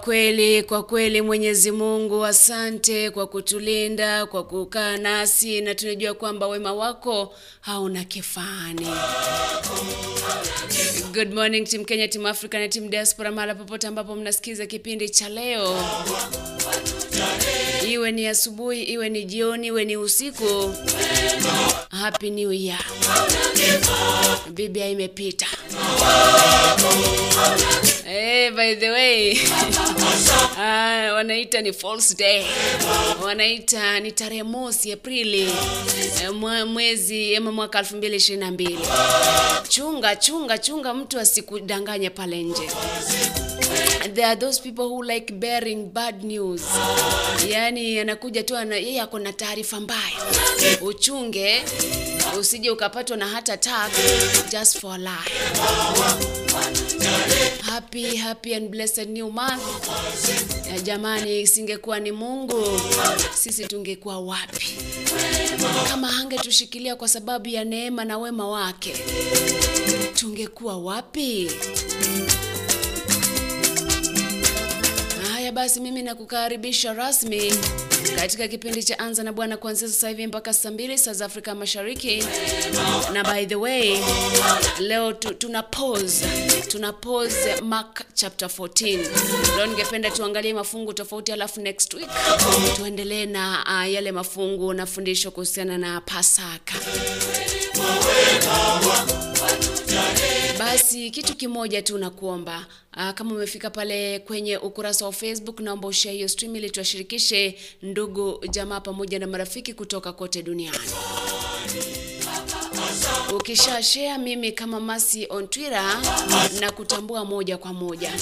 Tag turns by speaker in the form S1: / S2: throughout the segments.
S1: Kweli, kwa kweli Mwenyezi Mungu, asante kwa kutulinda, kwa kukaa nasi, na tunajua kwamba wema wako hauna kifani. Good morning Team Kenya, Team Africa na Team Diaspora, mahala popote ambapo mnasikiza kipindi cha leo, iwe ni asubuhi, iwe ni jioni, iwe ni usiku. Happy New Year. Biblia imepita. Eh, by the way ah, wanaita ni false day, wanaita ni tarehe mosi Aprili eh, mwezi ama mwaka 2022. Chunga chunga chunga, mtu asikudanganye pale nje. There are those people who like bearing bad news, yaani anakuja tu ana, yeye ako na taarifa mbaya. Uchunge usije ukapatwa na hata attack just for a lie. Happy, happy and blessed new month. Ya jamani, isingekuwa ni Mungu, sisi tungekuwa wapi? Kama hangetushikilia kwa sababu ya neema na wema wake, tungekuwa wapi? Basi, mimi nakukaribisha rasmi katika kipindi cha Anza na Bwana kuanzia sasa hivi mpaka saa mbili saa za Afrika Mashariki. Na by the way, leo tu, tuna pause tuna pause Mark chapter 14. Leo ningependa tuangalie mafungu tofauti, alafu next week tuendelee na uh, yale mafungu na kuhusiana na Pasaka. Basi kitu kimoja tu nakuomba, uh, kama umefika pale kwenye ukurasa wa Facebook, naomba ushare hiyo stream ili tuwashirikishe ndugu jamaa pamoja na marafiki kutoka kote duniani. Ukisha share, mimi kama Masi on Twitter na kutambua moja kwa moja.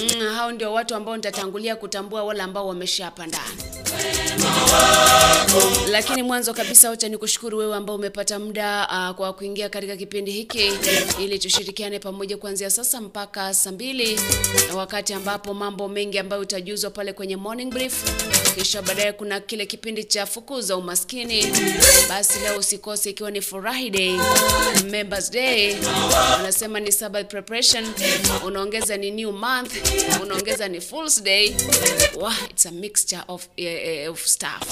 S1: Mm, hao ndio watu ambao nitatangulia kutambua wale ambao wameshapandana. Lakini mwanzo kabisa, wacha nikushukuru wewe ambao umepata muda uh, kwa kuingia katika kipindi hiki ili tushirikiane pamoja kuanzia sasa mpaka saa mbili, wakati ambapo mambo mengi ambayo utajuzwa pale kwenye morning brief, kisha baadaye kuna kile kipindi cha fukuza umaskini. Basi leo usikose, ikiwa ni furahi day, members day, unasema ni preparation, unaongeza ni new month, unaongeza ni Fool's day. Wow, it's a mixture of, uh, of stuff.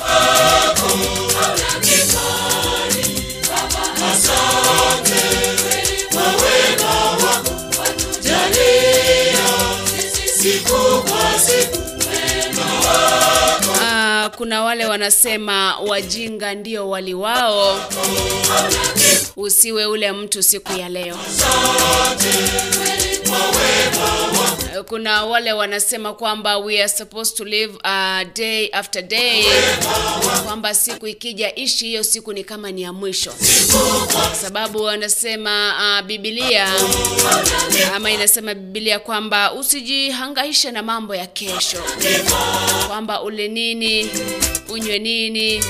S1: Kuna wale wanasema wajinga ndio wali wao. Usiwe ule mtu siku ya leo. Kuna wale wanasema kwamba we are supposed to live uh, day after day, kwamba siku ikija ishi hiyo siku ni kama ni ya mwisho, sababu wanasema uh, Biblia ama inasema Biblia kwamba usijihangaishe na mambo ya kesho, kwamba ule nini, unywe nini,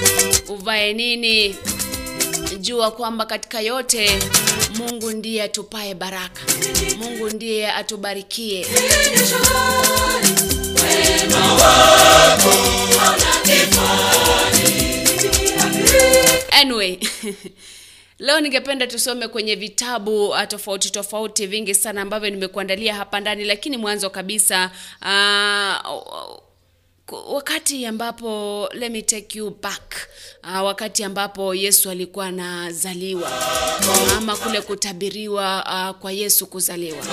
S1: uvae nini. Jua kwamba katika yote Mungu ndiye atupae baraka, Mungu ndiye atubarikie. Anyway, leo ningependa tusome kwenye vitabu uh, tofauti tofauti vingi sana ambavyo nimekuandalia hapa ndani, lakini mwanzo kabisa uh, wakati ambapo let me take you back uh, wakati ambapo Yesu alikuwa anazaliwa. Ama kule kutabiriwa uh, kwa Yesu kuzaliwa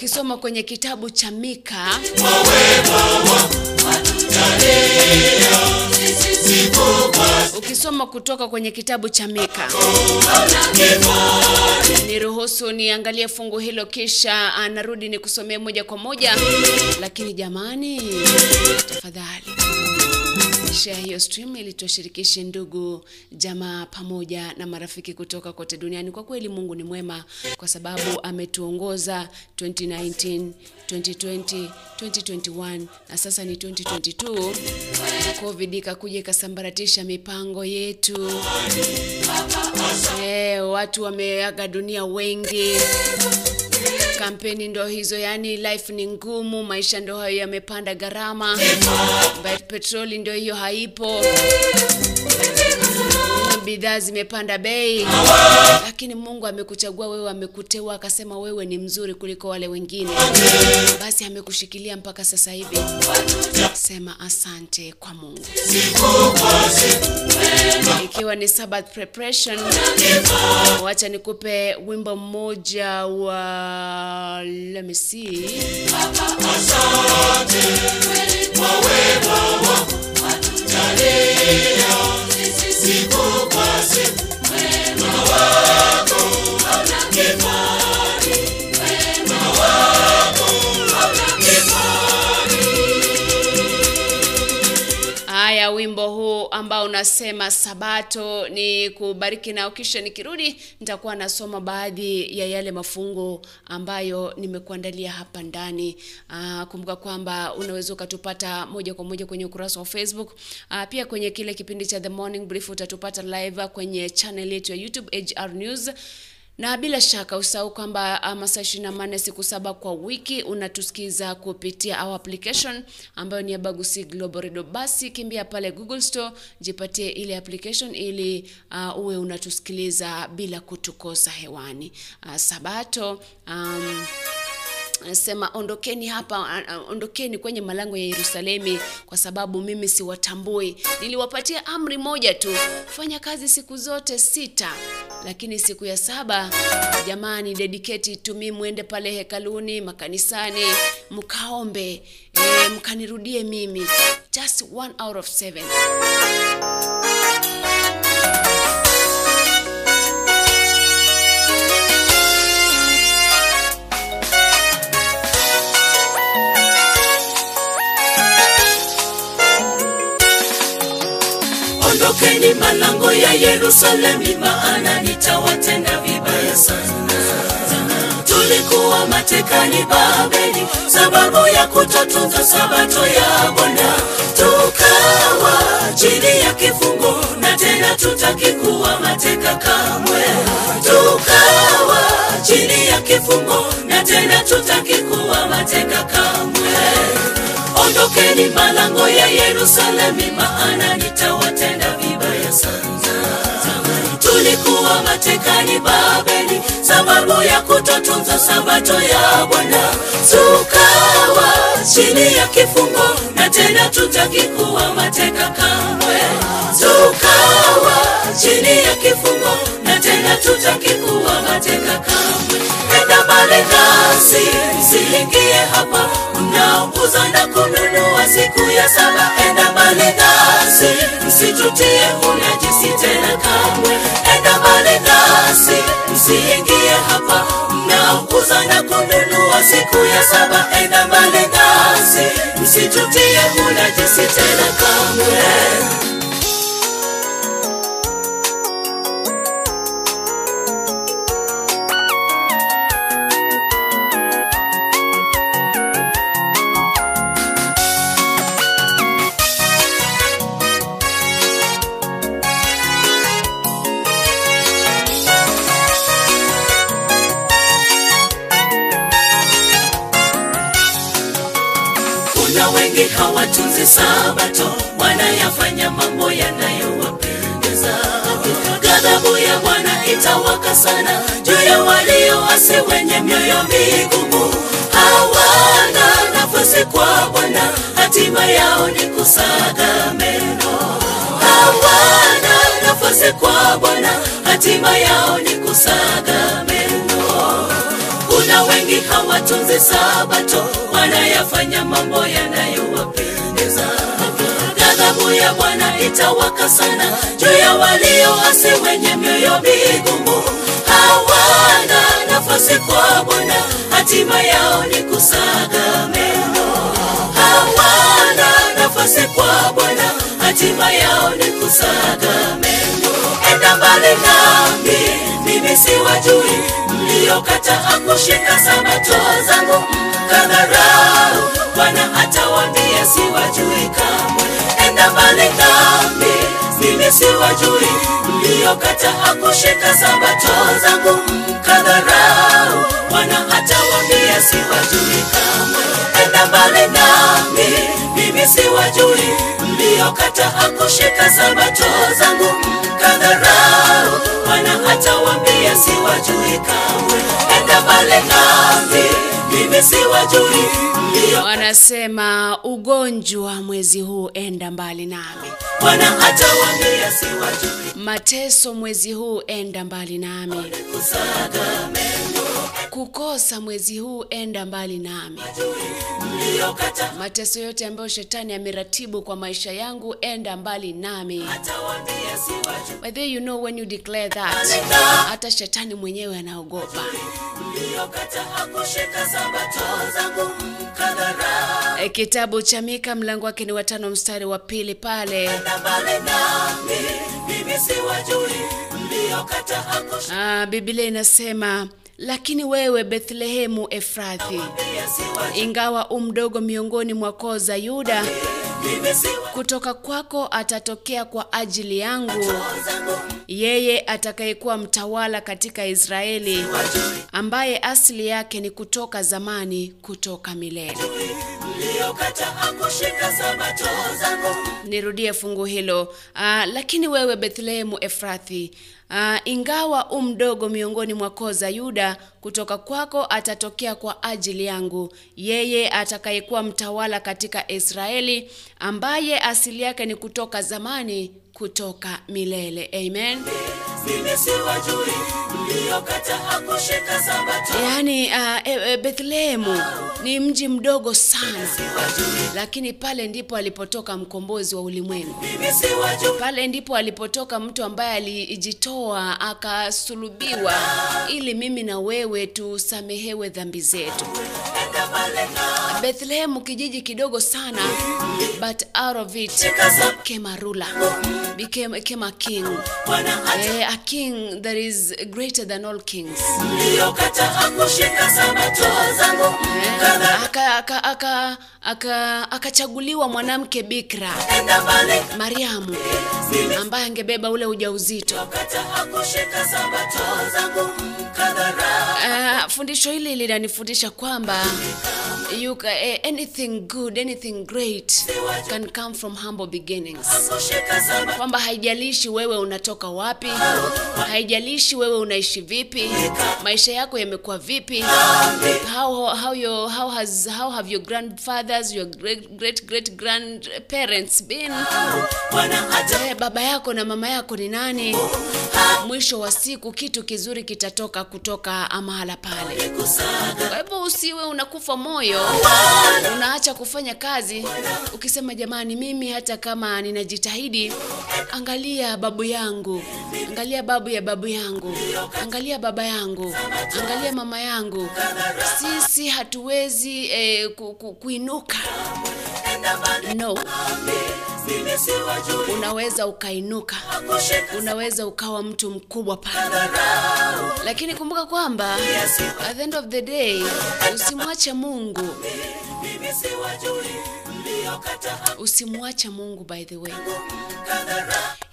S1: ukisoma kwenye kitabu cha Mika. Ukisoma kutoka kwenye kitabu cha Mika. Niruhusu niangalie fungu hilo kisha anarudi nikusomee moja kwa moja, lakini jamani, tafadhali share hiyo stream ilituwashirikishe ndugu jamaa pamoja na marafiki kutoka kote duniani. Kwa kweli Mungu ni mwema kwa sababu ametuongoza 2019, 2020, 2021 na sasa ni 2022. Covid ikakuja ikasambaratisha mipango yetu. Eh, watu wameaga dunia wengi. Kampeni ndo hizo, yani life ni ngumu, maisha ndo hayo yamepanda gharama, petroli ndo hiyo haipo, bidhaa zimepanda bei, lakini Mungu amekuchagua wewe, amekuteua akasema wewe ni mzuri kuliko wale wengine, basi amekushikilia mpaka sasa hivi. Sema asante kwa Mungu. Ikiwa ni Sabbath preparation, wacha nikupe wimbo mmoja wa let me see siku kwa siku wema wako unakifaa Haya, wimbo huu ambao unasema Sabato ni kubariki, na kisha nikirudi nitakuwa nasoma baadhi ya yale mafungo ambayo nimekuandalia hapa ndani. Aa, kumbuka kwamba unaweza ukatupata moja kwa moja kwenye ukurasa wa Facebook. Aa, pia kwenye kile kipindi cha The Morning Brief utatupata live kwenye channel yetu ya YouTube HR News na bila shaka usahau kwamba ah, masaa ishirini na manne siku saba kwa wiki unatusikiza kupitia our application ambayo ni ya Bagusi Global Radio. Basi kimbia pale Google Store, jipatie ile application ili uh, uwe unatusikiliza bila kutukosa hewani. Uh, Sabato um, Anasema ondokeni hapa, ondokeni kwenye malango ya Yerusalemi, kwa sababu mimi siwatambui. Niliwapatia amri moja tu, fanya kazi siku zote sita, lakini siku ya saba, jamani, dedicate tumi, mwende pale hekaluni, makanisani, mkaombe, e, mkanirudie mimi, just one out of seven.
S2: Ondokeni malango ya Yerusalemi, maana nitawatenda vibaya sana. Tulikuwa matekani Babeli, sababu ya kutotunza sabato ya Bwana, tukawa chini ya kifungo, na tena tutakikuwa mateka kamwe. Tukawa chini ya kifungo, na tena tutakikuwa mateka kamwe. Ondokeni malango ya Yerusalemi, maana nitawatenda vibaya sana. Tulikuwa matekani Babeli, sababu ya kutotunza sabato ya Bwana. Tukawa chini ya kifungo, na tena tutakikuwa mateka kamwe. Tukawa chini ya kifungo, na tena tutakikuwa mateka kamwe. Enda mbali nasi, msiingie hapa mnaouza na kununua siku ya saba. Enda mbali nasi, msitutie unajisi tena kamwe. Enda mbali nasi, msiingie hapa mnaouza na kununua siku ya saba. Enda mbali nasi, msitutie unajisi tena kamwe. Wengi sabato, wanayafanya mambo yanayowapendeza. Ghadhabu ya Bwana itawaka sana juu ya walioasi wenye mioyo migumu. Hawana nafasi kwa Bwana, hatima yao ni kusaga meno. Hawana nafasi kwa Bwana, hatima yao ni kusaga meno. Kuna wengi hawatunzi sabato, wanayafanya mambo yanayowapendeza. Ya Bwana itawaka sana juu ya walioasi wenye mioyo migumu. Hawana nafasi kwa Bwana, hatima yao ni kusaga meno. Hawana nafasi kwa Bwana, hatima yao ni kusaga meno. Enda mbali nami, mimi siwajui mliokataa kushika sabato zangu kadharau Bwana atawaambia siwajui kamwe. Enda mbali nami, mimi siwajui mliokata kushika sabato zangu mkadharau. Bwana atawaambia siwajui kamwe. Enda mbali nami, mimi siwajui mliokata kushika sabato zangu mkadharau. Bwana atawaambia siwajui kamwe. Enda mbali nami, mimi siwajui
S1: Wanasema ugonjwa mwezi huu enda mbali nami, mateso mwezi huu enda mbali nami, kukosa mwezi huu enda mbali nami, mateso yote ambayo shetani ameratibu kwa maisha yangu enda mbali nami. you know when you declare that, hata shetani mwenyewe anaogopa.
S2: mliokataa kushika sabato zangu mkadharau.
S1: E, kitabu cha Mika mlango wake ni watano mstari wa pili pale ah, Biblia inasema lakini wewe Bethlehemu Efrathi, ingawa umdogo miongoni mwa koo za Yuda, kutoka kwako atatokea kwa ajili yangu yeye atakayekuwa mtawala katika Israeli, ambaye asili yake ni kutoka zamani, kutoka milele. Nirudie fungu hilo. Ah, lakini wewe Bethlehemu Efrathi, ah, ingawa u mdogo miongoni mwa koo za Yuda, kutoka kwako atatokea kwa ajili yangu. Yeye atakayekuwa mtawala katika Israeli, ambaye asili yake ni kutoka zamani, kutoka milele. Amen. Yaani uh, e, e, Bethlehemu ni mji mdogo sana, lakini pale ndipo alipotoka mkombozi wa ulimwengu. Pale ndipo alipotoka mtu ambaye alijitoa akasulubiwa ili mimi na wewe tusamehewe dhambi zetu.
S2: Enda mbali nami
S1: Bethlehem kijiji kidogo sana but out of it came a ruler became, came a king. Eh, a king that is greater than all kings. Eh, aka- aka- aka- aka- akachaguliwa mwanamke bikra Mariamu ambaye angebeba ule ujauzito. Uh, fundisho hili linanifundisha kwamba you can, eh, anything good, anything great can come from humble beginnings. Kwamba haijalishi wewe unatoka wapi, haijalishi wewe unaishi vipi, maisha yako yamekuwa vipi, how, how, your, how, has, how have your grandfathers, your great, great, great grandparents been, Eh, baba yako na mama yako ni nani? Mwisho wa siku kitu kizuri kitatoka kutoka mahala pale. Kwa hivyo usiwe unakufa moyo, unaacha kufanya kazi ukisema, jamani, mimi hata kama ninajitahidi, angalia babu yangu, angalia babu ya babu yangu, angalia baba yangu, angalia mama yangu. Sisi hatuwezi eh, ku, ku, kuinuka. No, unaweza ukainuka. Unaweza ukawa mtu mkubwa pale, lakini kumbuka kwamba at the end of the day usimwache Mungu, usimwache Mungu. By the way,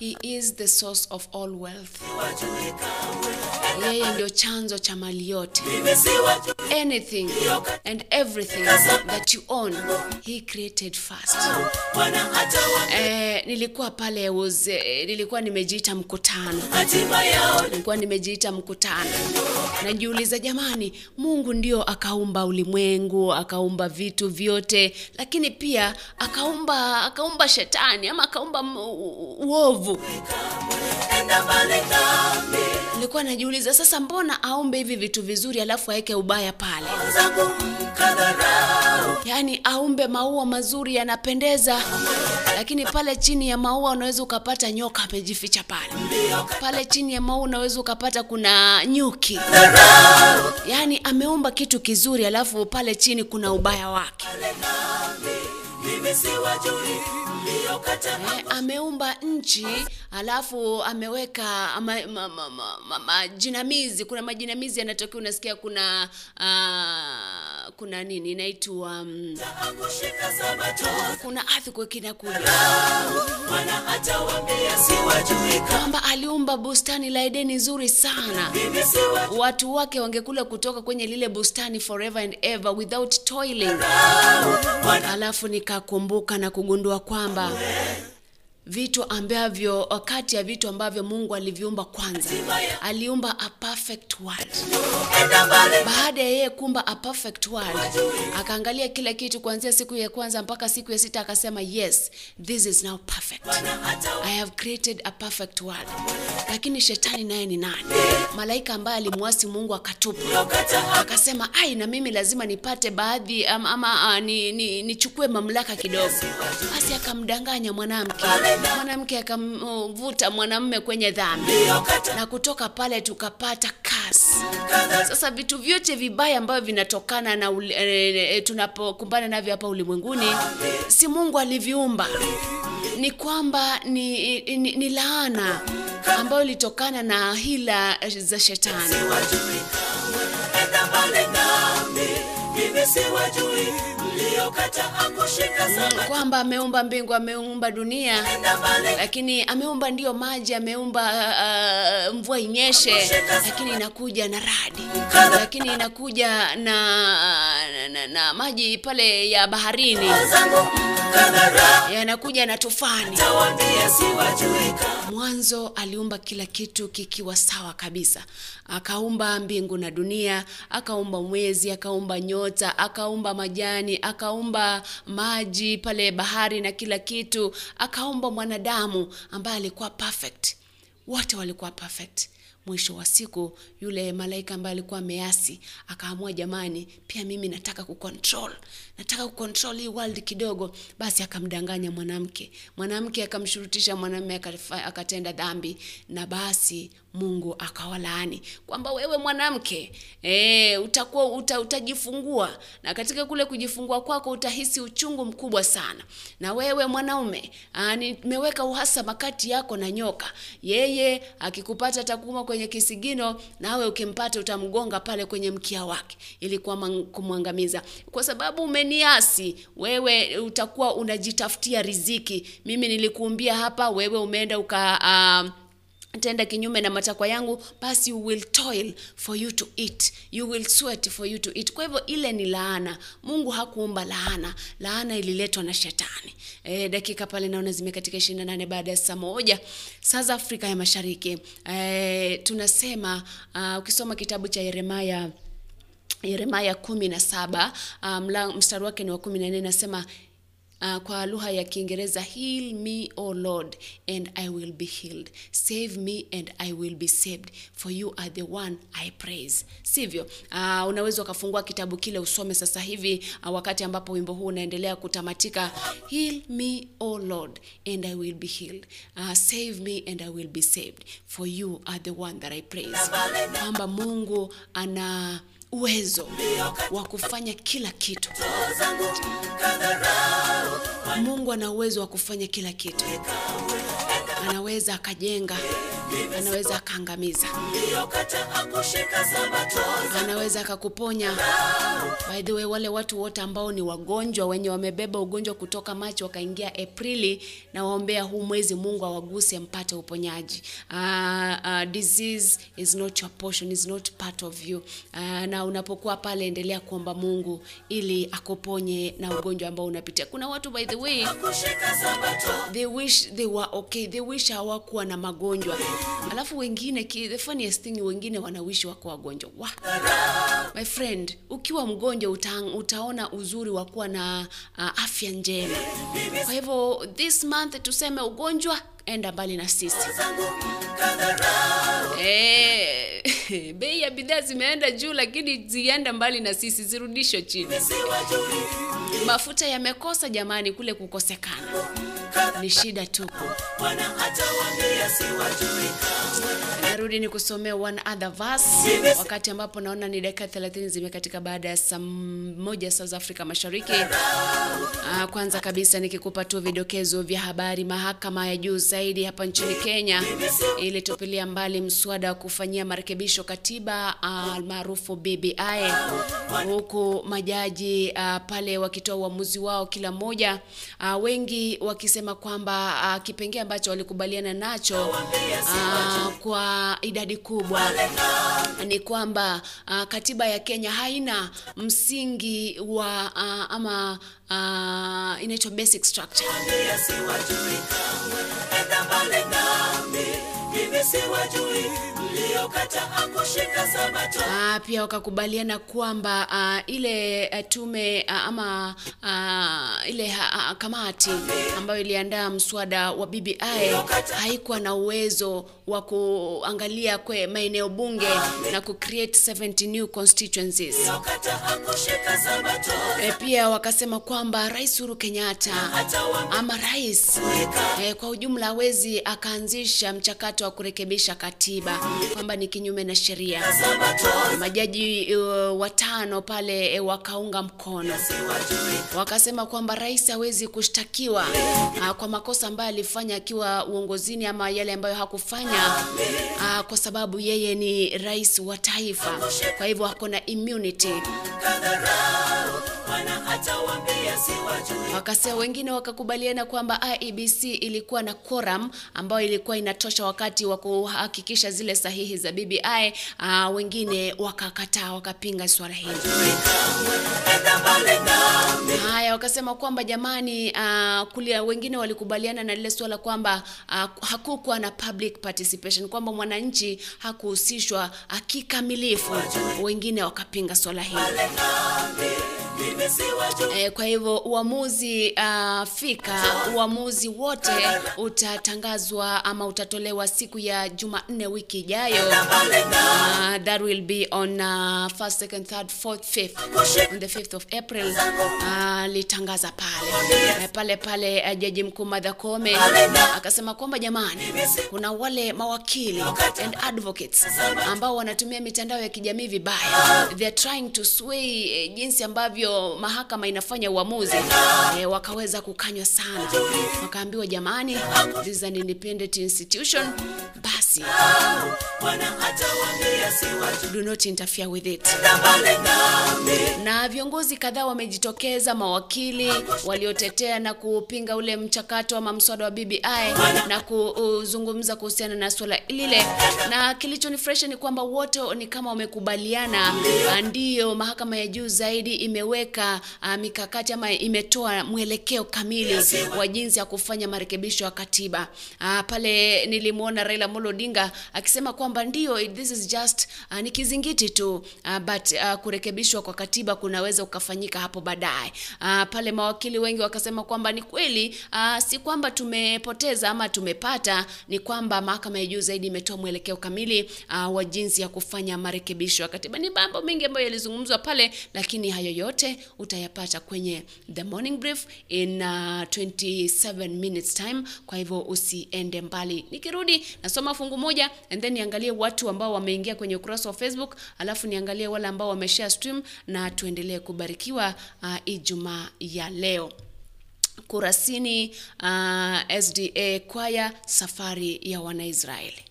S1: he is the source of all wealth. Yeye ndio chanzo cha mali yote. Anything and everything that you own, he created first. Eh, nilikuwa pale was, eh, nilikuwa nimejiita mkutano nilikuwa nimejiita mkutano, najiuliza jamani, Mungu ndio akaumba ulimwengu, akaumba vitu vyote, lakini pia akaumba akaumba shetani ama akaumba uovu.
S2: Nami
S1: Nilikuwa najiuliza sasa, mbona aumbe hivi vitu vizuri alafu aweke ubaya pale? Yaani aumbe maua mazuri yanapendeza, lakini pale chini ya maua unaweza ukapata nyoka amejificha pale. Pale chini ya maua unaweza ukapata kuna nyuki. Yaani ameumba kitu kizuri, alafu pale chini kuna ubaya wake. Eh, ameumba nchi alafu ameweka ama, ma, ma, ma, ma, majinamizi. Kuna majinamizi yanatokea unasikia kuna uh, kuna nini inaitwa um, kuna earthquake inakuja. Kwamba aliumba bustani la edeni nzuri sana. Watu wake wangekula kutoka kwenye lile bustani forever and ever without toiling. Alafu nikakumbuka na kugundua kwamba vitu ambavyo kati ya vitu ambavyo mungu aliviumba kwanza. Aliumba a perfect world. Baada ya yeye kumba a perfect world akaangalia kila kitu kuanzia siku ya kwanza mpaka siku ya sita akasema yes this is now perfect. I have created a perfect world. Lakini shetani naye ni nani? Malaika ambaye alimwasi mungu akatupa, akasema ai na mimi lazima nipate baadhi ama, ama nichukue ni, ni, mamlaka kidogo. Basi akamdanganya mwanamke mwanamke akamvuta mwanamume kwenye dhambi na kutoka pale tukapata kasi sasa vitu vyote vibaya ambavyo vinatokana na e, tunapokumbana navyo hapa ulimwenguni si mungu aliviumba. Ni kwamba ni, ni, ni laana ambayo ilitokana na hila za shetani kwamba ameumba mbingu ameumba dunia. Lakini ameumba ndio maji ameumba uh, mvua inyeshe. Lakini inakuja na radi. Lakini inakuja na, na, na, na maji pale ya baharini. Yanakuja na tufani. Mwanzo aliumba kila kitu kikiwa sawa kabisa. Akaumba mbingu na dunia akaumba mwezi akaumba nyota akaumba majani akaumba maji pale bahari na kila kitu akaumba mwanadamu ambaye alikuwa perfect. Wote walikuwa perfect. Mwisho wa siku yule malaika ambaye alikuwa ameasi akaamua jamani pia mimi nataka kucontrol. Nataka kucontrol hii world kidogo. Basi akamdanganya mwanamke. Mwanamke akamshurutisha mwanamume akatenda dhambi. Na basi mungu akawalaani kwamba wewe mwanamke e, utakuwa uta, utajifungua. Na katika kule kujifungua kwako utahisi uchungu mkubwa sana. Na wewe mwanaume ah, nimeweka uhasama kati yako na nyoka. Yeye akikupata atakuuma kwenye kisigino nawe ukimpata utamgonga pale kwenye mkia wake. Ili kumwangamiza. Kwa sababu umeniasi wewe utakuwa unajitafutia riziki. Mimi nilikuumbia hapa wewe umeenda uka uh, tenda kinyume na matakwa yangu basi you will toil for you to eat. You will sweat for you to eat. Kwa hivyo ile ni laana. Mungu hakuumba laana. Laana ililetwa na shetani. E, dakika pale naona zimekatika 28 baada ya saa moja. South Africa ya mashariki. E, tunasema uh, ukisoma kitabu cha yeremaya yeremaya kumi na uh, mstari wake ni wa kumi na nne nasema Uh, kwa lugha ya kiingereza heal me o lord and i will be healed. Save me and i will be saved. For you are the one i praise. Sivyo? Uh, unaweza ukafungua kitabu kile usome sasa hivi uh, wakati ambapo wimbo huu unaendelea kutamatika. Heal me o lord and i will be healed. Uh, save me and i will be saved. For you are the one that i praise. Kwamba mungu ana uwezo wa kufanya kila kitu. Mungu ana uwezo wa kufanya kila kitu. Anaweza akajenga anaweza akaangamiza. Anaweza akakuponya. By the way wale watu wote ambao ni wagonjwa wenye wamebeba ugonjwa kutoka machi wakaingia aprili na waombea huu mwezi mungu awaguse mpate uponyaji. Uh, uh, disease is not your portion is not part of you. Uh, na unapokuwa pale endelea kuomba mungu ili akuponye na ugonjwa ambao unapitia. Kuna watu by the way they wish they were okay they wish hawakuwa na magonjwa. Alafu wengine the funniest thing wengine wanawishi wako wagonjwa. Wa my friend ukiwa mgonjwa uta, utaona uzuri wa kuwa na uh, afya njema. Kwa hivyo this month tuseme ugonjwa enda mbali na sisi. Eh, bei ya bidhaa zimeenda juu, lakini zienda mbali na sisi, zirudishwe chini. Mafuta yamekosa jamani, kule kukosekana ni shida tupu. Narudi ni kusomea one other verse, wakati ambapo naona ni dakika 30 zimekatika baada ya saa moja south africa Mashariki. Ah, kwanza kabisa nikikupa tu vidokezo vya habari. Mahakama ya juu zaidi hapa nchini Kenya ilitupilia mbali mswada wa kufanyia marekebisho katiba ah, almaarufu BBI, huku majaji a, pale wakitoa uamuzi wao kila mmoja, ah, wengi wakisema kwamba ah, kipengee ambacho walikubaliana nacho a, kwa idadi kubwa ni kwamba a, katiba ya Kenya haina msingi wa a, ama uh, inaitwa basic structure. Uh, pia wakakubaliana kwamba uh, ile uh, tume uh, ama uh, ile uh, kamati ambayo iliandaa mswada wa BBI haikuwa na uwezo wa kuangalia kwe maeneo bunge na ku create 70 new constituencies. E, pia wakasema kwamba Rais Uhuru Kenyatta ama rais e, kwa ujumla hawezi akaanzisha mchakato wa kurekebisha katiba kwamba ni kinyume na sheria. Majaji uh, watano pale uh, wakaunga mkono, wakasema kwamba rais hawezi kushtakiwa uh, kwa makosa ambayo alifanya akiwa uongozini ama yale ambayo hakufanya uh, kwa sababu yeye ni rais wa taifa, kwa hivyo ako na immunity.
S2: Bwana atawaambia siwajui
S1: Wakasema wengine wakakubaliana kwamba IEBC ilikuwa na quorum ambayo ilikuwa inatosha wakati wa kuhakikisha zile sahihi za BBI. Uh, wengine wakakataa wakapinga swala hili. Haya, wakasema kwamba jamani, uh, kulia wengine walikubaliana na lile swala kwamba uh, hakukuwa na public participation, kwamba mwananchi hakuhusishwa uh, kikamilifu. Wengine wakapinga swala hili. E, kwa hivyo uamuzi uh, fika uamuzi wote utatangazwa ama utatolewa siku ya Jumanne wiki ijayo. Uh, that will be on uh, first, second, third, fourth, fifth. On the 5th of April uh, litangaza pale. E, pale pale uh, jaji mkuu Martha Koome akasema kwamba jamani, kuna wale mawakili and advocates ambao wanatumia mitandao ya kijamii vibaya, they are trying to sway jinsi ambavyo mahakama inafanya uamuzi. E, wakaweza kukanywa sana, wakaambiwa jamani, this is an independent institution, basi do not interfere with it. na viongozi kadhaa wamejitokeza, mawakili waliotetea na kupinga ule mchakato ama mswada wa BBI na kuzungumza kuhusiana na swala lile, na kilichonifresha ni kwamba wote ni kama wamekubaliana, ndiyo mahakama ya juu zaidi imeweka ah, mikakati ama imetoa mwelekeo kamili wa jinsi ya kufanya marekebisho ya katiba. Uh, Pale nilimwona Raila Amolo Odinga akisema kwamba ndio this is just uh, ni kizingiti tu uh, but uh, kurekebishwa kwa katiba kunaweza ukafanyika hapo baadaye. Uh, pale mawakili wengi wakasema kwamba ni kweli uh, si kwamba tumepoteza ama tumepata, ni kwamba mahakama ya juu zaidi imetoa mwelekeo kamili uh, wa jinsi ya kufanya marekebisho ya katiba. Ni mambo mengi ambayo yalizungumzwa pale, lakini hayo yote utayapata kwenye the morning brief in uh, 27 minutes time. Kwa hivyo usiende mbali. Nikirudi nasoma fungu moja and then niangalie watu ambao wameingia kwenye ukurasa wa Facebook, alafu niangalie wale ambao wameshare stream na tuendelee kubarikiwa uh, Ijumaa ya leo. Kurasini uh, SDA kwaya safari ya Wanaisraeli.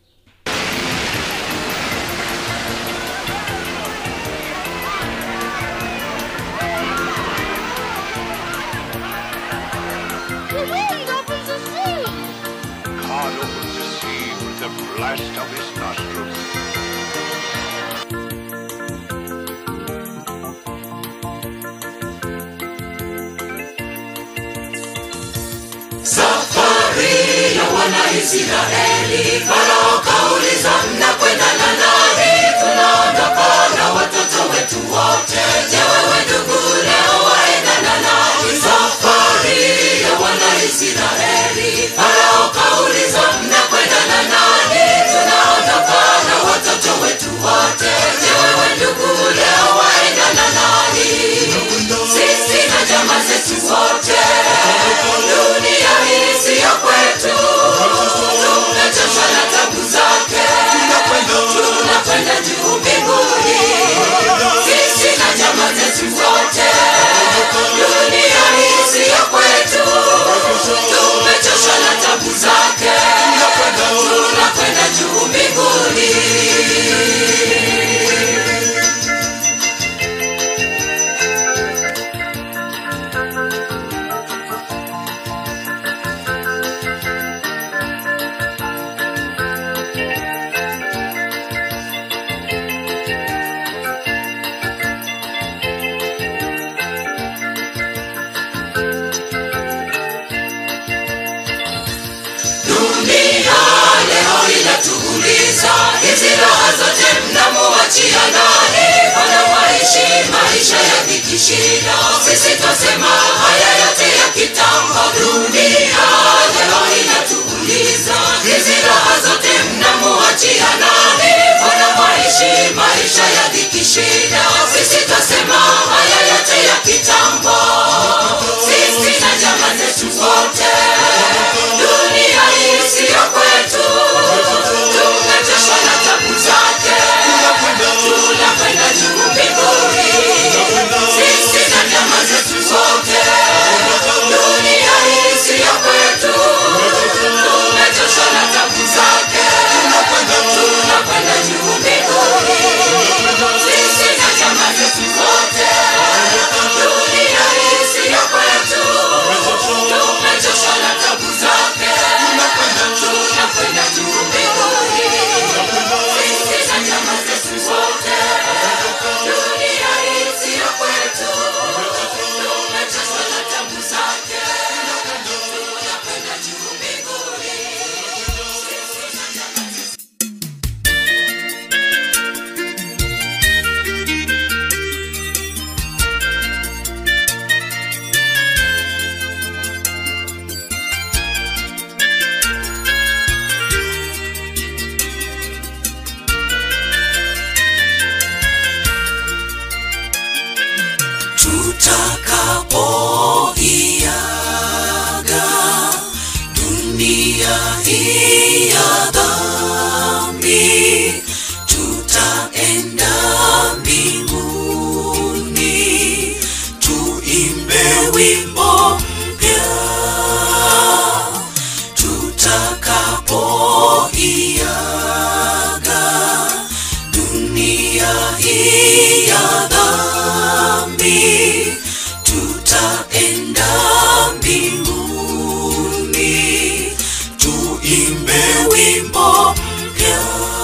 S3: Blast of his nostrils.
S2: safari ya wanaisraeli farao kauliza mnakwenda na nani tunaondoka na watoto wetu wote
S4: maisha yakikishida, sisi twasema haya yote ya kitambo. Dunia leo inatuuliza hizi raha zote mnamuachia nani? Mbona maishi maisha yakikishida, sisi twasema haya yote ya kitambo. wimbo mpya.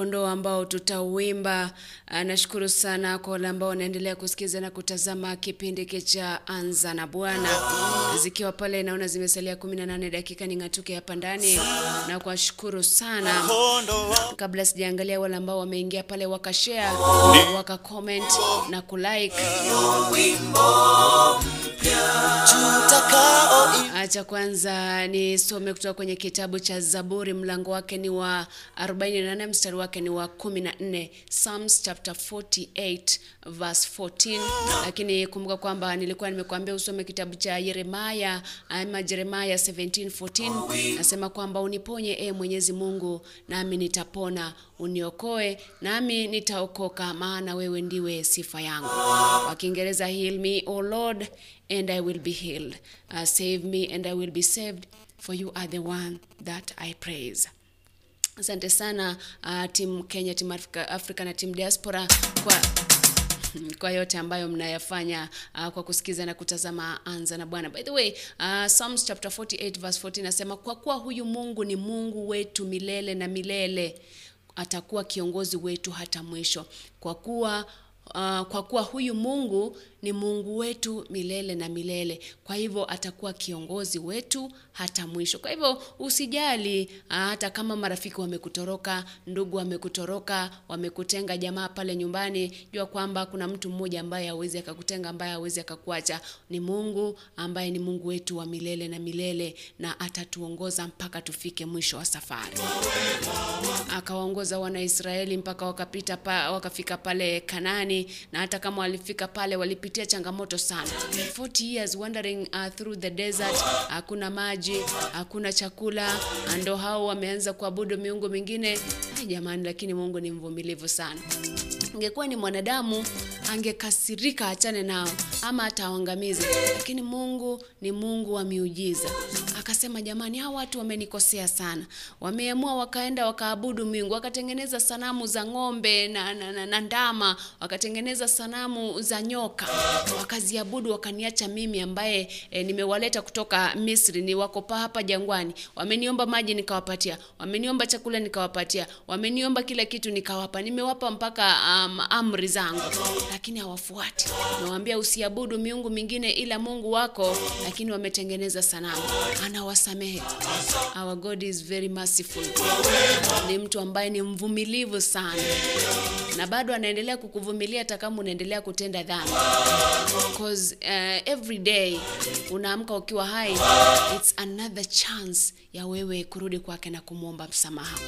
S4: Kondoo
S1: ambao tutauimba nashukuru sana kwa wale ambao wanaendelea kusikiza na kutazama kipindi cha anza na bwana. Zikiwa pale naona zimesalia 18 dakika ning'atuke hapa ndani. Na kuwashukuru sana. Kabla sijaangalia wale ambao wameingia pale wakashare wakacomment na kulike. Acha kwanza nisome kutoka kwenye kitabu cha Zaburi, mlango wake ni wa 48 mstari wake ni wa 14, Psalms chapter 48 verse 14. Lakini kumbuka kwamba nilikuwa nimekuambia usome kitabu cha Yeremaya ama Jeremaya 17:14, nasema kwamba uniponye e Mwenyezi Mungu, nami nitapona, uniokoe nami nitaokoka, maana wewe ndiwe sifa yangu. Kwa Kiingereza, heal me o Lord and I will be healed. Uh, save me and I will be saved, for you are the one that I praise. Asante sana uh, timu Kenya, timu Afrika, Afrika na timu diaspora kwa kwa yote ambayo mnayafanya uh, kwa kusikiza na kutazama anza na bwana. By the way uh, psalms chapter 48 verse 14 nasema kwa kuwa huyu mungu ni mungu wetu milele na milele atakuwa kiongozi wetu hata mwisho. Kwa kuwa Uh, kwa kuwa huyu Mungu ni Mungu wetu milele na milele, kwa hivyo atakuwa kiongozi wetu hata mwisho. Kwa hivyo usijali, hata kama marafiki wamekutoroka, ndugu wamekutoroka, wamekutenga, jamaa pale nyumbani, jua kwamba kuna mtu mmoja ambaye hawezi akakutenga, ambaye hawezi akakuacha. Ni Mungu ambaye ni Mungu wetu wa milele na milele, na atatuongoza mpaka tufike mwisho wa safari akawaongoza wanaisraeli mpaka wakapita pa, wakafika pale kanani na hata kama walifika pale walipitia changamoto sana. 40 years wandering uh, through the desert hakuna maji hakuna chakula ndo hao wameanza kuabudu miungu mingine. Jamani lakini mungu ni mvumilivu sana ingekuwa ni mwanadamu angekasirika achane nao ama atawaangamize lakini mungu ni mungu wa miujiza. Akasema jamani hawa watu wamenikosea sana. Wameamua wakaenda wakaabudu miungu wakatengeneza sanamu za ng'ombe na, na, na, na ndama wakatengeneza sanamu za nyoka wakaziabudu wakaniacha mimi ambaye e, nimewaleta kutoka misri ni wakopa hapa jangwani. Wameniomba maji nikawapatia wameniomba chakula nikawapatia wameniomba kila kitu nikawapa. Nimewapa mpaka um, amri zangu lakini hawafuati. Nawaambia usiabudu miungu mingine ila mungu wako lakini wametengeneza sanamu. Anawasamehe. Our god is very merciful. Ni mtu ambaye ni mvumilivu sana. Na bado anaendelea kukuvumilia hata kama unaendelea kutenda dhambi. Because uh, every day unaamka ukiwa hai it's another chance ya wewe kurudi kwake na kumwomba msamaha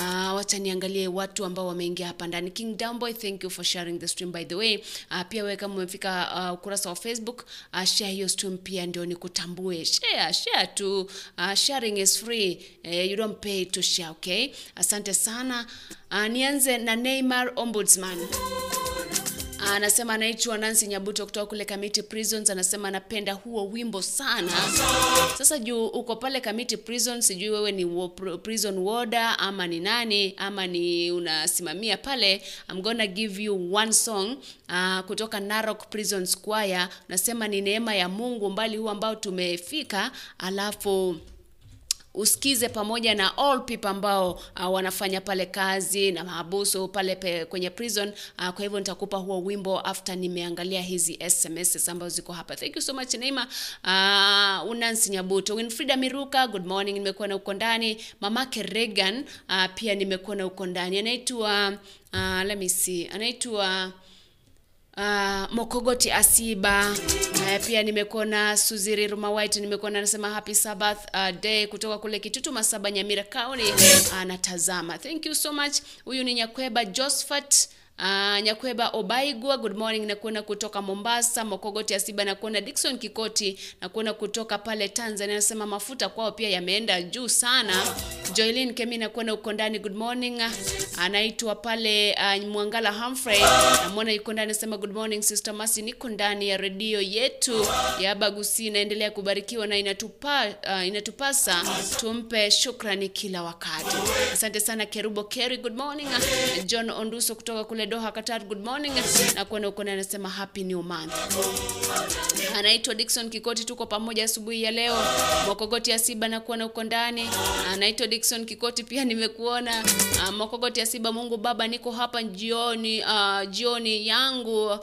S1: Uh, wacha niangalie watu ambao wameingia hapa ndani. King Damboy, thank you for sharing the stream by the way. Uh, pia wewe kama umefika uh, ukurasa wa Facebook, uh, share hiyo stream pia ndio nikutambue. Share, share tu. Uh, sharing is free. Uh, you don't pay to share, okay? Asante sana. Uh, nianze na Neymar Ombudsman. Anasema anaitwa Nancy Nyabuto kutoka kule Kamiti Prisons, anasema anapenda huo wimbo sana. Sasa juu uko pale Kamiti Prisons, sijui wewe ni wo, prison warder ama ni nani ama ni unasimamia pale. I'm gonna give you one song uh, kutoka Narok Prison Choir. Nasema ni neema ya Mungu mbali huu ambao tumefika, alafu usikize pamoja na all people ambao uh, wanafanya pale kazi na mahabusu pale pe, kwenye prison. Uh, kwa hivyo nitakupa huo wimbo after nimeangalia hizi sms ambazo ziko hapa. Thank you so much Neima uh, Unansi Nyabuto. Winfrida Miruka good morning nimekuwa na uko ndani. Mamake Regan uh, pia nimekuwa na uko ndani. Anaitwa uh, let me see. Anaitwa Uh, Mokogoti Asiba uh, pia nimekuona Suziri Ruma White nimekuona anasema happy Sabbath uh, day kutoka kule Kitutu Masaba Nyamira County anatazama. Thank you so much. Huyu ni Nyakweba Josephat Uh, Nyakweba Obaigwa, good morning. Nakuona kutoka Mombasa. Mokogoti Asiba nakuona Dickson Kikoti nakuona kutoka pale Tanzania, anasema mafuta kwao pia yameenda juu sana. Joylin Kemi nakuona uko ndani, good morning. Anaitwa pale uh, Mwangala Humphrey namwona yuko ndani, anasema good morning sister Masi, niko ndani ya redio yetu ya Bagusi, inaendelea kubarikiwa na inatupa, uh, inatupasa tumpe shukrani kila wakati. Asante sana Kerubo Kerry, good morning. John Onduso kutoka kule Doha Qatar, good morning. Na kuona huko naye anasema happy new month. Anaitwa Dickson Kikoti, tuko pamoja asubuhi ya leo. Mokogoti Asiba na kuona huko ndani. Anaitwa Dickson Kikoti, pia nimekuona. Uh, Mokogoti Asiba, Mungu Baba, niko hapa jioni, uh, jioni yangu.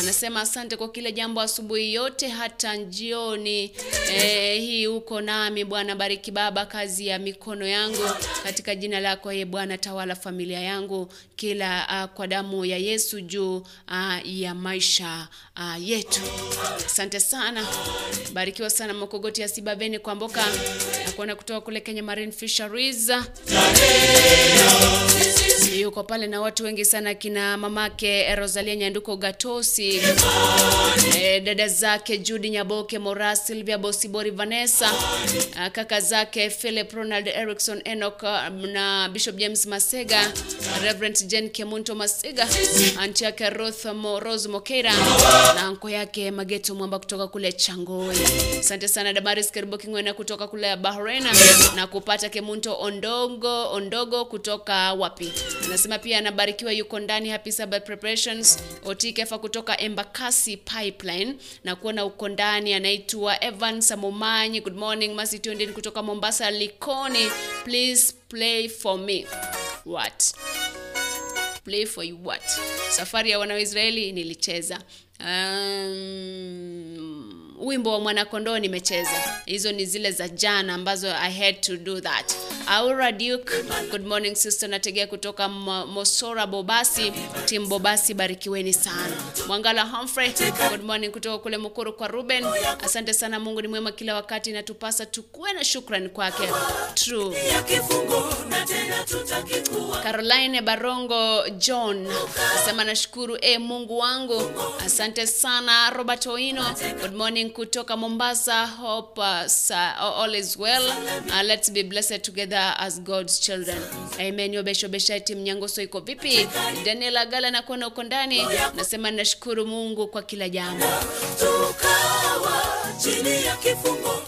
S1: Anasema asante kwa kila jambo asubuhi yote hata jioni eh, hii uko nami Bwana. Bariki Baba kazi ya mikono yangu katika jina lako ye Bwana, tawala familia yangu kila uh, kwa damu ya Yesu juu uh, ya maisha uh, yetu. Asante sana, barikiwa sana Mokogoti ya Siba Beni Kwamboka na kuona kutoka kule Kenya Marine Fisheries. Yuko pale na watu wengi sana, kina mamake Rosalia Nyanduko Gatosi, e, dada zake Judy Nyaboke Mora, Sylvia Bosibori, Vanessa, a, kaka zake Philip Ronald Erickson Enoch na Bishop James Masega, Reverend Jen Kemunto Masega, anti yake Ruth Rose Mokera na anko yake Mageto Mwamba kutoka kule Changoi. Asante sana Damaris Keriboki Kingwena kutoka kule Bahrain na kupata Kemunto Ondongo Ondogo kutoka wapi? Anasema pia anabarikiwa yuko ndani Happy Sabbath Preparations. Otikefa kutoka Embakasi Pipeline na kuona uko ndani anaitwa Evan Samomanyi. Good morning Masi kutoka Mombasa Likoni. Please play for me. What? Play for you what? Safari ya wana nilicheza. Um, wimbo wa mwanakondoo nimecheza. Hizo ni zile za jana ambazo I had to do that. Aura Duke, good morning sister, nategea kutoka Mosora Bobasi, team Bobasi, barikiweni sana. Mwangala Humphrey, good morning kutoka kule Mukuru kwa Ruben. Asante sana, Mungu ni mwema kila wakati, natupasa tukuwe na shukrani kwake. True. Caroline Barongo John asema nashukuru e Mungu wangu, asante sana. Robert Oino, good morning kutoka Mombasa. Hope uh, sa, all is well. Uh, let's be blessed together as God's children. Amen. Yobesho timu iko vipi? Daniel Agala na kuona uko ndani, nasema nashukuru Mungu kwa kila jambo.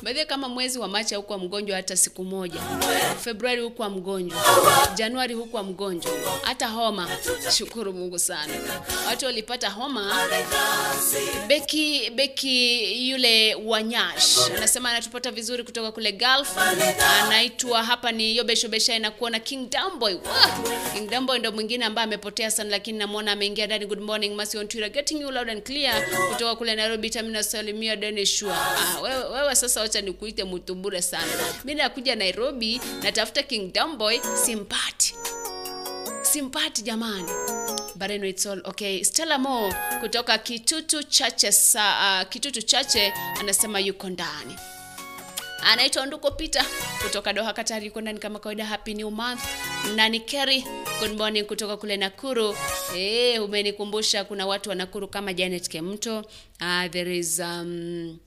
S1: Baadhi kama mwezi wa Machi hukuwa mgonjwa hata siku moja, Februari hukuwa mgonjwa, Januari hukuwa mgonjwa, hata homa. Shukuru Mungu sana. Watu walipata homa. Beki Beki yule Wanyash anasema anatupata vizuri kutoka kule Gulf, anaitwa hapa ni Yobesho Besha na kuona King Damboy. King Damboy ndo mwingine ambaye amepotea sana, lakini namwona ameingia ndani. Good morning Masi on Twitter, getting you loud and clear kutoka kule Nairobi. Tamina Salimia Dennis Ah, wewe, wewe sasa wacha nikuite mtu sana. Mimi nakuja Nairobi natafuta King Damboy simpati. Simpati jamani. But anyway, it's all okay. Stella Mo kutoka Kitutu Chache sa, uh, Kitutu Chache anasema yuko ndani anaitwa Nduko Peter kutoka Doha Katari, yuko ndani kama kawaida. Happy new month Nani Kerry, good morning kutoka kule Nakuru. Eh, umenikumbusha kuna watu wa Nakuru kama Janet Kemto. Uh, there is um,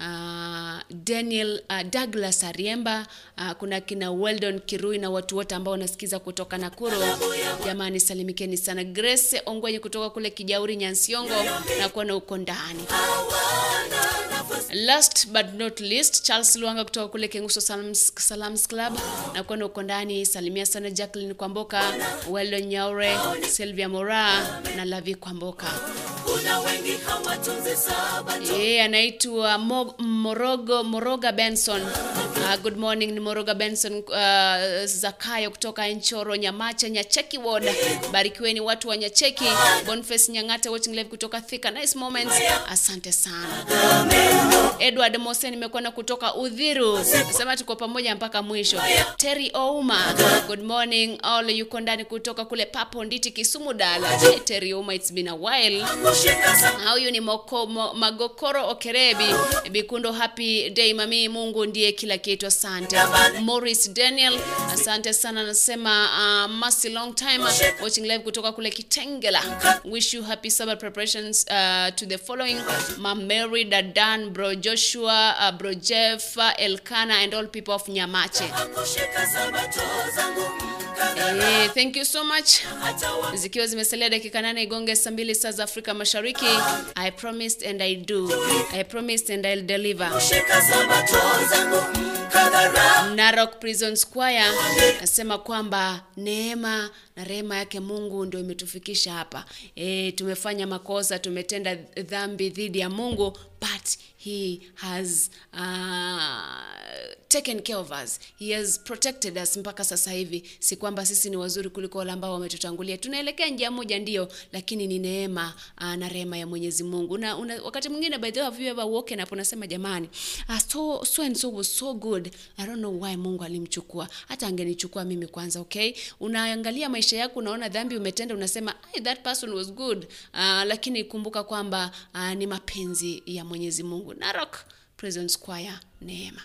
S1: uh, Daniel uh, Douglas Ariemba uh, kuna kina Weldon Kirui na watu wote ambao wanasikiza kutoka Nakuru. Jamani, salimikeni sana. Grace Ongwenye kutoka kule Kijauri Nyansiongo na kuona uko ndani. Last but not least, Charles Luanga kutoka kule Kenguso Salams, Salams Club na kuona uko ndani. Salimia sana Jacqueline Kwamboka, Welo Nyaure, Sylvia Mora na Lavi Kwamboka. Yeye anaitwa Morogo Moroga Benson. Uh, good morning ni Moroga Benson uh, Zakayo kutoka Enchoro Nyamacha Nyacheki Ward. Barikiweni watu wa Nyacheki. Boniface Nyang'ata watching live kutoka Thika. Nice moments. Asante sana. Edward Mose nimekuona kutoka Udhiru. Sema tuko pamoja mpaka mwisho. Terry Ouma. Good morning all yuko ndani kutoka kule Papo Nditi Kisumu Dala. Hey, Terry Ouma it's been a while. huyu ni moko, mo, Magokoro Okerebi Bikundo, happy day mami, Mungu ndiye kila kitu. Asante Morris Daniel, asante sana. nasema uh, Mercy long time watching live kutoka kule Kitengela. Wish you happy Sabbath preparations uh, to the following Mam Mary Dadan, bro Joshua, uh, bro Jeff, uh, Elkana and all people of Nyamache.
S2: zangu
S1: Eh, thank you so much. zikiwa zimesalia dakika nane igonge saa mbili saa za afrika mashariki i promised and i do i promised and i'll deliver narok prison squire nasema kwamba neema na rehema yake mungu ndio imetufikisha hapa e, tumefanya makosa tumetenda dhambi dhidi ya mungu but he has uh, taken care of us. He has protected us mpaka sasa hivi. Si kwamba sisi ni wazuri kuliko wale ambao wametutangulia. Tunaelekea njia moja ndio lakini ni neema uh, na rehema ya mwenyezi mungu. Na una, wakati mwingine by the way have you ever up unasema jamani uh, so, so and so was so good. I don't know why mungu alimchukua. Hata angenichukua mimi kwanza okay? Unaangalia maisha yako unaona dhambi umetenda unasema hey, that person was good. Uh, lakini kumbuka kwamba uh, ni mapenzi ya mwenyezi mungu narok prison squire neema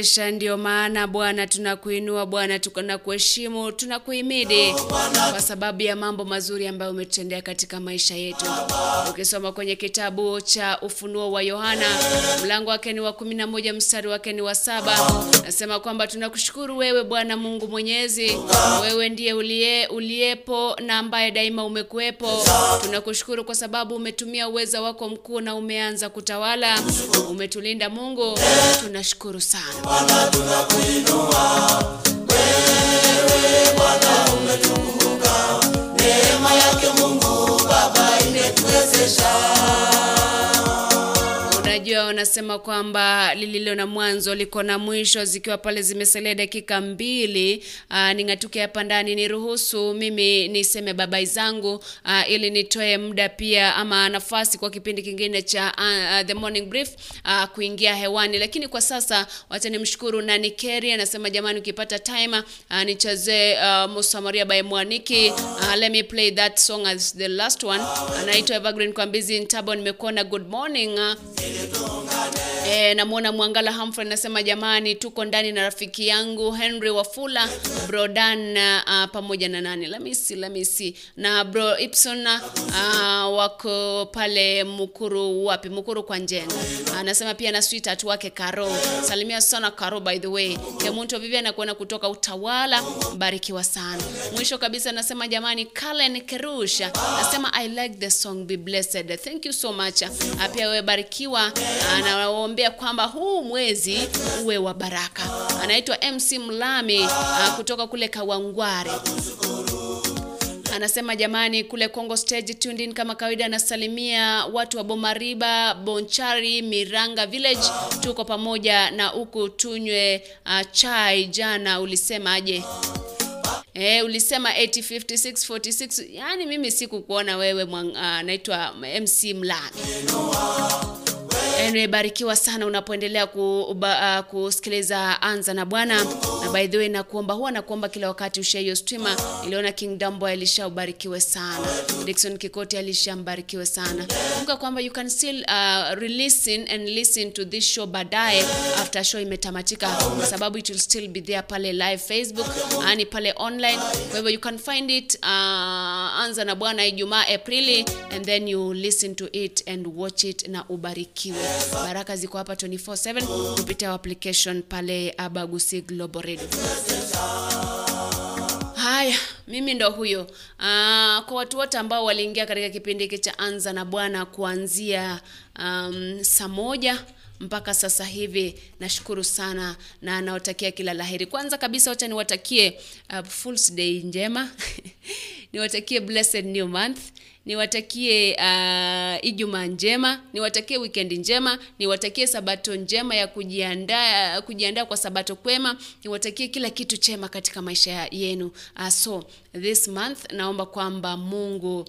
S1: umetuwezesha. Ndio maana Bwana tunakuinua, Bwana tunakuheshimu, tunakuhimidi kwa sababu ya mambo mazuri ambayo umetutendea katika maisha yetu. Ukisoma kwenye kitabu cha Ufunuo wa Yohana mlango wake ni wa kumi na moja mstari wake ni wa saba nasema kwamba tunakushukuru wewe Bwana Mungu Mwenyezi, wewe ndiye uliye uliyepo na ambaye daima umekuwepo. Tunakushukuru kwa sababu umetumia uweza wako mkuu na umeanza kutawala, umetulinda Mungu, tunashukuru sana. Unajua, wanasema kwamba lililo na mwanzo liko na mwisho, zikiwa pale zimesalia dakika mbili. Uh, ning'atuke hapa ndani, niruhusu mimi niseme babai zangu uh, ili nitoe muda pia ama nafasi kwa kipindi kingine cha uh, uh, the morning brief uh, kuingia hewani, lakini kwa sasa wacha nimshukuru Nani Keri, anasema jamani, ukipata time uh, nichezee uh, Musa by Mwaniki. Uh, let me play that song as the last one. Anaitwa Evergreen Kwambizi Ntabo, nimekuona good morning uh, E, namwona Mwangala Humphrey anasema jamani, tuko ndani na rafiki yangu Henry Wafula Brodan uh, pamoja na nani Lamisi Lamisi na bro Ipson uh, wako pale Mukuru, wapi Mukuru kwa Njenga. Anasema pia na sweetheart wake Karo, salimia sana Karo, by the way. Kemunto Vivian anakuona kutoka Utawala, barikiwa sana. Mwisho kabisa anasema jamani, Kalen Kerusha anasema I like the song, be blessed. Thank you so much. Pia wewe barikiwa anawaombea kwamba huu mwezi uwe wa baraka. Anaitwa MC Mlami uh, kutoka kule Kawangware anasema jamani, kule Congo Stage tuned in kama kawaida. Anasalimia watu wa Bomariba, Bonchari, Miranga Village, tuko pamoja na huku tunywe uh, chai. Jana ulisema aje? Eh, ulisema 805646 yani mimi sikukuona wewe. Uh, MC Mlami. Anyway, barikiwa sana unapoendelea ku, uh, kusikiliza Anza na Bwana. Na by the way nakuomba, huwa nakuomba kila wakati ushare hiyo streamer. Niliona King Dambo alisha sana. Dickson Kikoti alishambarikiwe sana. Kumbuka kwamba you can still uh, re-listen and listen to this show baadaye after show imetamatika, kwa sababu it will still be there pale live Facebook, ani pale online. Kwa hivyo you can find it uh, Anza na Bwana Ijumaa Aprili and then you listen to it and watch it na ubarikiwe. Baraka ziko hapa 24/7 kupitia application pale Abagusi Global Radio. Haya, mimi ndo huyo. Aa, kwa watu wote ambao waliingia katika kipindi hiki cha Anza na Bwana kuanzia um, saa moja mpaka sasa hivi nashukuru sana na nawatakia kila la heri. Kwanza kabisa, wacha niwatakie uh, Day njema niwatakie blessed new month niwatakie uh, Ijumaa njema, niwatakie weekend njema, niwatakie sabato njema ya kujiandaa kujiandaa kwa sabato kwema, niwatakie kila kitu chema katika maisha yenu. Uh, so this month naomba kwamba Mungu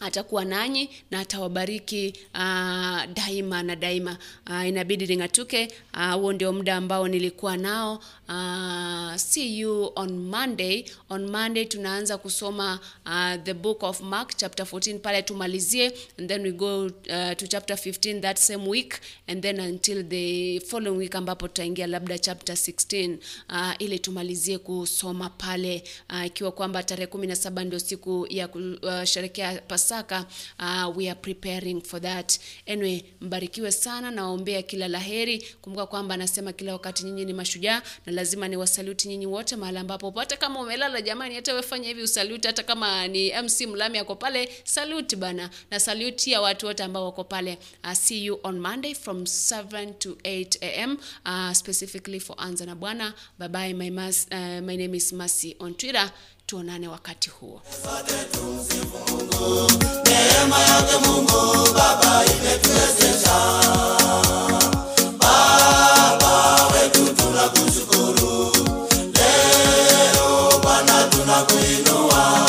S1: atakuwa nanyi na atawabariki uh, daima na daima. Uh, inabidi ning'atuke. Huo uh, ndio muda ambao nilikuwa nao. Uh, see you on Monday. On Monday tunaanza kusoma uh, the book of Mark chapter 14 pale tumalizie, and then we go uh, to chapter 15 that same week and then until the following week ambapo tutaingia labda chapter 16 uh, ili tumalizie kusoma pale uh, kwamba tarehe 17 ndio siku ya kusherekea Pasaka. Uh, we are preparing for that. Anyway, mbarikiwe sana, nawaombea kila la heri. Kumbuka kwamba anasema kila wakati nyinyi ni mashujaa na lazima ni wasaluti nyinyi wote mahali ambapo, hata kama umelala jamani, hata wefanya hivi usaluti, hata kama ni MC Mlami ako pale, saluti bana, na saluti ya watu wote ambao wako pale. Uh, see you on Monday from 7 to 8 am uh, specifically for Anza na Bwana. Bye my, uh, my name is Mercy on Twitter. Tuonane wakati huo.
S2: Neema yake Mungu Baba imetuwezesha. Baba wetu tunakushukuru. Leo Bwana tunakuinua.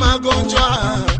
S5: Magonjwa ah,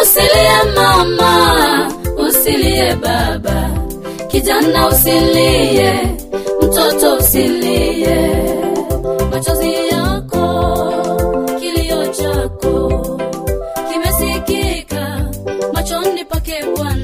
S6: Usilie mama, usilie baba, kijana usilie, mtoto usilie. Machozi yako, kilio chako kimesikika machoni pake Bwana.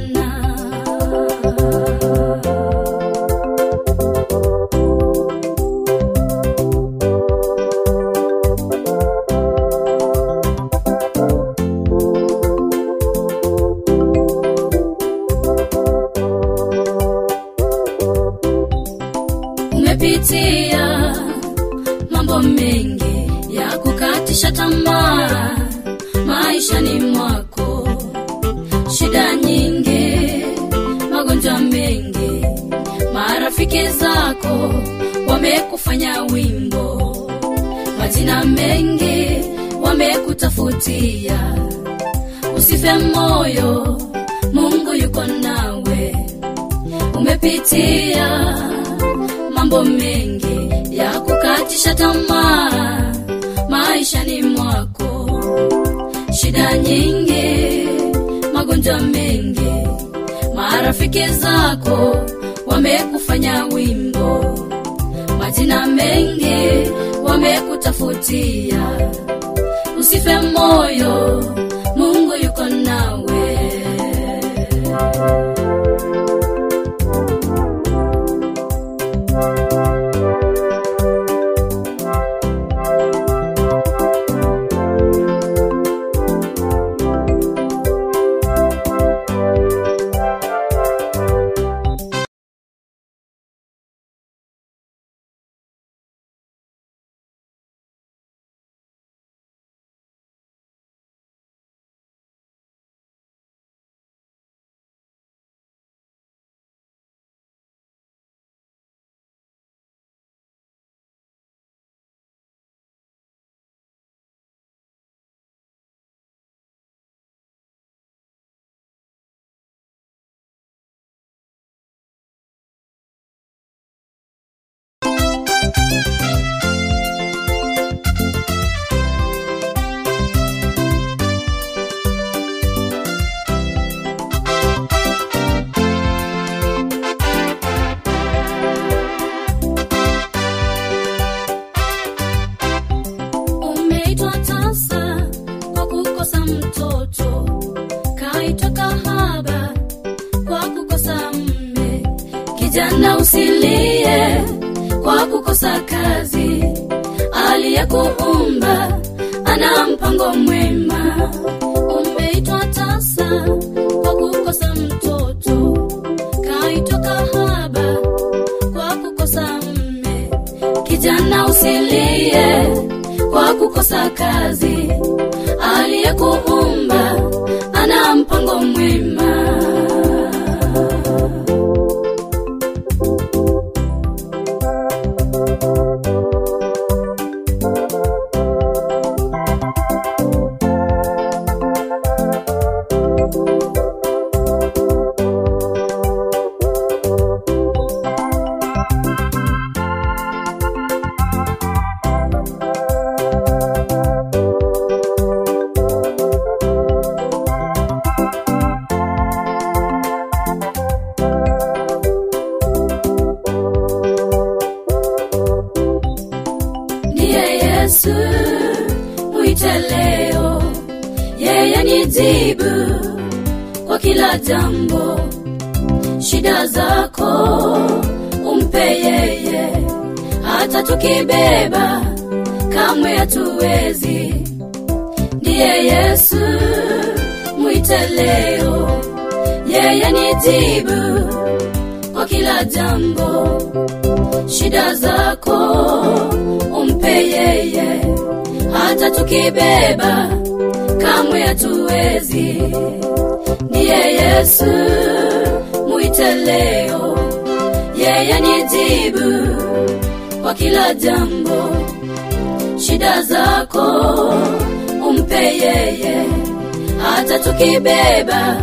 S6: tukibeba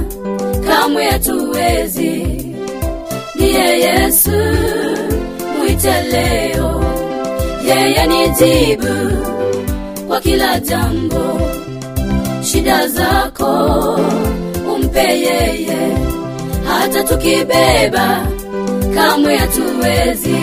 S6: kamwe hatuwezi. Ndiye Yesu, mwite leo, yeye ni jibu kwa kila jambo. Shida zako umpe yeye, hata tukibeba kamwe hatuwezi.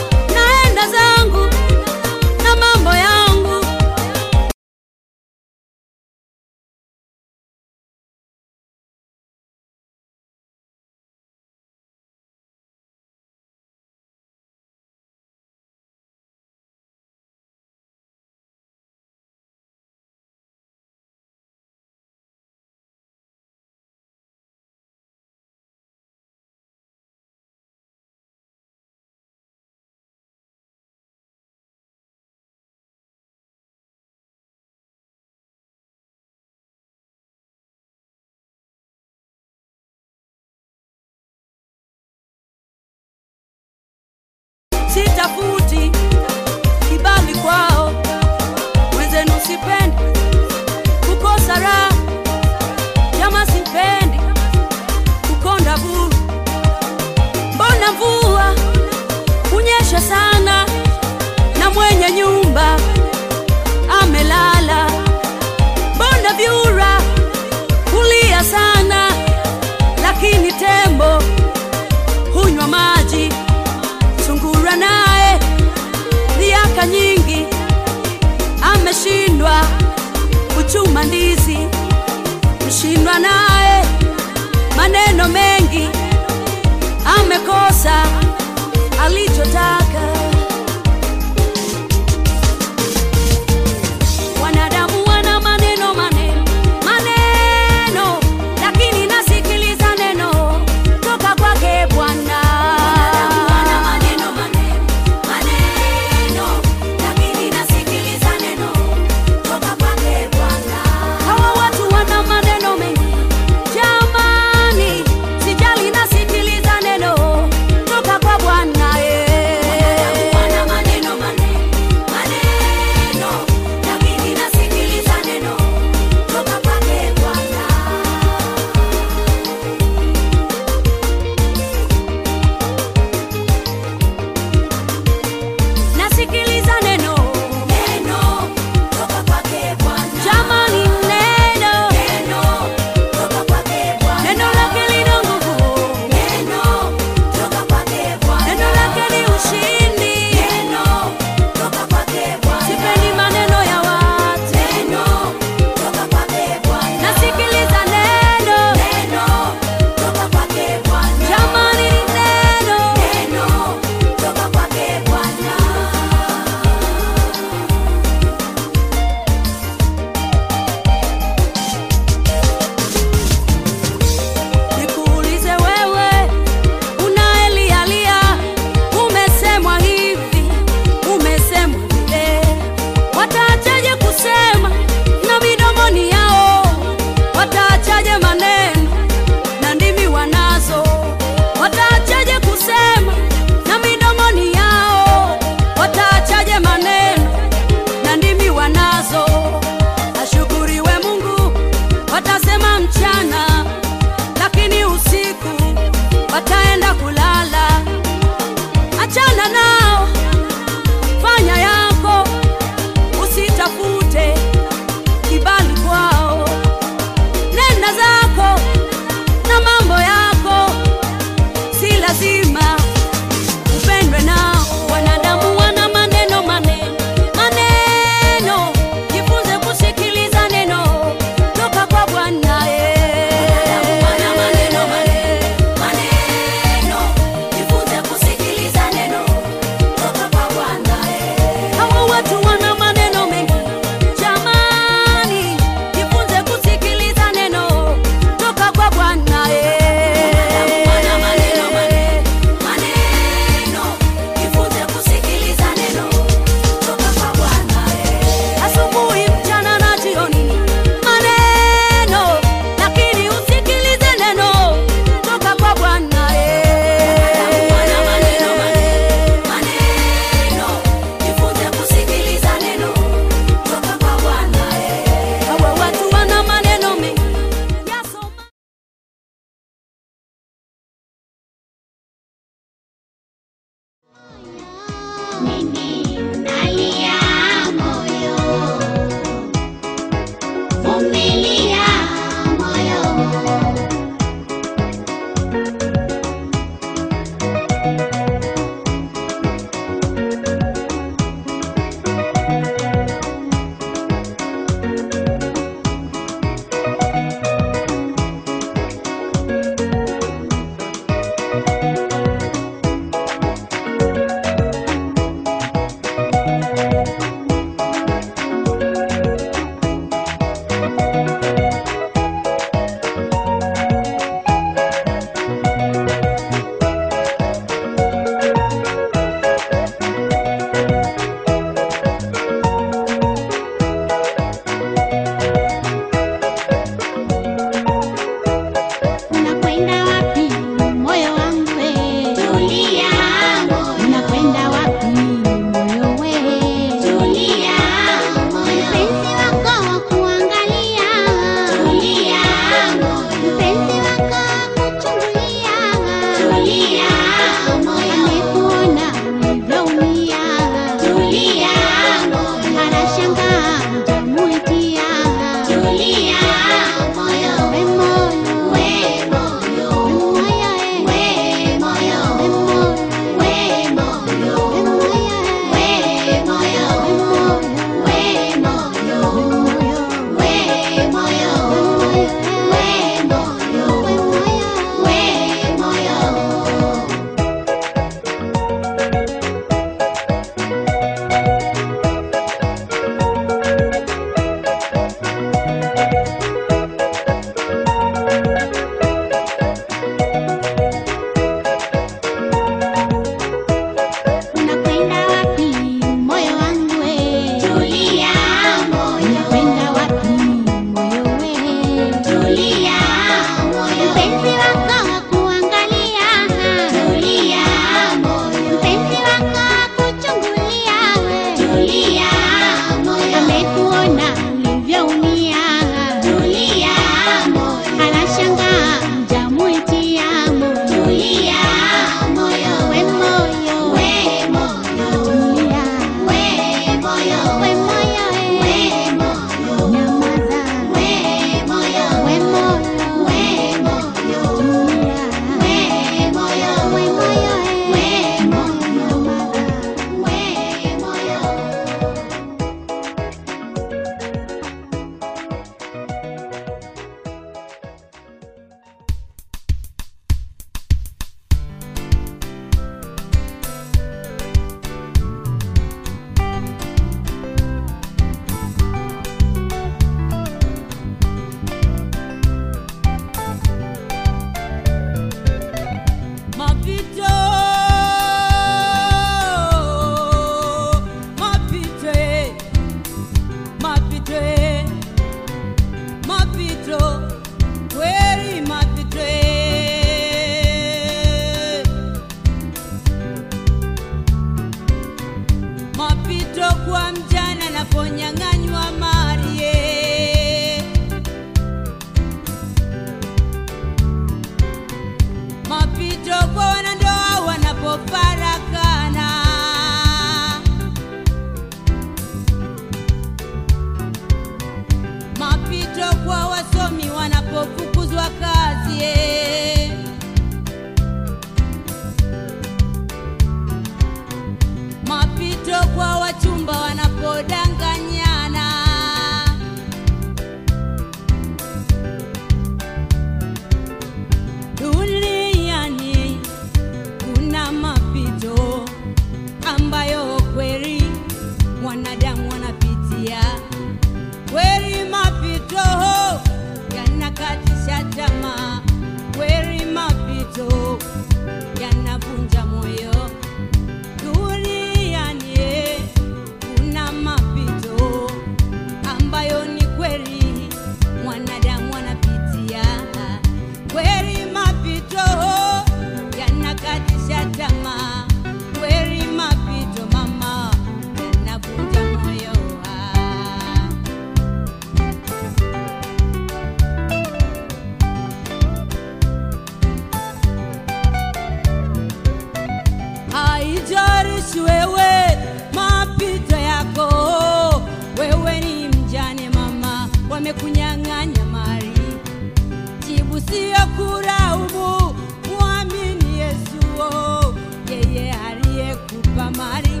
S7: Aliyekupa mali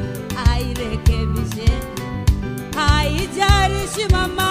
S7: airekebishe. Haijalishi mama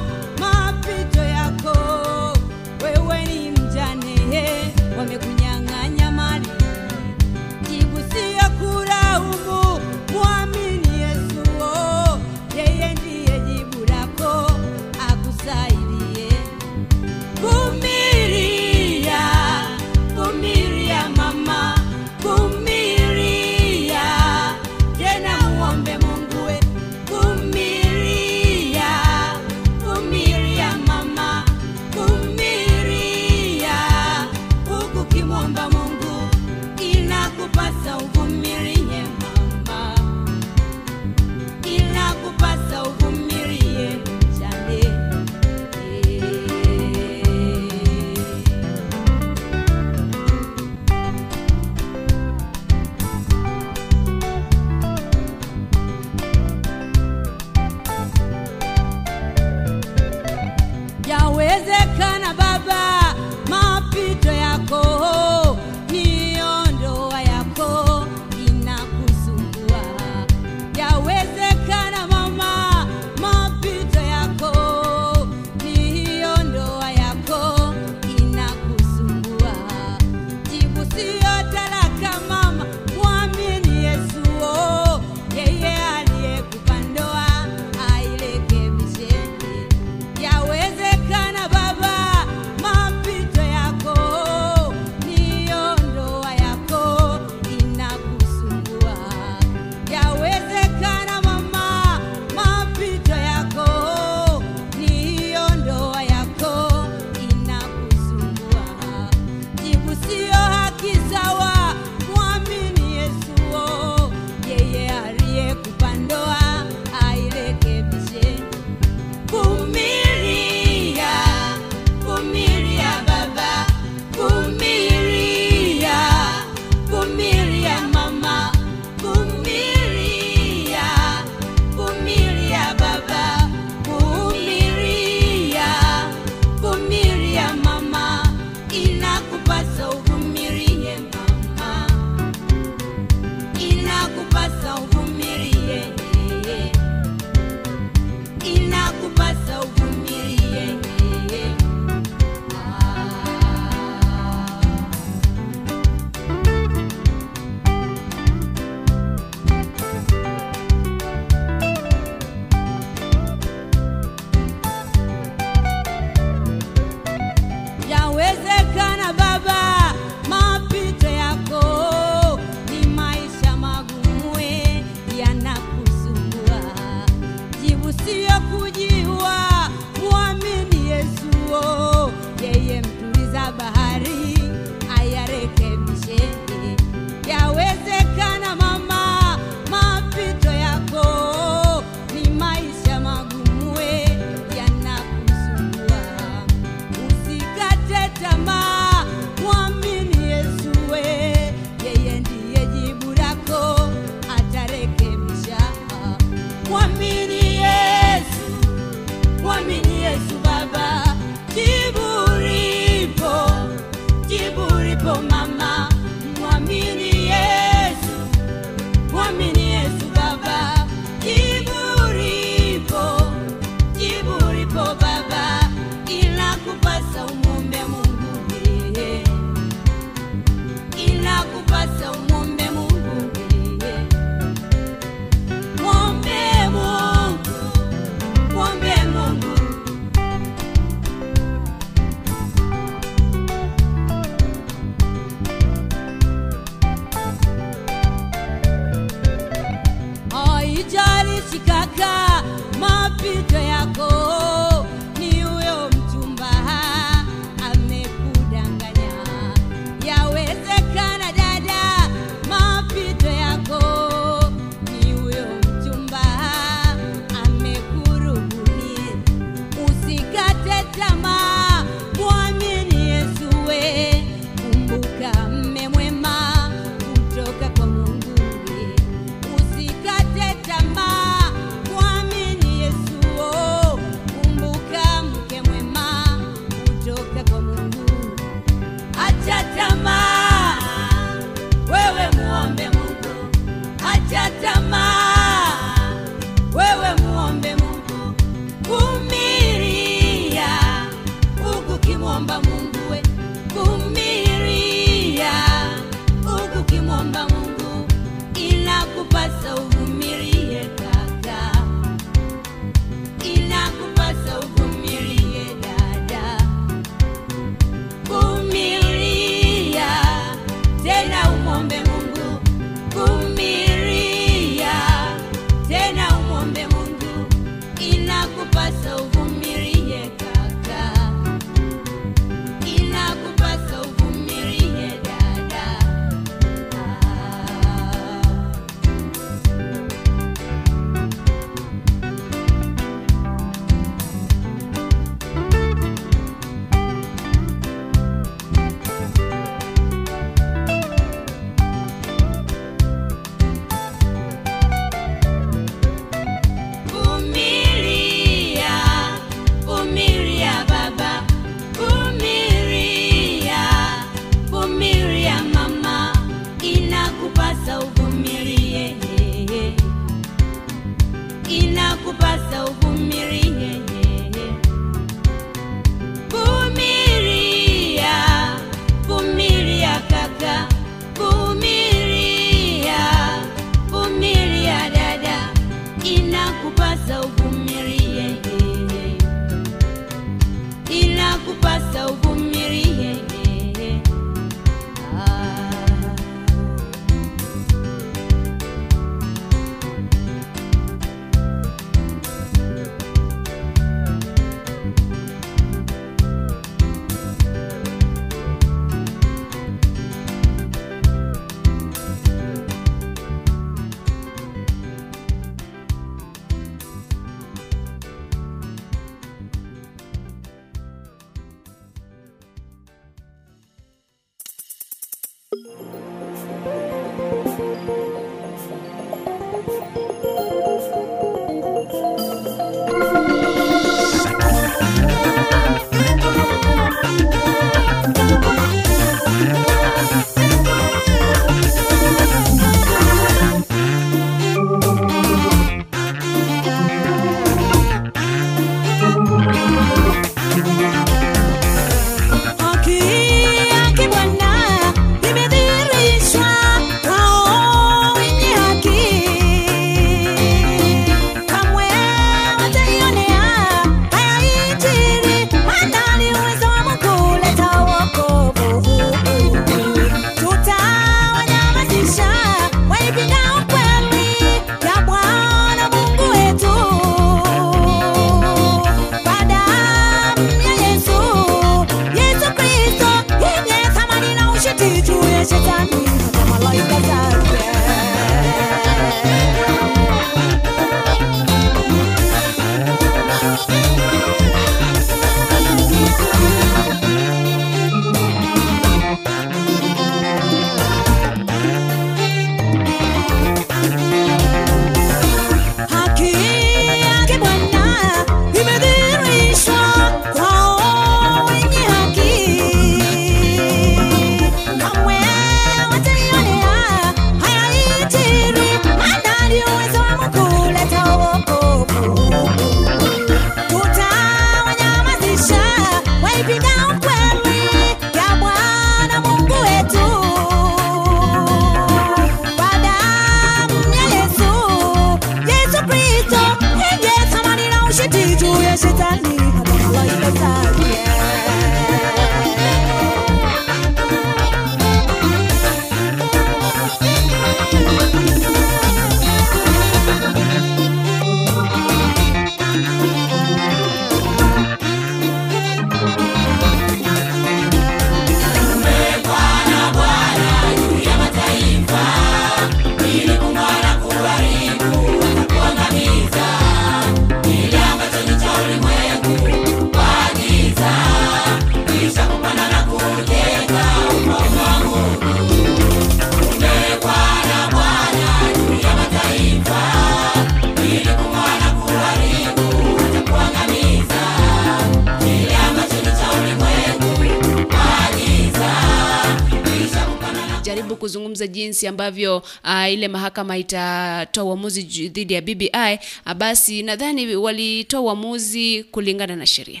S1: ambavyo uh, ile mahakama itatoa uamuzi dhidi ya BBI uh, basi nadhani walitoa uamuzi kulingana na sheria.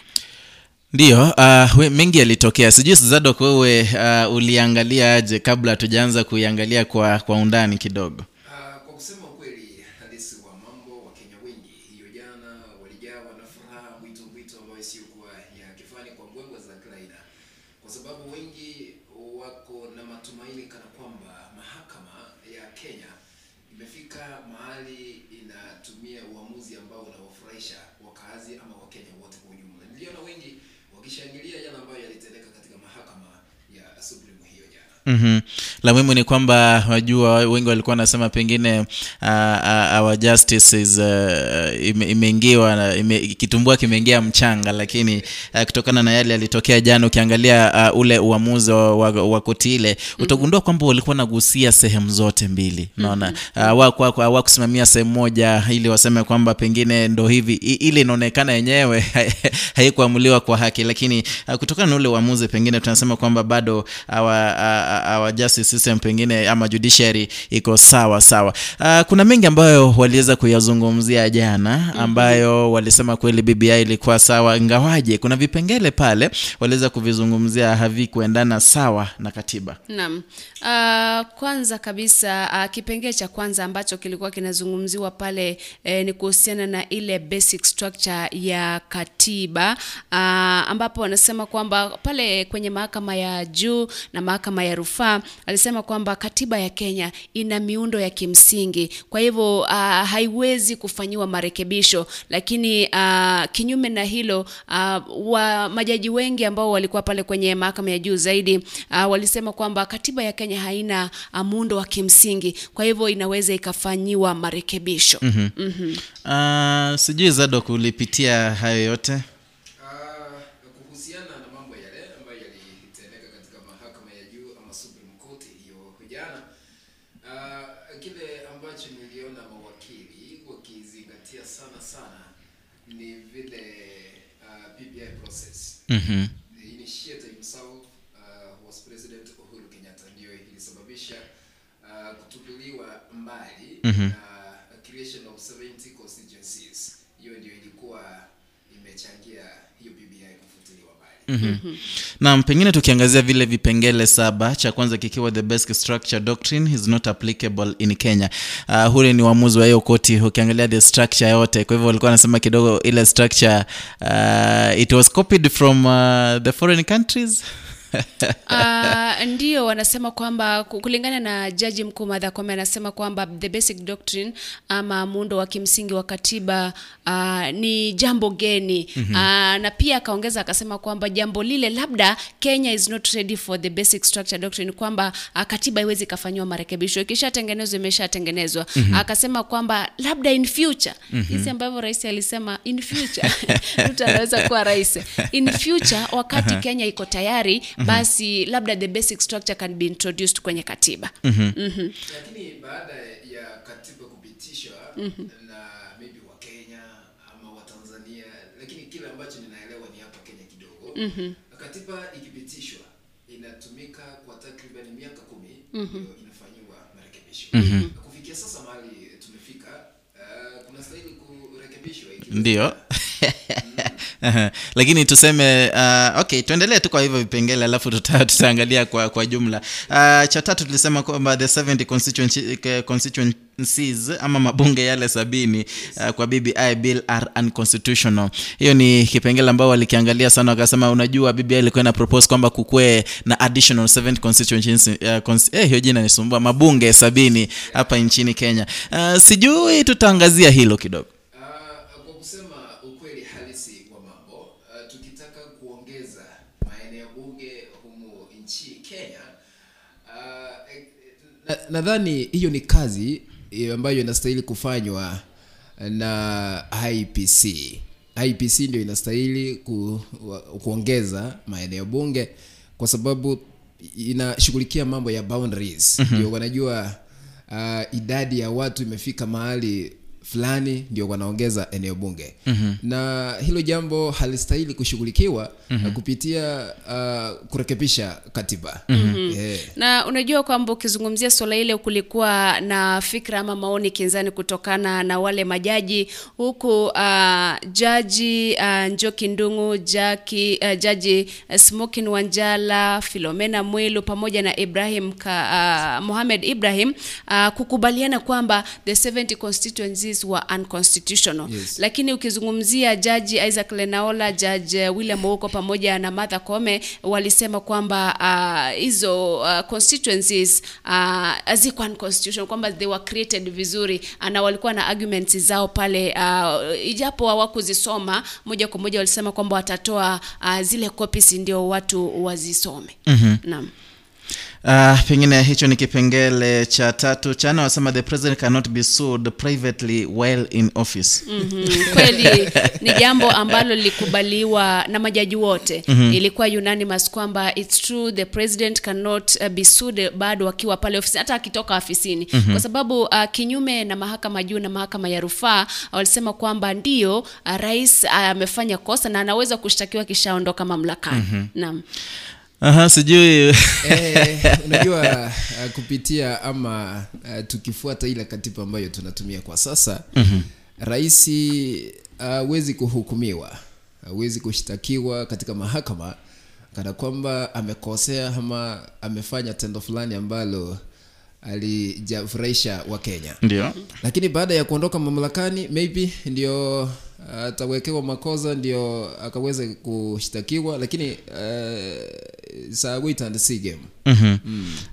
S8: Ndiyo, uh, mengi yalitokea. Sijui Zadok, wewe uh, uliangalia kabla hatujaanza kuiangalia kwa, kwa undani kidogo?
S9: Ah, kwa kusema ukweli halisi wa mambo wakenya wengi hiyo jana walijawa na furaha bwito bwito ambayo isiyokuwa ya kifani kwa mbwembwe za kawaida kwa sababu wengi wako na matumaini kana kwamba mahakama ya kenya imefika mahali inatumia uamuzi ambao unawafurahisha wakazi ama wakenya wote kwa ujumla niliona wengi wakishangilia yale ambayo yalitendeka katika mahakama ya supreme hiyo jana
S8: mm-hmm. la muhimu ni kwamba wajua wengi walikuwa wanasema pengine uh, uh, our justice is uh, imeingiwa ime, kitumbua kimeingia mchanga lakini uh, kutokana na yale yalitokea jana ukiangalia uh, ule uamuzi wa, wa, wa koti ile utagundua kwamba walikuwa nagusia sehemu zote mbili naona uh, hawakusimamia sehemu moja ili waseme kwamba pengine ndo hivi I, ile inaonekana yenyewe haikuamuliwa kwa haki lakini uh, kutokana na ule uamuzi pengine tunasema kwamba bado awa, uh, our justice system pengine ama judiciary iko sawa sawa. Uh, kuna mengi ambayo waliweza kuyazungumzia jana ambayo walisema kweli BBI ilikuwa sawa ingawaje kuna vipengele pale waliweza kuvizungumzia havikuendana sawa na katiba.
S1: Naam. Uh, kwanza kabisa uh, kipengele cha kwanza ambacho kilikuwa kinazungumziwa pale eh, ni kuhusiana na ile basic structure ya katiba uh, ambapo wanasema kwamba pale kwenye mahakama ya juu na mahakama ya rufaa alisema kwamba katiba ya Kenya ina miundo ya kimsingi, kwa hivyo uh, haiwezi kufanyiwa marekebisho, lakini uh, kinyume na hilo uh, wa majaji wengi ambao walikuwa pale kwenye mahakama ya juu zaidi uh, walisema kwamba katiba ya Kenya haina uh, muundo wa kimsingi, kwa hivyo inaweza ikafanyiwa marekebisho.
S8: Mhm.
S1: Mhm.
S8: uh, sijui Zadok ulipitia hayo yote
S9: kuhusiana na mambo yale ambayo yalitendeka katika mahakama ya juu ama Supreme Court kile ambacho niliona mawakili wakizingatia sana sana ni vile uh, PBI process
S8: Mhm.
S9: the initiator himself uh, was President Uhuru Kenyatta ndio ilisababisha uh, kutupiliwa mbali
S8: Mhm.
S9: na creation of 70 constituencies. Hiyo ndio ilikuwa imechangia hiyo BBI kufutiliwa mbali.
S8: Mhm. Naam, pengine tukiangazia vile vipengele saba, cha kwanza kikiwa the basic structure doctrine is not applicable in Kenya. Uh, hule ni uamuzi wa hiyo koti, ukiangalia the structure yote. Kwa hivyo walikuwa wanasema kidogo ile structure uh, it was copied from uh, the foreign countries
S1: Uh, ndio wanasema kwamba kulingana na jaji mkuu Martha Koome anasema kwamba the basic doctrine ama muundo wa kimsingi wa katiba uh, ni jambo geni
S10: Mhm.
S1: uh, na pia akaongeza akasema kwamba jambo lile labda Kenya is not ready for the basic structure doctrine kwamba uh, katiba iwezi ikafanyiwa marekebisho ikishatengenezwa imeshatengenezwa
S10: Mhm.
S1: akasema kwamba labda in future
S10: Mhm.
S1: jinsi ambavyo rais alisema in future Ruto anaweza kuwa rais in future wakati
S10: Aha.
S1: Kenya iko tayari
S10: Mhm.
S1: basi labda the basic structure can be introduced kwenye katiba
S8: Mhm.
S1: Mhm.
S9: Lakini baada ya katiba kupitishwa
S1: Mhm.
S9: na maybe wa Kenya ama wa Tanzania, lakini kile ambacho ninaelewa ni hapa Kenya kidogo.
S1: Mhm.
S9: Katiba ikipitishwa inatumika kwa takriban miaka kumi
S1: mm
S9: -hmm. inafanyiwa marekebisho.
S8: Mhm.
S9: Kufikia sasa mahali tumefika, uh, kuna stahili kurekebishwa
S8: ndio Aha. lakini tuseme uh, okay tuendelee tu kwa hivyo vipengele alafu tuta, tutaangalia kwa, kwa jumla. Uh, cha tatu tulisema kwamba the 70 constituency, constituency constituencies ama mabunge yale sabini uh, kwa BBI bill are unconstitutional. Hiyo ni kipengele ambao walikiangalia sana wakasema unajua BBI ilikuwa ina propose kwamba kukue na additional 70 constituencies uh, eh, hiyo jina nisumbua mabunge sabini hapa nchini Kenya. Uh, sijui tutaangazia hilo kidogo
S9: Uh, kwa kusema ukweli halisi wa mambo uh, tukitaka kuongeza maeneo bunge humu nchi Kenya uh, eh, na- nadhani hiyo ni kazi eh, ambayo inastahili kufanywa na IPC. IPC ndio inastahili ku, kuongeza maeneo bunge kwa sababu inashughulikia mambo ya boundaries
S10: Mhm.
S9: ndio wanajua uh, idadi ya watu imefika mahali fulani ndio wanaongeza eneo bunge
S10: Mhm.
S9: na hilo jambo halistahili kushughulikiwa
S10: Mhm.
S9: na kupitia uh, kurekebisha katiba
S1: mm-hmm.
S9: yeah.
S1: na unajua kwamba ukizungumzia swala ile kulikuwa na fikra ama maoni kinzani kutokana na wale majaji huku uh, jaji uh, njoki ndungu jaki, uh, jaji uh, smokin wanjala filomena mwilu pamoja na ibrahim ka, uh, mohamed ibrahim uh, kukubaliana kwamba the 70 constituencies were unconstitutional
S10: Yes.
S1: lakini ukizungumzia jaji isaac lenaola jaji william ouko pamoja na martha koome walisema kwamba ah, hizo uh, constituencies uh, hazikuwa unconstitutional kwamba they were created vizuri na walikuwa na arguments zao pale uh, ijapo hawakuzisoma moja kwa moja walisema kwamba watatoa uh, zile copies ndio watu wazisome
S8: Mhm.
S1: naam
S8: Uh, pengine hicho ni kipengele cha tatu. Chana wasema the president cannot be sued privately while in office.
S1: Mhm, kweli ni jambo ambalo lilikubaliwa na majaji wote.
S8: Mhm.
S1: ilikuwa unanimous kwamba it's true the president cannot uh, be sued bado akiwa pale ofisini hata akitoka ofisini.
S10: Mhm.
S1: kwa sababu uh, kinyume na mahakama juu na mahakama ya rufaa walisema kwamba ndio uh, rais uh, amefanya kosa na anaweza kushtakiwa kishaondoka mamlakani.
S8: Mhm.
S1: naam
S8: Aha, sijui
S9: eh, unajua uh, kupitia ama uh, tukifuata ile katiba ambayo tunatumia kwa sasa
S8: Mhm.
S9: rais hawezi kuhukumiwa hawezi kushtakiwa katika mahakama kana kwamba amekosea ama amefanya tendo fulani ambalo alijafurahisha wa kenya
S8: Ndio.
S9: lakini baada ya kuondoka mamlakani maybe ndio atawekewa makosa ndio akaweze kushtakiwa lakini uh, saa wait and see game.
S8: Mm.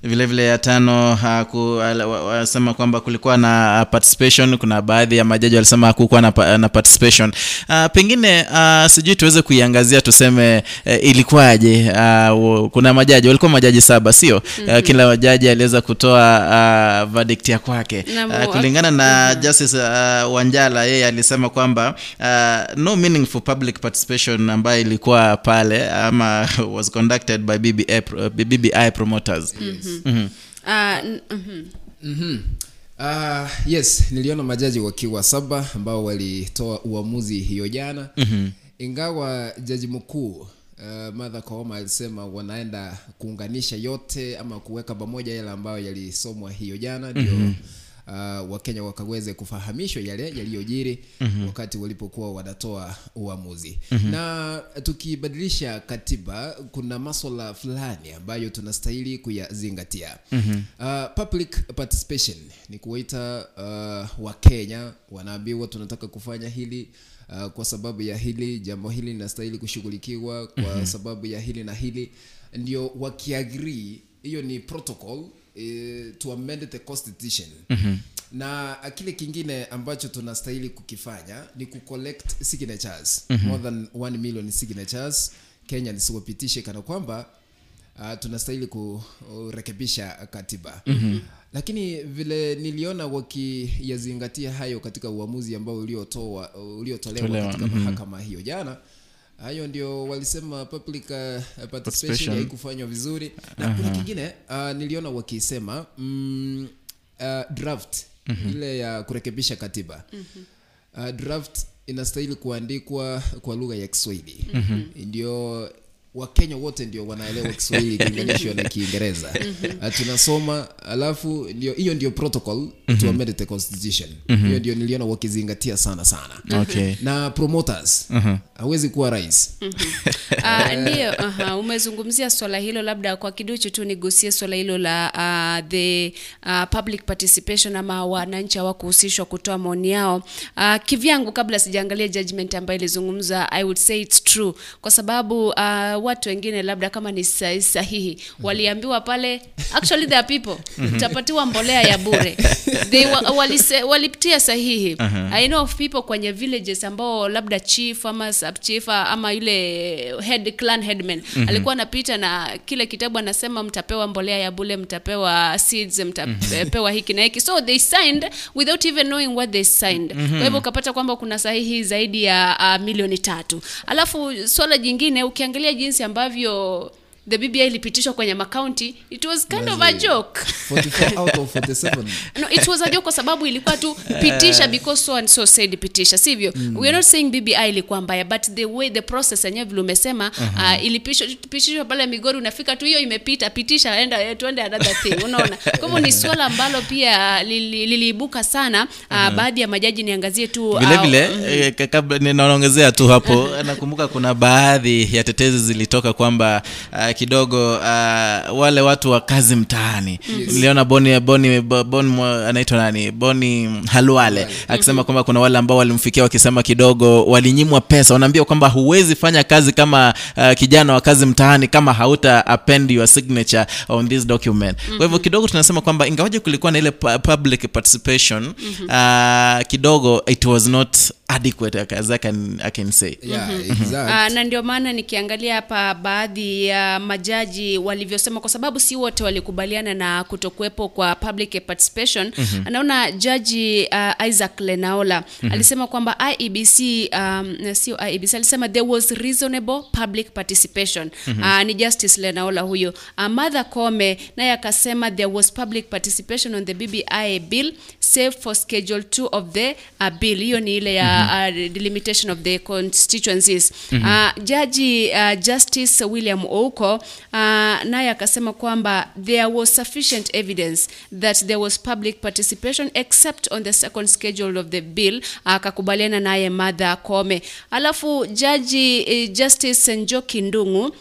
S8: vile vile ya tano haku- ala- wa- wasema kwamba kulikuwa na uh, participation. Kuna baadhi ya majaji walisema hakukuwa na, na participation. Uh, pengine uh, sijui tuweze kuiangazia tuseme uh, ilikuwaje uh, kuna majaji walikuwa majaji saba sio? Uh,
S1: Mhm.
S8: kila jaji aliweza kutoa uh, verdict ya kwake. Uh, kulingana na justice uh, wanjala yeye alisema kwamba uh, no meaningful public participation ambayo ilikuwa pale ama was conducted by BBI, BBI promoters
S1: n- mhm.
S9: mm-hmm. Uh, yes niliona majaji wakiwa saba ambao walitoa uamuzi hiyo jana
S8: Mhm.
S9: ingawa jaji mkuu uh, Martha Koome alisema wanaenda kuunganisha yote ama kuweka pamoja yale ambayo yalisomwa hiyo jana ndio
S8: Mhm.
S9: Uh, wakenya wakaweze kufahamishwa yale yaliyojiri
S8: Mhm.
S9: wakati walipokuwa wanatoa uamuzi
S8: Mhm.
S9: na tukibadilisha katiba kuna maswala fulani ambayo tunastahili kuyazingatia
S8: Mhm.
S9: uh, public participation ni kuwaita uh, wakenya wanaambiwa tunataka kufanya hili uh, kwa sababu ya hili jambo hili linastahili kushughulikiwa kwa
S8: Mhm.
S9: sababu ya hili na hili ndio wakiagrii hiyo ni protocol eh, to amend the constitution
S8: Mhm.
S9: na kile kingine ambacho tunastahili kukifanya ni kucollect signatures
S8: Mhm.
S9: more than 1 million signatures kenya nisiwapitishe kana kwamba uh, tunastahili kurekebisha katiba
S8: Mhm.
S9: lakini vile niliona wakiyazingatia hayo katika uamuzi ambao uliotoa uliotolewa
S8: Tolewa,
S9: katika
S8: mhm.
S9: mahakama hiyo jana hayo ndio walisema public uh, participation
S8: Participation.
S9: haikufanywa vizuri na kuna kingine uh, niliona wakisema mm, uh, draft
S8: Mhm.
S9: ile ya kurekebisha katiba uh, draft inastahili kuandikwa kwa lugha ya kiswahili
S8: Mhm.
S9: ndio wakenya wote ndio wanaelewa kiswahili ikilinganishwa na kiingereza. Uh, tunasoma alafu ndio hiyo ndio protocol
S8: Mhm.
S9: to amend the constitution.
S8: Mhm.
S9: hiyo ndio niliona wakizingatia sana sana.
S8: Okay.
S9: na promoters
S8: Mhm.
S9: hawezi kuwa rais.
S1: Ah, ndio aha, umezungumzia swala hilo labda kwa kiduchu tu nigusie swala hilo la uh, the uh, public participation ama wananchi hawakuhusishwa kutoa maoni yao. Uh, kivyangu kabla sijaangalia judgment ambayo ilizungumza i would say it's true. Kwa sababu uh, watu wengine labda kama ni sa- sahihi. Waliambiwa pale actually there are people. Utapatiwa mbolea ya bure. They wa, walise, walitia sahihi.
S8: Aha.
S1: I know of people kwenye villages ambao labda chief ama sub chief ama yule head clan headman
S8: Mhm.
S1: alikuwa anapita na kile kitabu anasema mtapewa mbolea ya bure mtapewa seeds mtapewa hiki na hiki. So they signed without even knowing what they signed.
S8: Mhm.
S1: kwa hivyo ukapata kwamba kuna sahihi zaidi ya uh, milioni tatu. Alafu swala jingine ukiangalia jinsi ambavyo the BBI ilipitishwa kwenye makaunti. It was kind of a joke.
S9: out of 47
S1: no it was a joke kwa sababu ilikuwa tu pitisha because so and so said pitisha sivyo
S9: Mm.
S1: weare not saying bbi ilikuwa mbaya but the way the process yenyewe vile umesema
S8: Aha.
S1: uh, ilipitishwa pale migori unafika tu hiyo imepita pitisha enda eh, tuende another thing. Unaona? Kwahivyo ni swala ambalo pia lili- li sana. Uh,
S8: Aha.
S1: baadhi ya majaji niangazie tu uh,
S8: vile vile
S1: mm,
S8: eh, ninaongezea tu hapo. Nakumbuka kuna baadhi ya tetezi zilitoka kwamba uh, kidogo uh, wale watu wa kazi mtaani.
S9: Yes.
S8: niliona boni boni boni anaitwa nani? Boni halwale akisema kwamba kuna wale ambao walimfikia wakisema kidogo walinyimwa pesa. Wanaambia kwamba huwezi fanya kazi kama uh, kijana wa kazi mtaani kama hauta append your signature on this document. Kwa hivyo kidogo tunasema kwamba ingawaje kulikuwa na ile public participation uh, kidogo it was not adequate as I can, I can say
S9: Yeah,
S1: Mhm.
S9: exact.
S1: Ah, na ndio maana nikiangalia hapa baadhi ya majaji walivyosema kwa sababu si wote walikubaliana na kutokuwepo kwa public participation
S8: Mhm.
S1: naona jaji uh, isaac lenaola
S8: Mhm.
S1: alisema kwamba iebc um, sio iebc alisema there was reasonable public participation
S8: Mhm.
S1: uh, ni justice lenaola huyo uh, martha kome naye akasema there was public participation on the bbi bill save for schedule 2 of the uh, bill. Hiyo ni ile ya uh, delimitation of the constituencies.
S8: Mhm.
S1: uh, jaji uh, justice william ouko uh, naye akasema kwamba there was sufficient evidence that there was public participation except on the second schedule of the bill. Akakubaliana naye madha kome alafu jaji uh, justice njoki ndungu uh,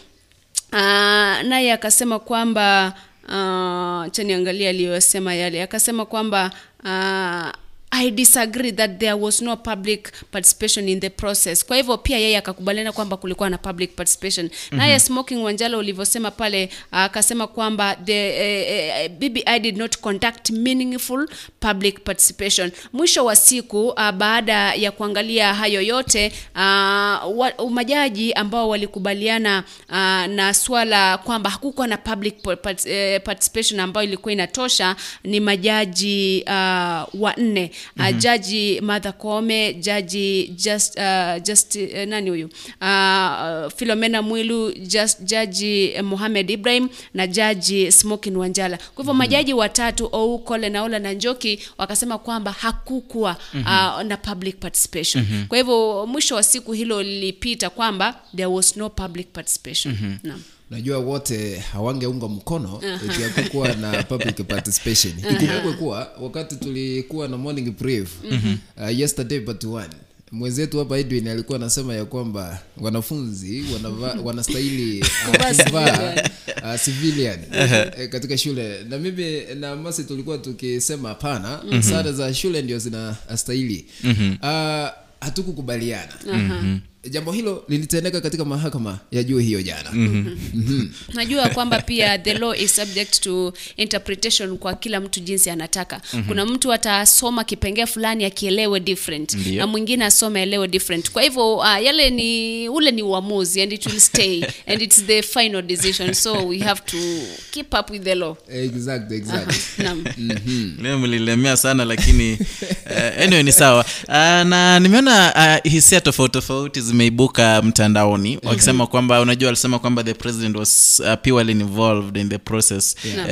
S1: naye akasema kwamba uh, chaniangalia aliyosema yale. Akasema kwamba uh, I disagree that there was no public participation in the process. Kwa hivyo pia yeye akakubaliana kwamba kulikuwa na public participation. Naye
S8: Mhm.
S1: Smoking Wanjala ulivyosema pale akasema kwamba the uh, eh, BBI did not conduct meaningful public participation. Mwisho wa siku uh, baada ya kuangalia hayo yote uh, majaji ambao walikubaliana uh, na swala kwamba hakukuwa na public pa- part, eh, participation ambayo ilikuwa inatosha ni majaji uh, wanne uh, jaji Martha Koome, jaji just, uh, just uh, nani huyu uh, Philomena Mwilu, just, jaji Mohamed Ibrahim na jaji Smokin Wanjala. Kwa hivyo majaji watatu Ou, Kole, naola na Njoki wakasema kwamba hakukuwa uh, na public participation. Kwa hivyo mwisho wa siku hilo lilipita kwamba there was no public participation. Naam.
S9: Najua wote hawangeunga mkono ikiakukuwa na public participation. Ikumbukwe kuwa wakati tulikuwa na morning brief uh, yesterday but one. Mwenzetu hapa edwin alikuwa anasema ya kwamba wanafunzi wanava, wanastahili uh,
S1: Kuvaa
S9: uh, civilian. eh, katika shule. Na mimi na masi tulikuwa tukisema hapana sare za shule ndio zinastahili. Uh, hatukukubaliana jambo hilo lilitendeka katika mahakama ya juu hiyo jana.
S1: Najua kwamba pia the law is subject to interpretation kwa kila mtu jinsi anataka. Kuna mtu atasoma kipengee fulani akielewe different
S8: Ndiyo.
S1: na mwingine asome elewe different. Kwa hivyo uh, yale ni ule ni uamuzi and it will stay and it's the final decision. So we have to keep up with the law.
S9: Exact, exact.
S1: Naam.
S8: leo mlilemea sana lakini uh, anyway ni sawa. Uh, na nimeona uh, hisia tofauti tofauti zimeibuka mtandaoni wakisema kwamba unajua alisema kwamba the president was uh, purely involved in the process
S1: Yeah.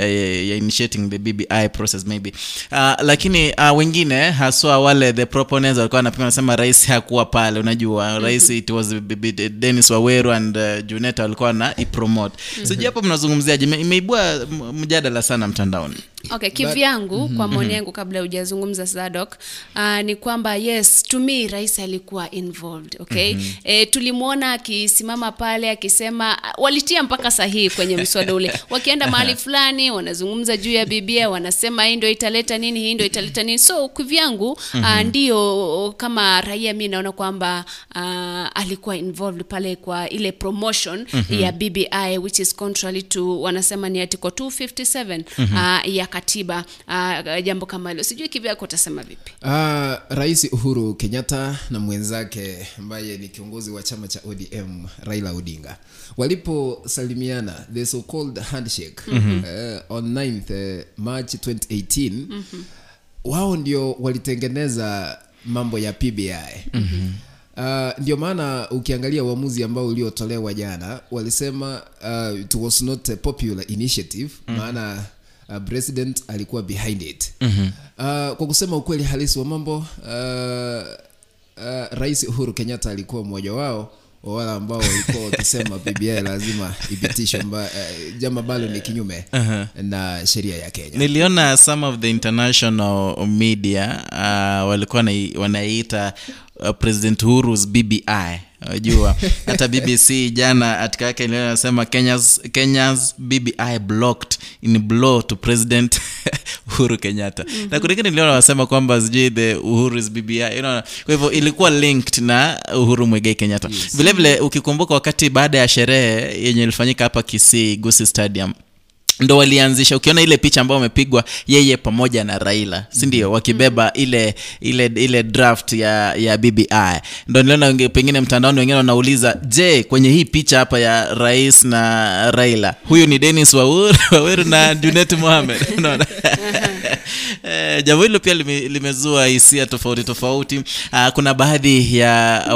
S8: uh, initiating the bbi process maybe. Uh, lakini uh, wengine haswa wale the proponents walikuwa wanapinga wanasema rais hakuwa pale unajua. Rais it was b- b- dennis waweru and uh, juneta walikuwa na ipromote sijui hapo mnazungumziaje imeibua mjadala sana mtandaoni
S1: okay kivyangu kwa maoni yangu kabla hujazungumza Zadok, uh, ni kwamba yes to me rais alikuwa involved okay? E, tulimwona akisimama pale akisema walitia mpaka sahihi kwenye mswada ule. Wakienda mahali fulani wanazungumza juu ya bibia wanasema hii ndio italeta nini hii ndio italeta nini. So kivyangu uh, ndio kama raia mi naona kwamba uh, alikuwa involved pale kwa ile promotion ya bbi which is contrary to wanasema ni article 257 uh, ya katiba uh, jambo kama hilo. Sijui kivyako utasema vipi.
S9: Uh, rais uhuru kenyatta na mwenzake ambaye ni kiongozi wa chama cha odm raila odinga. Waliposalimiana the so called handshake uh, on 9th uh, march 2018 wao ndio walitengeneza mambo ya pbi Uh, ndio maana ukiangalia uamuzi ambao uliotolewa jana walisema uh, it was not a popular initiative maana uh, president alikuwa behind it. Uh, kwa kusema ukweli halisi wa mambo uh, uh, rais uhuru kenyatta alikuwa mmoja wao wa wale ambao walikuwa wakisema bbi lazima ipitishwe jama uh, jambo ambalo ni kinyume na sheria ya kenya.
S8: Niliona some of the international media uh, walikuwa wanaiita uh, president huru's bbi unajua hata bbc jana atika yake inasema kenya's, kenya's bbi blocked in blow to president uhuru kenyatta mm-hmm. na kuringine niliona wanasema kwamba sijui the uhuru is bbi you know, kwa hivyo ilikuwa linked na uhuru mwigai kenyatta yes. vilevile ukikumbuka wakati baada ya sherehe yenye ilifanyika hapa kisii gusi stadium ndo walianzisha ukiona ile picha ambayo wamepigwa yeye pamoja na raila sindio wakibeba ile ile ile draft ya ya bbi ndo niliona pengine mtandaoni wengine wanauliza je kwenye hii picha hapa ya rais na raila huyu ni denis waweru na junet mohamed? Unaona Eh, jambo hilo pia lime, limezua hisia tofauti tofauti uh, kuna baadhi ya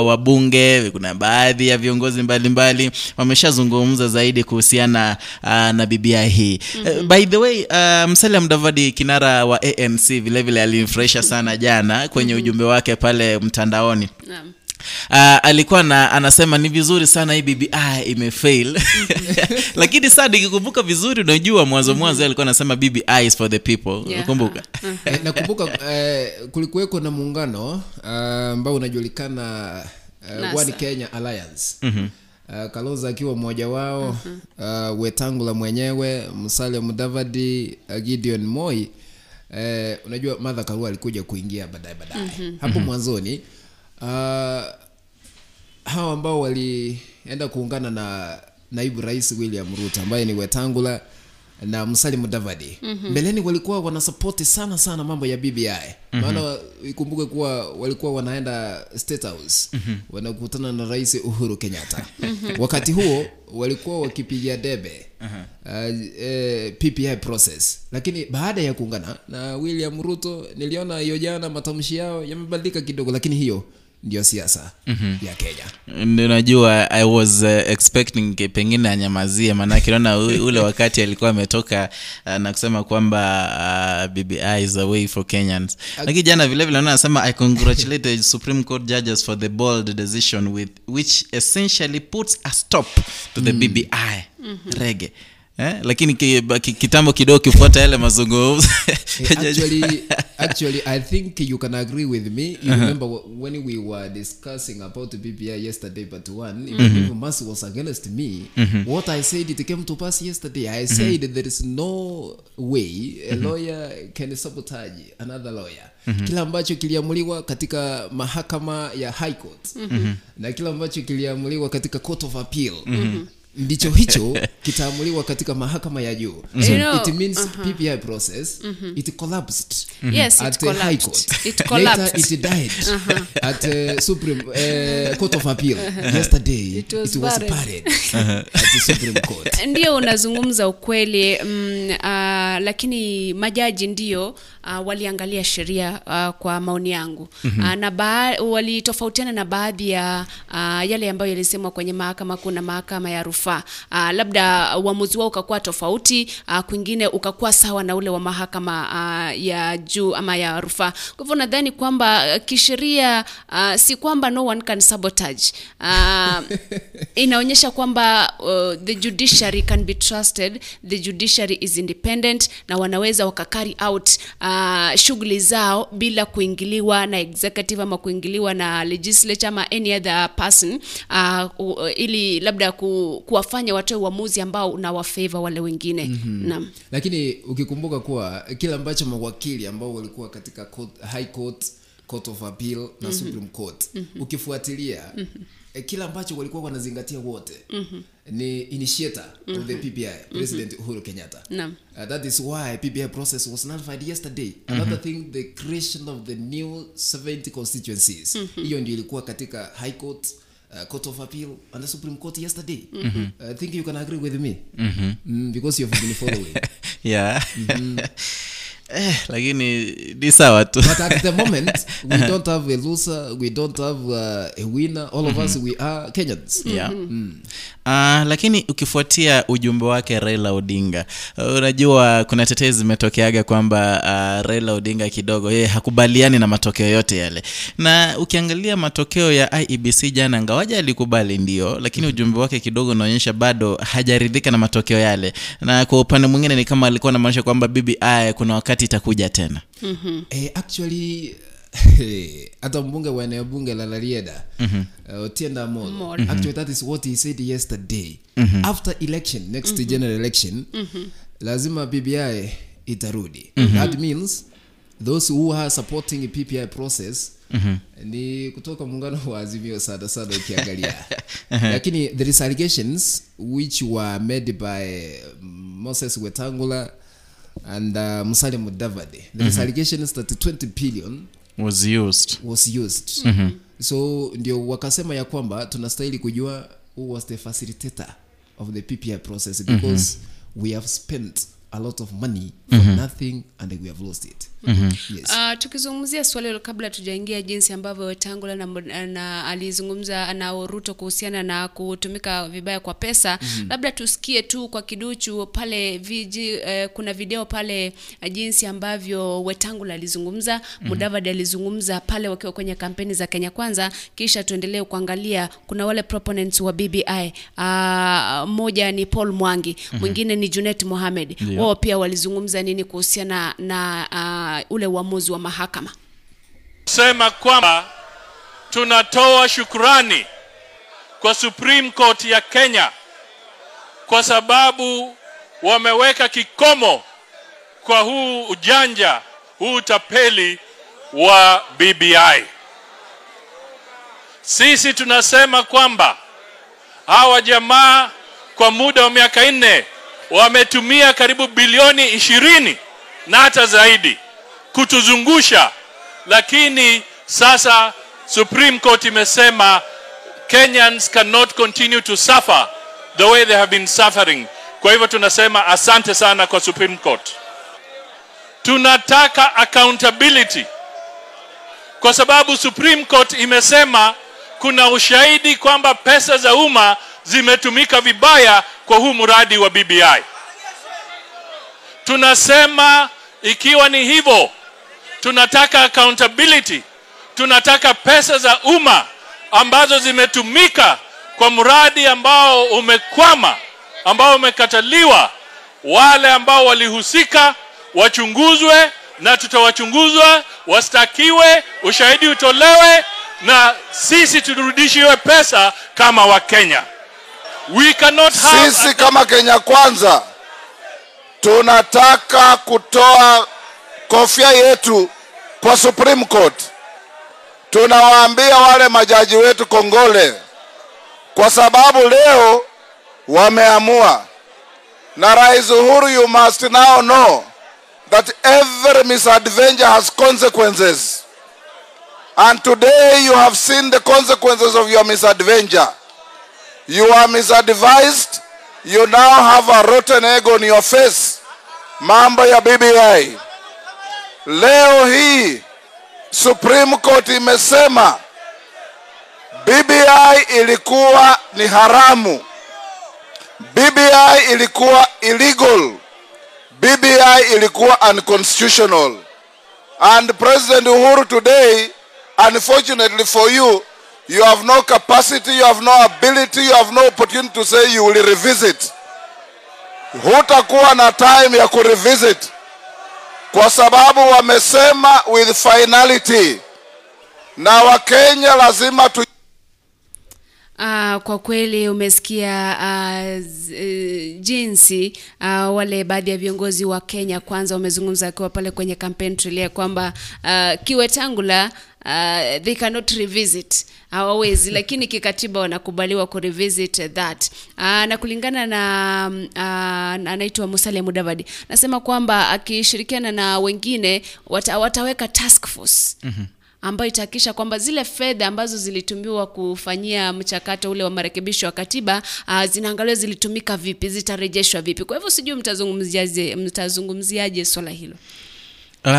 S8: wabunge kuna baadhi ya viongozi mbalimbali wameshazungumza zaidi kuhusiana uh, na bibia hii mm-hmm. uh, by the way uh, msalia mdavadi kinara wa anc vilevile alimfurahisha sana jana kwenye mm-hmm. ujumbe wake pale mtandaoni
S1: Naam.
S8: Uh, alikuwa na anasema ni vizuri sana hii bbi imefail. Lakini saa nikikumbuka vizuri unajua mwanzo mwanzo alikuwa anasema bbi is for the people.
S1: Yeah.
S8: kumbuka
S9: uh-huh. nakumbuka eh, kulikuweko na muungano ambao ambao unajulikana uh, One Kenya Alliance. Uh, Kalonzo akiwa mmoja wao uh, Wetangula mwenyewe msalia Mudavadi uh, Gideon Moi. Eh, unajua madha Karua alikuja kuingia baadaye baadaye. Hapo mwanzoni uh, hawa ambao walienda kuungana na naibu rais William Ruto ambaye ni Wetangula na Musalia Mudavadi mm-hmm. mbeleni walikuwa wanasapoti sana sana mambo ya BBI mm-hmm. maana ikumbuke kuwa walikuwa wanaenda State House mm-hmm. wanakutana na rais Uhuru Kenyatta mm-hmm. wakati huo walikuwa wakipigia debe uh, eh, PPI process lakini baada ya kuungana na William Ruto niliona hiyo jana matamshi yao yamebadilika kidogo lakini hiyo ndio siasa ya Kenya.
S8: Ndio najua i was uh, expecting pengine anyamazie maanake naona ule wakati alikuwa ametoka uh, na kusema kwamba uh, bbi is away for kenyans. Lakini jana vilevile naona anasema i congratulate supreme court judges for the bold decision with which essentially puts a stop to the bbi rege Eh, lakini ki, ki, kitambo kidogo kifuata yale mazungumzo.
S9: Actually, actually, I think you can agree with me. You remember when we were discussing about BBI yesterday, but one, even if Mercy was against me, what I said it came to pass yesterday. I said there is no way a lawyer can sabotage another lawyer. Kila ambacho kiliamuliwa katika mahakama ya High Court na kile ambacho kiliamuliwa katika Court of Appeal ndicho hicho kitaamuliwa katika mahakama ya juu
S1: You
S9: so
S1: know,
S9: it means PPI process it collapsed
S1: Yes, it
S9: at the High. Court.
S1: It
S9: Later it died at uh, Supreme uh, Court of Appeal. Yesterday
S1: It was
S9: it was
S1: buried.
S9: buried at the Supreme Court.
S1: ndio unazungumza ukweli mm, uh, lakini majaji ndio uh, waliangalia sheria uh, kwa maoni yangu mm-hmm. uh, na ba- walitofautiana na baadhi ya uh, yale ambayo yalisemwa kwenye mahakama kuu na mahakama ya rufaa uh, labda uamuzi wao ukakuwa tofauti uh, kwingine ukakuwa sawa na ule wa mahakama uh, ya juu ama ya rufaa. Kwa hivyo nadhani kwamba kisheria uh, si kwamba no one can sabotage. Uh, inaonyesha kwamba uh, the judiciary can be trusted the judiciary is independent na wanaweza wakakari out uh, shughuli zao bila kuingiliwa na executive ama kuingiliwa na legislature ama any other person uh, uh, ili labda ku, kuwafanya watoe uamuzi ambao unawafeva wale wengine mm-hmm. naam
S9: Lakini ukikumbuka kuwa kile ambacho mawakili ambao walikuwa katika court, High Court, Court of Appeal na Supreme Court ukifuatilia eh, kile ambacho walikuwa wanazingatia wote ni initiator of the PPI President Uhuru Kenyatta.
S1: Naam.
S9: Uh, that is why PPI process was nullified yesterday. Another thing, the creation of the new 70 constituencies. Hiyo ndio ilikuwa katika High Court, uh, Court of Appeal and the Supreme Court yesterday. I think you can agree with me. Mm, because you've been following.
S8: yeah eh, lakini ni sawa tu
S9: But at the moment, we don't have a loser, we don't have uh, a winner. All of us, we are Kenyans.
S8: yeah. Uh, lakini ukifuatia ujumbe wake Raila Odinga unajua kuna tetezi zimetokeaga kwamba uh, Raila Odinga kidogo yeye hakubaliani na matokeo yote yale, na ukiangalia matokeo ya IEBC jana, ngawaja alikubali ndio, lakini ujumbe wake kidogo unaonyesha bado hajaridhika na matokeo yale, na kwa upande mwingine ni kama alikuwa anamaanisha kwamba BBI kuna wakati itakuja tena.
S9: Eh, actually hata mbunge wa eneo bunge la Larieda uh, Otienda Amolo. Actually that is what he said yesterday. After election next general election lazima BBI itarudi. That means those who are supporting PPI process ni kutoka muungano wa Azimio sada sada ukiangalia. Lakini there is allegations which were made by Moses Wetangula and uh, Musalia Mudavadi. There is allegations that 20 billion
S8: was used.
S9: was used. So ndio wakasema ya kwamba tunastahili kujua who was the facilitator of the PPI process because we have spent a lot of money for nothing and we have lost it yes
S1: Uh, tukizungumzia swali hilo kabla tujaingia jinsi ambavyo Wetangula na, na alizungumza na Ruto kuhusiana na kutumika vibaya kwa pesa mm-hmm. labda tusikie tu kwa kiduchu pale viji, eh, kuna video pale eh, jinsi ambavyo Wetangula alizungumza mm-hmm. Mudavadi alizungumza pale wakiwa kwenye kampeni za Kenya Kwanza, kisha tuendelee kuangalia kuna wale proponents wa BBI uh, moja ni Paul Mwangi mm-hmm. mwingine ni Junet Mohamed
S8: yeah.
S1: wao pia walizungumza nini kuhusiana na uh, ule uamuzi wa mahakama
S10: sema kwamba tunatoa shukrani kwa Supreme Court ya Kenya kwa sababu wameweka kikomo kwa huu ujanja, huu utapeli wa BBI. Sisi tunasema kwamba hawa jamaa kwa muda wa miaka nne wametumia karibu bilioni ishirini na hata zaidi kutuzungusha, lakini sasa Supreme Court imesema Kenyans cannot continue to suffer the way they have been suffering. Kwa hivyo tunasema asante sana kwa Supreme Court. Tunataka accountability kwa sababu Supreme Court imesema kuna ushahidi kwamba pesa za umma zimetumika vibaya kwa huu mradi wa BBI. Tunasema ikiwa ni hivyo, tunataka accountability, tunataka pesa za umma ambazo zimetumika kwa mradi ambao umekwama, ambao umekataliwa, wale ambao walihusika wachunguzwe na tutawachunguzwa, wastakiwe, ushahidi utolewe na sisi turudishiwe pesa kama Wakenya. We cannot have
S3: Sisi kama Kenya Kwanza tunataka kutoa kofia yetu kwa Supreme Court. Tunawaambia wale majaji wetu kongole, kwa sababu leo wameamua, na Rais Uhuru, you must now know that every misadventure has consequences. And today you have seen the consequences of your misadventure. You are misadvised. You now have a rotten egg on your face. Mambo ya BBI. Leo hii Supreme Court imesema BBI ilikuwa ni haramu. BBI ilikuwa illegal. BBI ilikuwa unconstitutional. And President Uhuru today, unfortunately for you, you have no capacity, you have no ability, you have no opportunity to say you will revisit. Hutakuwa na time ya kurevisit kwa sababu wamesema with finality, na Wakenya lazima tu
S1: Uh, kwa kweli umesikia uh, z- uh, jinsi uh, wale baadhi ya viongozi wa Kenya kwanza wamezungumza akiwa pale kwenye campaign trail ya kwamba uh, Kiwetangula uh, they cannot revisit hawawezi lakini kikatiba wanakubaliwa kurevisit that uh, na kulingana na um, uh, anaitwa Musalia Mudavadi nasema kwamba akishirikiana na wengine wata, wataweka task force
S8: Mhm.
S1: ambayo itahakikisha kwamba zile fedha ambazo zilitumiwa kufanyia mchakato ule wa marekebisho ya katiba uh, zinaangaliwa zilitumika vipi, zitarejeshwa vipi. Kwa hivyo sijui mtazungumziaje mtazungumziaje swala hilo.
S8: Uh,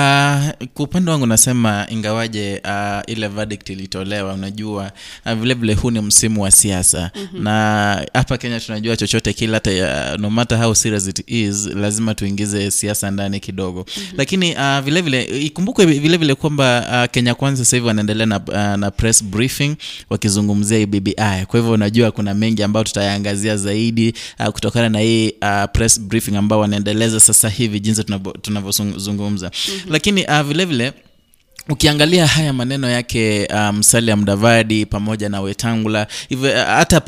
S8: kwa upande wangu nasema ingawaje uh, ile verdict ilitolewa unajua uh, vile vile huu ni msimu wa siasa
S11: Mhm.
S8: na hapa Kenya tunajua chochote kile hata uh, no matter how serious it is lazima tuingize siasa ndani kidogo lakini uh, vile vile ikumbukwe vile vile kwamba uh, Kenya kwanza sasa hivi wanaendelea na, uh, na press briefing wakizungumzia hii BBI kwa hivyo unajua kuna mengi ambayo tutayaangazia zaidi uh, kutokana na hii uh, press briefing ambao wanaendeleza sasa hivi jinsi tunavyo- tunavyozungumza. Lakini uh, vile vile ukiangalia haya maneno yake uh, um, Mudavadi pamoja na Wetangula hivyo uh, hata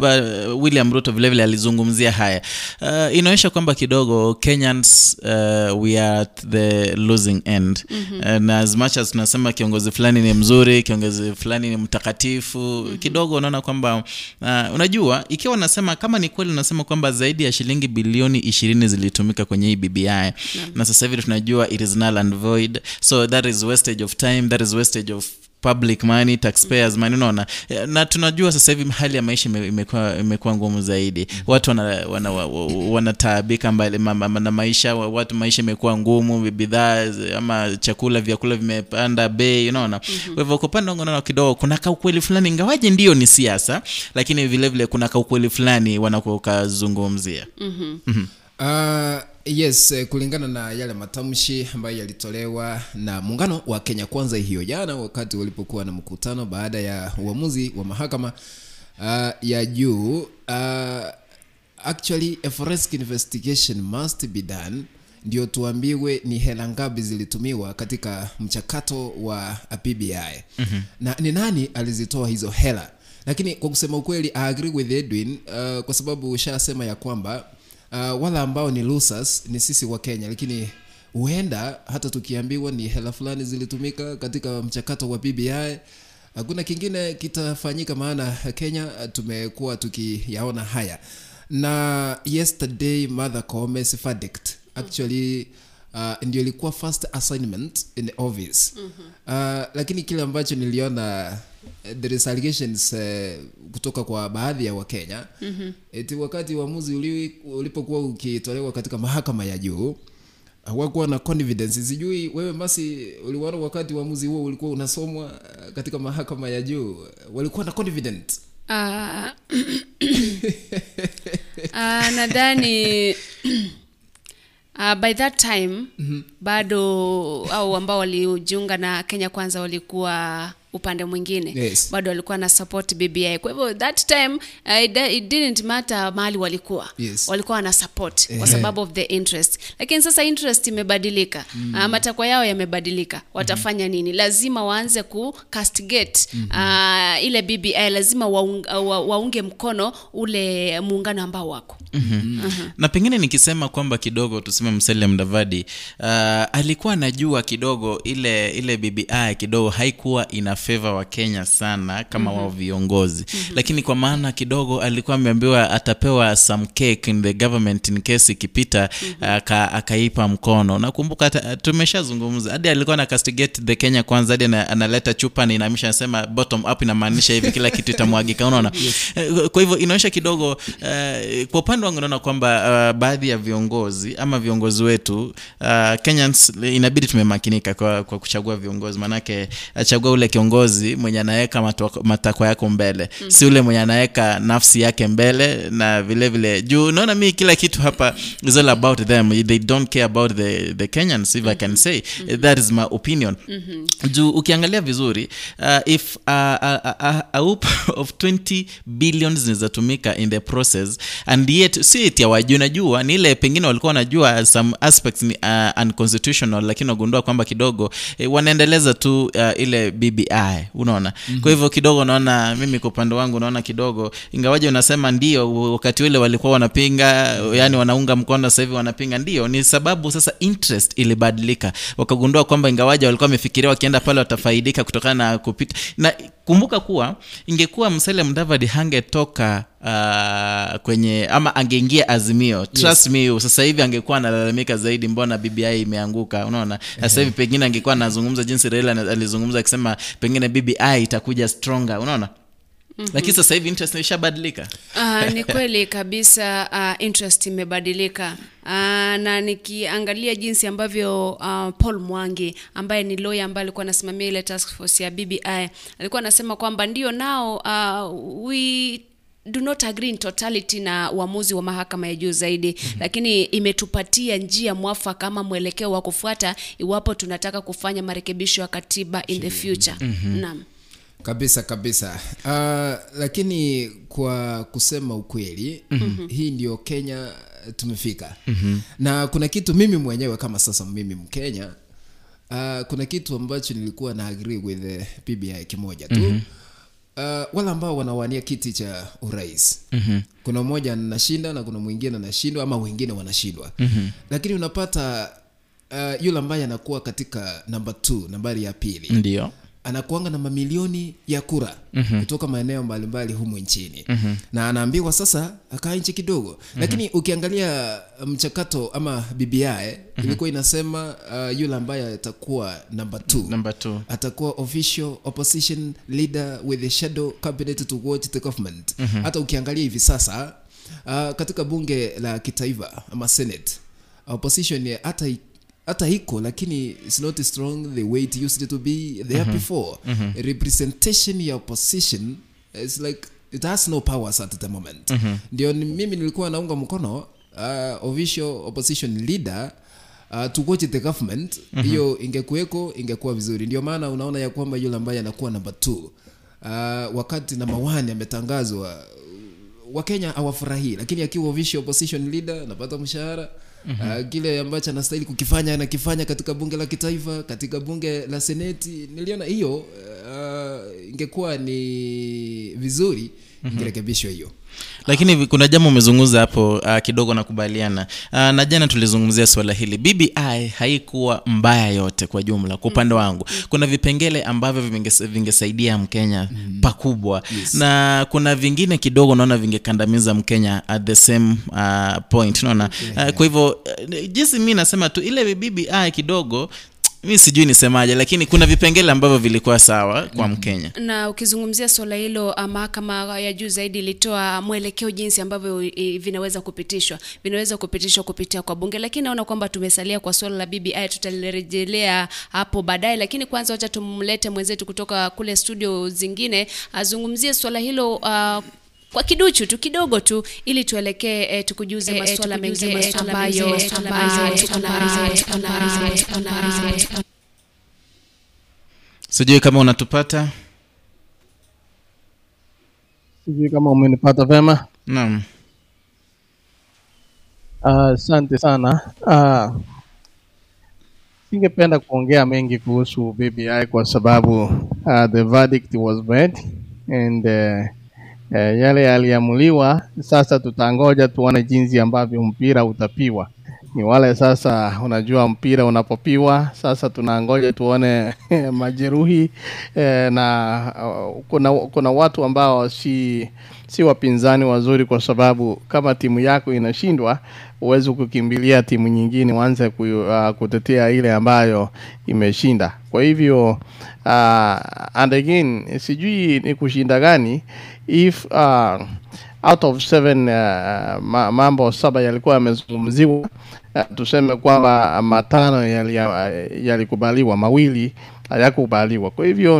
S8: uh, William Ruto vile vile alizungumzia haya. Uh, inaonyesha kwamba kidogo Kenyans uh, we are at the losing end.
S11: Mhm.
S8: uh, na as much as tunasema kiongozi fulani ni mzuri kiongozi fulani ni mtakatifu kidogo unaona kwamba uh, unajua ikiwa unasema kama ni kweli unasema kwamba zaidi ya shilingi bilioni ishirini zilitumika kwenye hii BBI na sasa hivi tunajua it is null and void so that is wastage of time that is wastage of public money taxpayers money. Unaona na tunajua sasa hivi hali ya maisha imekuwa imekuwa ngumu zaidi. Watu wanataabika wana, wana, wana wanataabika mbali na maisha watu maisha imekuwa ngumu bidhaa ama chakula vyakula vimepanda bei unaona? Kwa hivyo kwa upande wangu naona kidogo kuna kaukweli fulani ingawaje ndio ni siasa lakini vile vile kuna kaukweli fulani wanakokazungumzia
S1: Mhm.
S8: Mhm.
S9: Uh, yes eh, kulingana na yale matamshi ambayo yalitolewa na muungano wa Kenya Kwanza hiyo jana wakati walipokuwa na mkutano baada ya uamuzi wa mahakama uh, ya juu uh, actually a forensic investigation must be done ndio tuambiwe ni hela ngapi zilitumiwa katika mchakato wa PBI
S8: mm-hmm.
S9: na ni nani alizitoa hizo hela lakini kwa kusema ukweli I agree with Edwin uh, kwa sababu ushasema ya kwamba uh, wale ambao ni losers ni sisi wa Kenya lakini huenda hata tukiambiwa ni hela fulani zilitumika katika mchakato wa BBI hakuna kingine kitafanyika maana Kenya uh, tumekuwa tukiyaona haya. Na yesterday Martha Koome's verdict actually uh, ndio ilikuwa first assignment in the office. Uh, lakini kile ambacho niliona there is allegations uh, kutoka kwa baadhi ya wakenya
S1: Mhm.
S9: eti wakati uamuzi ulipokuwa ukitolewa katika mahakama ya juu hawakuwa na confidence sijui wewe basi uliona wakati uamuzi huo ulikuwa unasomwa eh, katika mahakama ya juu walikuwa na confident
S1: uh, uh, nadhani uh, by that time
S9: Mhm.
S1: bado au ambao walijiunga na kenya kwanza walikuwa upande mwingine.
S9: Yes.
S1: bado walikuwa na support bbi kwa hivyo that time uh, it, it didn't matter mahali walikuwa.
S9: Yes.
S1: walikuwa wana support
S9: Ehe.
S1: kwa sababu of the interest. Lakini sasa interest imebadilika.
S9: Mm.
S1: uh, matakwa yao yamebadilika. Watafanya nini? Lazima waanze ku castigate uh, ile bbi lazima waung, wa, waunge mkono ule muungano ambao wako.
S8: Mhm. na pengine nikisema kwamba kidogo tuseme msele mdavadi uh, alikuwa anajua kidogo ile ile bbi kidogo haikuwa ina favor wa kenya sana kama
S12: Mhm.
S8: wao viongozi lakini kwa maana kidogo alikuwa ameambiwa atapewa some cake in the government in case ikipita aka, akaipa mkono. Nakumbuka tumeshazungumza. Hadi alikuwa na castigate the kenya kwanza hadi analeta chupa na inamisha anasema bottom up inamaanisha hivi kila kitu itamwagika. Unaona? Yes. kwa hivyo inaonyesha kidogo uh, kwa upande wangu naona kwamba uh, baadhi ya viongozi ama viongozi wetu uh, kenyans inabidi tumemakinika kwa, kwa kuchagua viongozi. Maanake achagua ule kiongozi mwenye anaweka matakwa yako mbele.
S12: Mhm.
S8: si ule mwenye anaweka nafsi yake mbele na vile vile juu. Unaona mi kila kitu hapa is all about them. They don't care about the, the kenyans if i can say. That is my opinion. Juu ukiangalia vizuri uh, if uh, uh, uh, a hoop of 20 billion zinazotumika in the process and yet si eti hawajui. Najua ni ile pengine walikuwa wanajua some aspects ni uh, unconstitutional lakini wagundua kwamba kidogo eh, wanaendeleza tu uh, ile bbi unaona
S12: Mhm.
S8: kwa hivyo kidogo naona mimi kwa upande wangu naona kidogo ingawaje unasema ndio wakati ule walikuwa wanapinga yani wanaunga mkono sasa hivi wanapinga ndio ni sababu sasa interest ilibadilika wakagundua kwamba ingawaje walikuwa wamefikiria wakienda pale watafaidika kutokana na kupita na kumbuka kuwa ingekuwa msele mdavadi hangetoka uh, kwenye ama angeingia azimio. Trust me sasa hivi angekuwa analalamika zaidi mbona bbi imeanguka? Unaona? Sasa hivi pengine angekuwa anazungumza jinsi raila alizungumza akisema pengine bbi itakuja stronger. Unaona?
S1: Mhm.
S8: lakini sasa hivi interest imeshabadilika.
S1: Uh, ni kweli kabisa uh, interest imebadilika. Uh, na nikiangalia jinsi ambavyo uh, Paul Mwangi ambaye ni lawyer ambaye alikuwa anasimamia ile task force ya BBI alikuwa anasema kwamba ndio nao uh, we do not agree in totality na uamuzi wa mahakama ya juu zaidi mm-hmm. lakini imetupatia njia mwafaka ama mwelekeo wa kufuata iwapo tunataka kufanya marekebisho ya katiba in the future
S9: Mhm.
S1: naam
S9: kabisa kabisa uh, lakini kwa kusema ukweli
S1: Mhm.
S9: hii ndio kenya tumefika
S8: Mhm.
S9: na kuna kitu mimi mwenyewe kama sasa mimi mkenya uh, kuna kitu ambacho nilikuwa na agree with the pbi kimoja tu
S8: Mhm.
S9: Uh, wale ambao wanawania kiti cha urais
S8: Mhm.
S9: kuna mmoja anashinda na kuna mwingine anashindwa ama wengine wanashindwa
S8: Mhm.
S9: lakini unapata uh, yule ambaye anakuwa katika namba t nambari ya pili
S8: ndio
S9: anakuanga na mamilioni ya kura
S8: Mhm.
S9: kutoka maeneo mbalimbali humu nchini
S8: Mhm.
S9: na anaambiwa sasa akaa nchi kidogo lakini ukiangalia mchakato ama bbi ilikuwa inasema uh, yule ambaye atakuwa
S8: Number two.
S9: atakuwa official opposition leader with the shadow cabinet to watch the government
S8: Mhm.
S9: hata ukiangalia hivi sasa uh, katika bunge la kitaifa ama senate opposition hata hata iko lakini it's not strong the way it used to be there
S8: Mhm.
S9: before
S8: Mhm.
S9: representation ya opposition is like it has no powers at the moment
S8: Mhm.
S9: ndio ni- mimi nilikuwa naunga mkono uh, official opposition leader uh, to the government hiyo mm-hmm. ingekuweko ingekuwa vizuri ndio maana unaona ya kwamba yule ambaye anakuwa namba t uh, wakati namba one ametangazwa wakenya awafurahii lakini akiwa official opposition leader anapata mshahara
S8: Mhm.
S9: uh, kile ambacho anastahili kukifanya anakifanya katika bunge la kitaifa katika bunge la seneti niliona hiyo uh, ingekuwa ni vizuri
S8: Mhm.
S9: ingerekebishwa hiyo
S8: lakini kuna jambo umezungumza hapo uh, kidogo nakubaliana. Uh, na jana tulizungumzia swala hili. Bbi haikuwa mbaya yote kwa jumla kwa upande wangu. Kuna vipengele ambavyo vingesaidia mkenya pakubwa.
S12: Yes.
S8: na kuna vingine kidogo naona vingekandamiza mkenya at the same uh, point naona uh, kwa hivyo uh, jinsi mi nasema tu ile bbi kidogo mi sijui nisemaje lakini kuna vipengele ambavyo vilikuwa sawa kwa mkenya.
S1: Na ukizungumzia swala hilo ah, mahakama ya juu zaidi ilitoa mwelekeo jinsi ambavyo vinaweza kupitishwa. Vinaweza kupitishwa kupitia kwa bunge. Lakini naona kwamba tumesalia kwa swala la bbi tutalirejelea hapo baadaye. Lakini kwanza wacha tumlete mwenzetu kutoka kule studio zingine azungumzie swala hilo uh, kwa kiduchu tu kidogo tu ili tuelekee eh, tukujuze masuala mengine ambayo ambayo na-
S8: sijui kama unatupata.
S12: Sijui kama umenipata vema
S8: naam.
S12: Asante sana. Uh, singependa kuongea mengi kuhusu BBI kwa sababu uh, the verdict was made and uh, uh, yale yaliamuliwa sasa tutangoja tuone jinsi ambavyo mpira utapiwa. Ni wale sasa unajua mpira unapopiwa sasa tunangoja tuone majeruhi e, na uh, kuna, kuna watu ambao si si wapinzani wazuri kwa sababu kama timu yako inashindwa huwezi kukimbilia timu nyingine uanze uh, kutetea ile ambayo imeshinda. Kwa hivyo uh, and again sijui ni kushinda gani if uh, out of seven uh, ma, mambo saba yalikuwa yamezungumziwa uh, tuseme kwamba matano yali- yalikubaliwa mawili hayakubaliwa. Kwa hivyo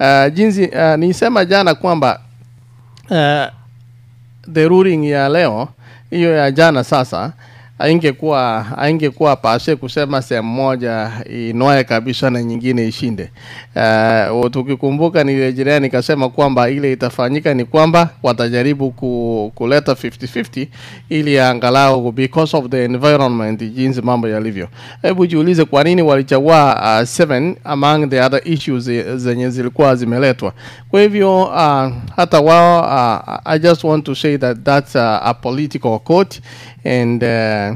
S12: uh, jinsi uh, nisema jana kwamba uh, the ruling ya leo hiyo ya jana sasa haingekuwa haingekuwa pashe kusema sehemu moja inoe kabisa na nyingine ishinde. Uh, tukikumbuka nilirejelea nikasema kwamba ile itafanyika ni kwamba watajaribu ku, kuleta 50-50 ili angalau because of the environment jinsi mambo yalivyo. Hebu jiulize kwa nini walichagua uh, among the other issues zenye zilikuwa zimeletwa. Kwa hivyo uh, hata wao uh, I just want to say that that's a, a political court and uh,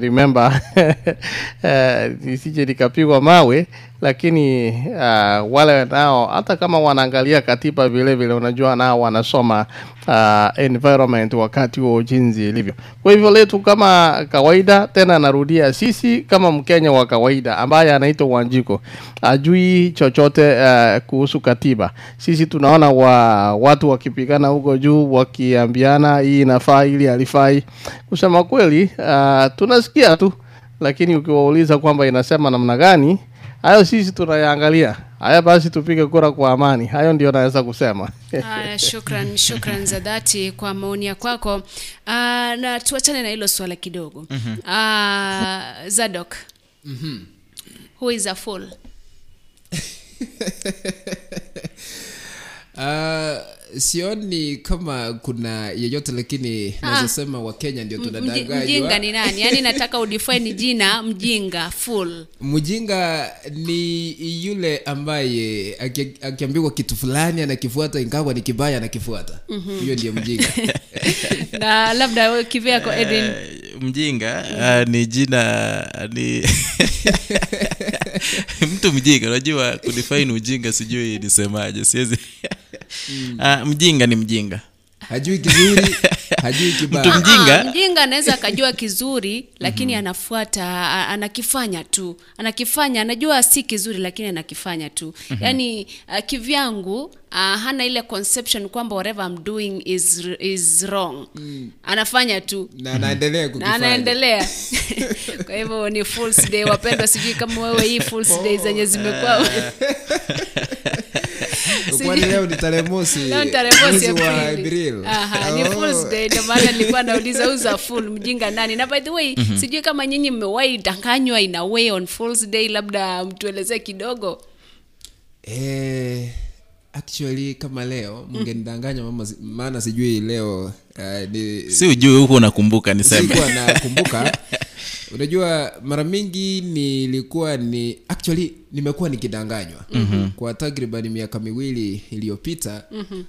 S12: remember uh, isije likapigwa mawe lakini uh, wale nao hata kama wanaangalia katiba vile vile unajua nao wanasoma uh, environment wakati wa jinsi ilivyo. Kwa hivyo letu kama kawaida tena narudia sisi kama mkenya wa kawaida ambaye anaitwa wanjiko ajui chochote uh, kuhusu katiba. Sisi tunaona wa, watu wakipigana huko juu wakiambiana hii inafaa ili alifai kusema kweli uh, tunasikia tu lakini ukiwauliza kwamba inasema namna gani hayo sisi tunayaangalia haya basi tupige kura kwa amani hayo ndio naweza kusema
S1: Haya, shukran shukran za dhati kwa maoni ya kwako. Uh, na tuachane na hilo swala kidogo.
S9: Mhm.
S1: uh, Zadok,
S9: Mhm.
S1: who is a fool?
S9: Uh, sioni kama kuna yeyote lakini nazosema wakenya ndio tunadanganywa.
S1: Mjinga ni nani? Yaani nataka udefine jina mjinga, full.
S9: Mjinga ni yule ambaye akiambiwa kitu fulani anakifuata ingawa ni kibaya anakifuata.
S1: Mm
S9: hiyo ndiyo mjinga.
S1: Na labda kivyako Edwin.
S8: mjinga uh, ni jina ni mtu mjinga unajua kudefine ujinga sijui nisemaje siwezi. Uh, mjinga ni mjinga
S9: hajui kizuri hajui
S8: mtu
S1: Ah,
S8: mjinga
S1: mjinga anaweza akajua kizuri lakini anafuata anakifanya tu. Anakifanya anajua si kizuri lakini anakifanya tu.
S9: Mhm.
S1: yaani uh, kivyangu uh, hana ile conception kwamba whatever I'm doing is, is wrong. Anafanya tu.
S9: Na anaendelea
S1: na anaendelea. Kwa hivyo ni fools day. Wapendwa sijui kama wewe hii fools day zenye zimekuwa
S9: kwani leo ni tarehe mosi
S1: Leo ni tarehe mosi
S9: wa April.
S1: Aha, ni. Fool's Day ndio maana nilikuwa nauliza uza full mjinga nani. Na by the way,
S9: Mhm.
S1: sijui kama nyinyi mmewahi danganywa in a way on Fool's Day, labda mtuelezee kidogo.
S9: Eh, actually kama leo mngenidanganya mama maana sijui leo uh, ni,
S8: si ujui huku unakumbuka niseme
S9: nakumbuka unajua mara mingi nilikuwa ni actually nimekuwa nikidanganywa
S8: Mhm.
S9: kwa takriban miaka miwili iliyopita
S1: Mhm.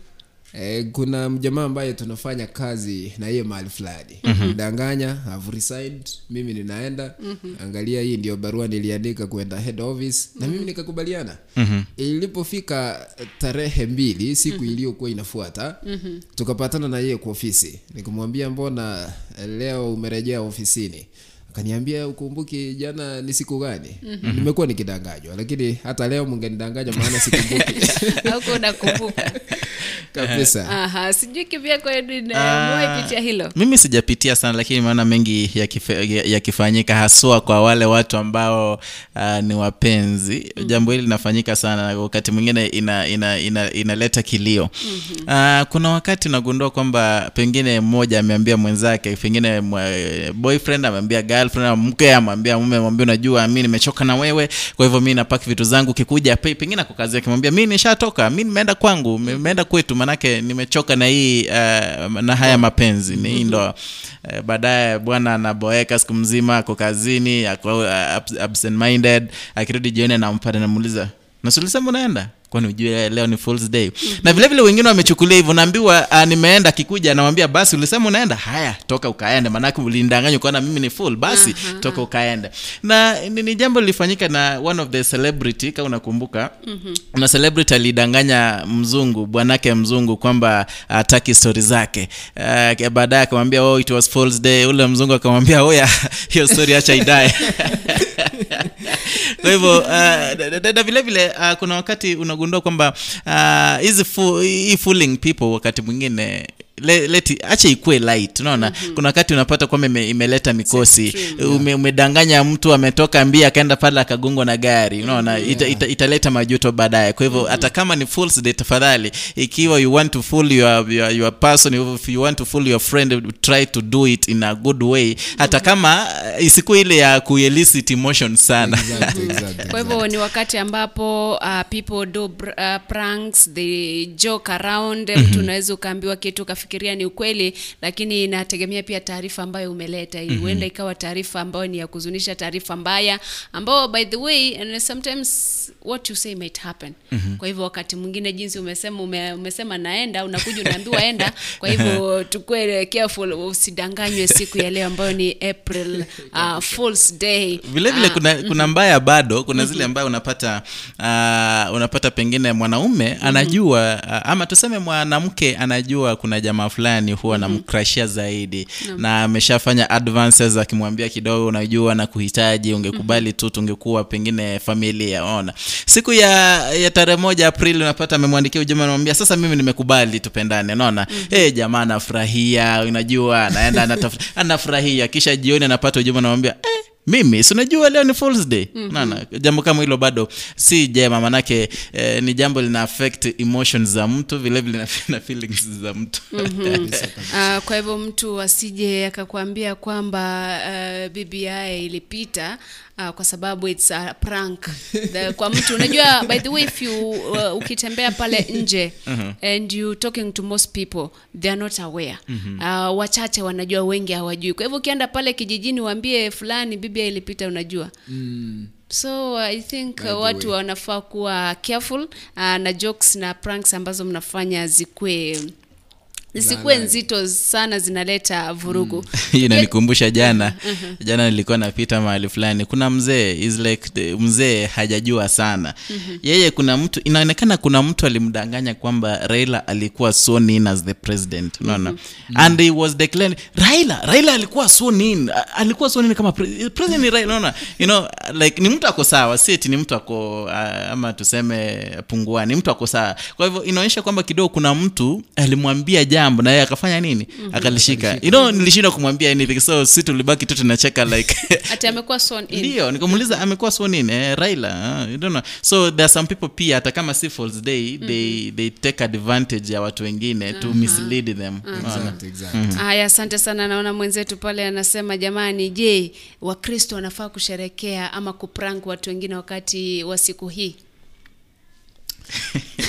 S9: Eh, kuna mjamaa ambaye tunafanya kazi na yeye mahali fulani
S8: Mhm.
S9: danganya resigned mimi ninaenda
S1: Mhm.
S9: angalia hii ndio barua niliandika kwenda head office na mimi nikakubaliana
S8: Mhm.
S9: ilipofika tarehe mbili siku
S1: Mhm.
S9: iliyokuwa inafuata
S1: Mhm.
S9: tukapatana na yeye kwa ofisi nikamwambia mbona leo umerejea ofisini kaniambia ukumbuki jana ni siku gani?
S1: Mhm.
S9: nimekuwa nikidanganywa lakini hata leo mungenidanganywa maana sikumbuki.
S1: Hauko unakumbuka.
S9: Kabisa.
S1: Aha, sijui kivyako Edwin, eh,
S8: Ah,
S1: umewahi pitia hilo?
S8: mimi sijapitia sana lakini maana mengi yakife- yakifanyika haswa kwa wale watu ambao uh, ni wapenzi. Jambo hili linafanyika sana wakati mwingine inaleta ina, ina, ina kilio. Uh, kuna wakati unagundua kwamba pengine mmoja ameambia mwenzake pengine boyfriend ameambia girlfriend ama mke amwambia mume amwambia unajua mi nimechoka na wewe kwa hivyo mi napaki vitu zangu kikuja pe- pengine ako kazi akimwambia mi nishatoka mi nimeenda kwangu nimeenda kwetu manake nimechoka na hii uh, na haya mapenzi. Ni hii ndoa. Uh, baadaye bwana anaboeka siku mzima ako kazini ako uh, absent minded akirudi jioni anampata namuuliza nasulisema unaenda kwani ujue leo ni Fool's day. Na vile vile wengine wamechukulia hivyo naambiwa uh, nimeenda kikuja anamwambia basi ulisema unaenda? Haya toka ukaende. Maanake ulindanganywa ukaona mimi ni full basi toka ukaende. Na ni, ni jambo lilifanyika na one of the celebrity kama unakumbuka.
S1: Mhm.
S8: na celebrity alidanganya mzungu bwanake mzungu kwamba ataki stori zake. Uh, baadaye akamwambia oh, it was Fool's day. Ule mzungu akamwambia oya hiyo stori acha idae kwa hivyo uh, na- vile vile uh, kuna wakati unagundua kwamba uh, fooling people wakati mwingine le- leti acha ikue light unaona? Mm-hmm. kuna wakati unapata kwamba ime, imeleta mikosi. Ume, umedanganya mtu ametoka mbia akaenda pale akagongwa na gari unaona? Mm-hmm. ita, ita, italeta majuto baadaye. Kwa hivyo mm-hmm. hata kama ni fools day tafadhali ikiwa you want to fool your, your, your person if you want to fool your friend try to do it in a good way. Hata kama uh, isikuwe ile ya kuelicit emotion sana.
S1: Kwa hivyo ni wakati ambapo uh, people do uh, pranks they joke around mm-hmm. tunaweza ukaambiwa kitu ukafikiria ni ukweli lakini inategemea pia taarifa ambayo umeleta
S8: mm
S1: huenda ikawa taarifa ambayo ni ya kuzunisha taarifa mbaya ambao by the way and sometimes what you say might happen.
S8: Mhm.
S1: kwa hivyo wakati mwingine jinsi umesema ume, umesema naenda unakuja unaambiwa enda kwa hivyo tukue careful usidanganywe siku ya leo ambayo ni april uh, fools day.
S8: Vile vile
S1: uh,
S8: kuna,
S1: mhm.
S8: kuna mbaya bado kuna zile ambayo unapata uh, unapata pengine mwanaume anajua uh, ama tuseme mwanamke anajua kuna jamaa fulani huwa anamkrashia zaidi.
S1: Naam.
S8: na ameshafanya advances akimwambia kidogo unajua na kuhitaji ungekubali tu tungekuwa pengine familia. Ona siku ya, ya tarehe moja aprili unapata amemwandikia ujumbe anamwambia sasa mimi nimekubali tupendane. Naona mm hey, jamaa anafurahia unajua anaenda anafurahia kisha jioni anapata ujumbe anamwambia eh, mimi sinajua leo ni Fool's day
S1: mm-hmm.
S8: nana jambo kama hilo bado si jema manake eh, ni jambo lina affect emotions za mtu vilevile vile na, na feelings za mtu
S1: mm-hmm. uh, kwa hivyo mtu asije akakwambia kwamba uh, BBI ilipita uh, kwa sababu it's a prank The, kwa mtu unajua by the way if you uh, ukitembea pale nje
S8: Mhm.
S1: and you talking to most people they are not aware
S8: Mhm.
S1: uh, wachache wanajua wengi hawajui kwa hivyo ukienda pale kijijini waambie fulani bibia ilipita unajua
S9: mm.
S1: so i think uh, watu wanafaa kuwa careful uh, na jokes na pranks ambazo mnafanya zikue zisikuwe nzito sana zinaleta vurugu.
S8: Hii inanikumbusha jana.
S1: Mhm.
S8: jana nilikuwa napita mahali fulani. Kuna mzee is like mzee hajajua sana.
S1: Mhm.
S8: yeye kuna mtu inaonekana kuna mtu alimdanganya kwamba raila alikuwa sworn in as the president. Unaona?
S1: Mhm.
S8: and he was declaring raila raila alikuwa sworn in alikuwa sworn in kama pre- president raila. Unaona? You know like ni mtu ako sawa. Si ni mtu ako uh, ama tuseme punguani mtu ako sawa. Kwa hivyo inaonyesha kwamba kidogo kuna mtu alimwambia jambo na yeye akafanya nini?
S1: Mhm.
S8: akalishika. You know nilishindwa kumwambia anything so si tulibaki tu tunacheka like
S1: ati amekuwa sworn in.
S8: Ndio nikamuuliza amekuwa sworn in eh, raila? Uh, you don't know. So there are some people pia hata kama si false day they, they take advantage ya watu wengine to mislead them. Uh-huh.
S9: Exactly, exactly.
S8: Mhm.
S1: haya asante sana. Naona mwenzetu pale anasema jamani je wakristo wanafaa kusherekea ama kuprank watu wengine wakati wa siku hii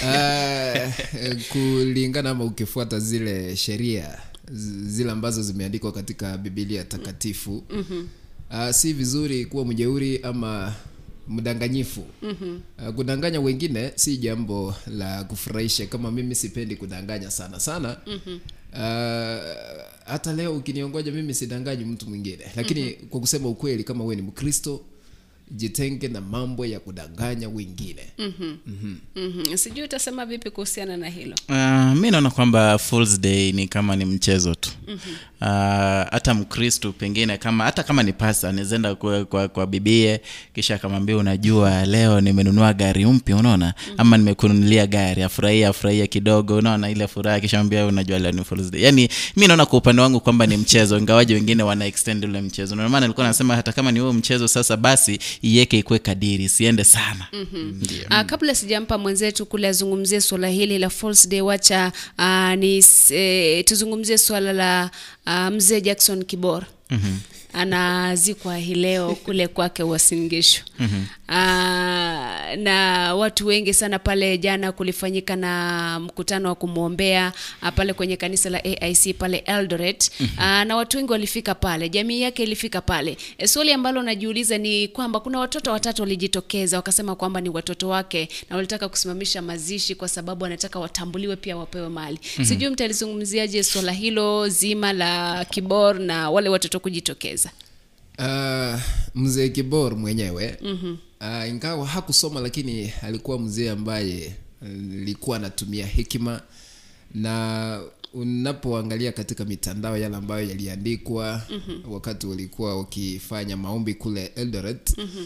S9: Ah, kulingana ama ukifuata zile sheria zile ambazo zimeandikwa katika bibilia takatifu uh, si vizuri kuwa mjeuri ama mdanganyifu
S1: Mhm.
S9: uh, kudanganya wengine si jambo la kufurahisha kama mimi sipendi kudanganya sana sana
S1: Mhm.
S9: uh, hata leo ukiniongoja mimi sidanganyi mtu mwingine lakini
S1: Mhm.
S9: kwa kusema ukweli kama wewe ni mkristo jitenge na mambo ya kudanganya wengine
S1: Mhm.
S9: Mhm.
S1: Mhm. sijui utasema vipi kuhusiana na hilo
S8: Uh, mi naona kwamba Fools Day ni kama ni mchezo tu
S1: Mhm.
S8: uh, hata mkristu pengine kama hata kama ni pasa nizaenda kwa, kwa, kwa bibie kisha akamwambia unajua leo nimenunua gari mpya unaona ama nimekununulia gari afurahia afurahia kidogo unaona ile furaha kisha mwambia unajua leo ni Fools Day yani mi naona kwa upande wangu kwamba ni mchezo ingawaji wengine wana extend ule mchezo ndio maana nilikuwa nasema hata kama ni huo mchezo sasa basi iweke ikuwe kadiri siende sana
S1: Mhm. Ah, kabla sijampa mwenzetu kule azungumzie swala hili la False Day, wacha uh, ni eh, tuzungumzie swala la uh, mzee Jackson Kibora
S8: Mhm.
S1: Anazikwa hii leo kule kwake Uasin.
S8: Mhm.
S1: Ah, na watu wengi sana pale jana kulifanyika na mkutano wa kumwombea ah, pale kwenye kanisa la AIC pale Eldoret
S13: Mhm.
S1: Ah, na watu wengi walifika pale, jamii yake ilifika pale. E, swali ambalo najiuliza ni kwamba kuna watoto watatu walijitokeza wakasema kwamba ni watoto wake na walitaka kusimamisha mazishi kwa sababu wanataka watambuliwe pia wapewe mali.
S9: Mhm.
S1: Sijui mtalizungumziaje swala hilo zima la Kibor na wale watoto kujitokeza.
S9: Uh, mzee kibor mwenyewe
S1: Mhm.
S9: uh, ingawa hakusoma lakini alikuwa mzee ambaye alikuwa anatumia hekima na unapoangalia katika mitandao yale ambayo yaliandikwa
S13: Mhm.
S9: wakati walikuwa wakifanya maombi kule eldoret
S13: Mhm.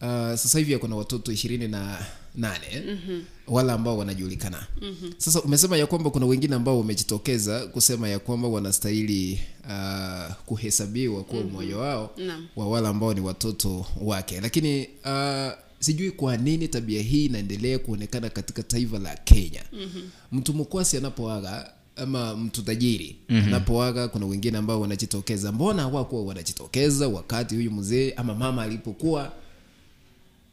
S9: uh, sasa hivi kuna watoto ishirini na nane
S13: Mhm.
S9: Wale ambao wanajulikana
S13: Mhm.
S9: sasa umesema ya kwamba kuna wengine ambao wamejitokeza kusema ya kwamba wanastahili uh, kuhesabiwa kuwa
S1: Mhm.
S9: mmoja wao
S1: no.
S9: wa wale ambao ni watoto wake lakini uh, sijui kwa nini tabia hii inaendelea kuonekana katika taifa la kenya
S13: Mhm.
S9: mtu mkwasi anapoaga ama mtu tajiri
S8: Mhm.
S9: anapoaga kuna wengine ambao wanajitokeza mbona hawakuwa wanajitokeza wakati huyu mzee ama mama alipokuwa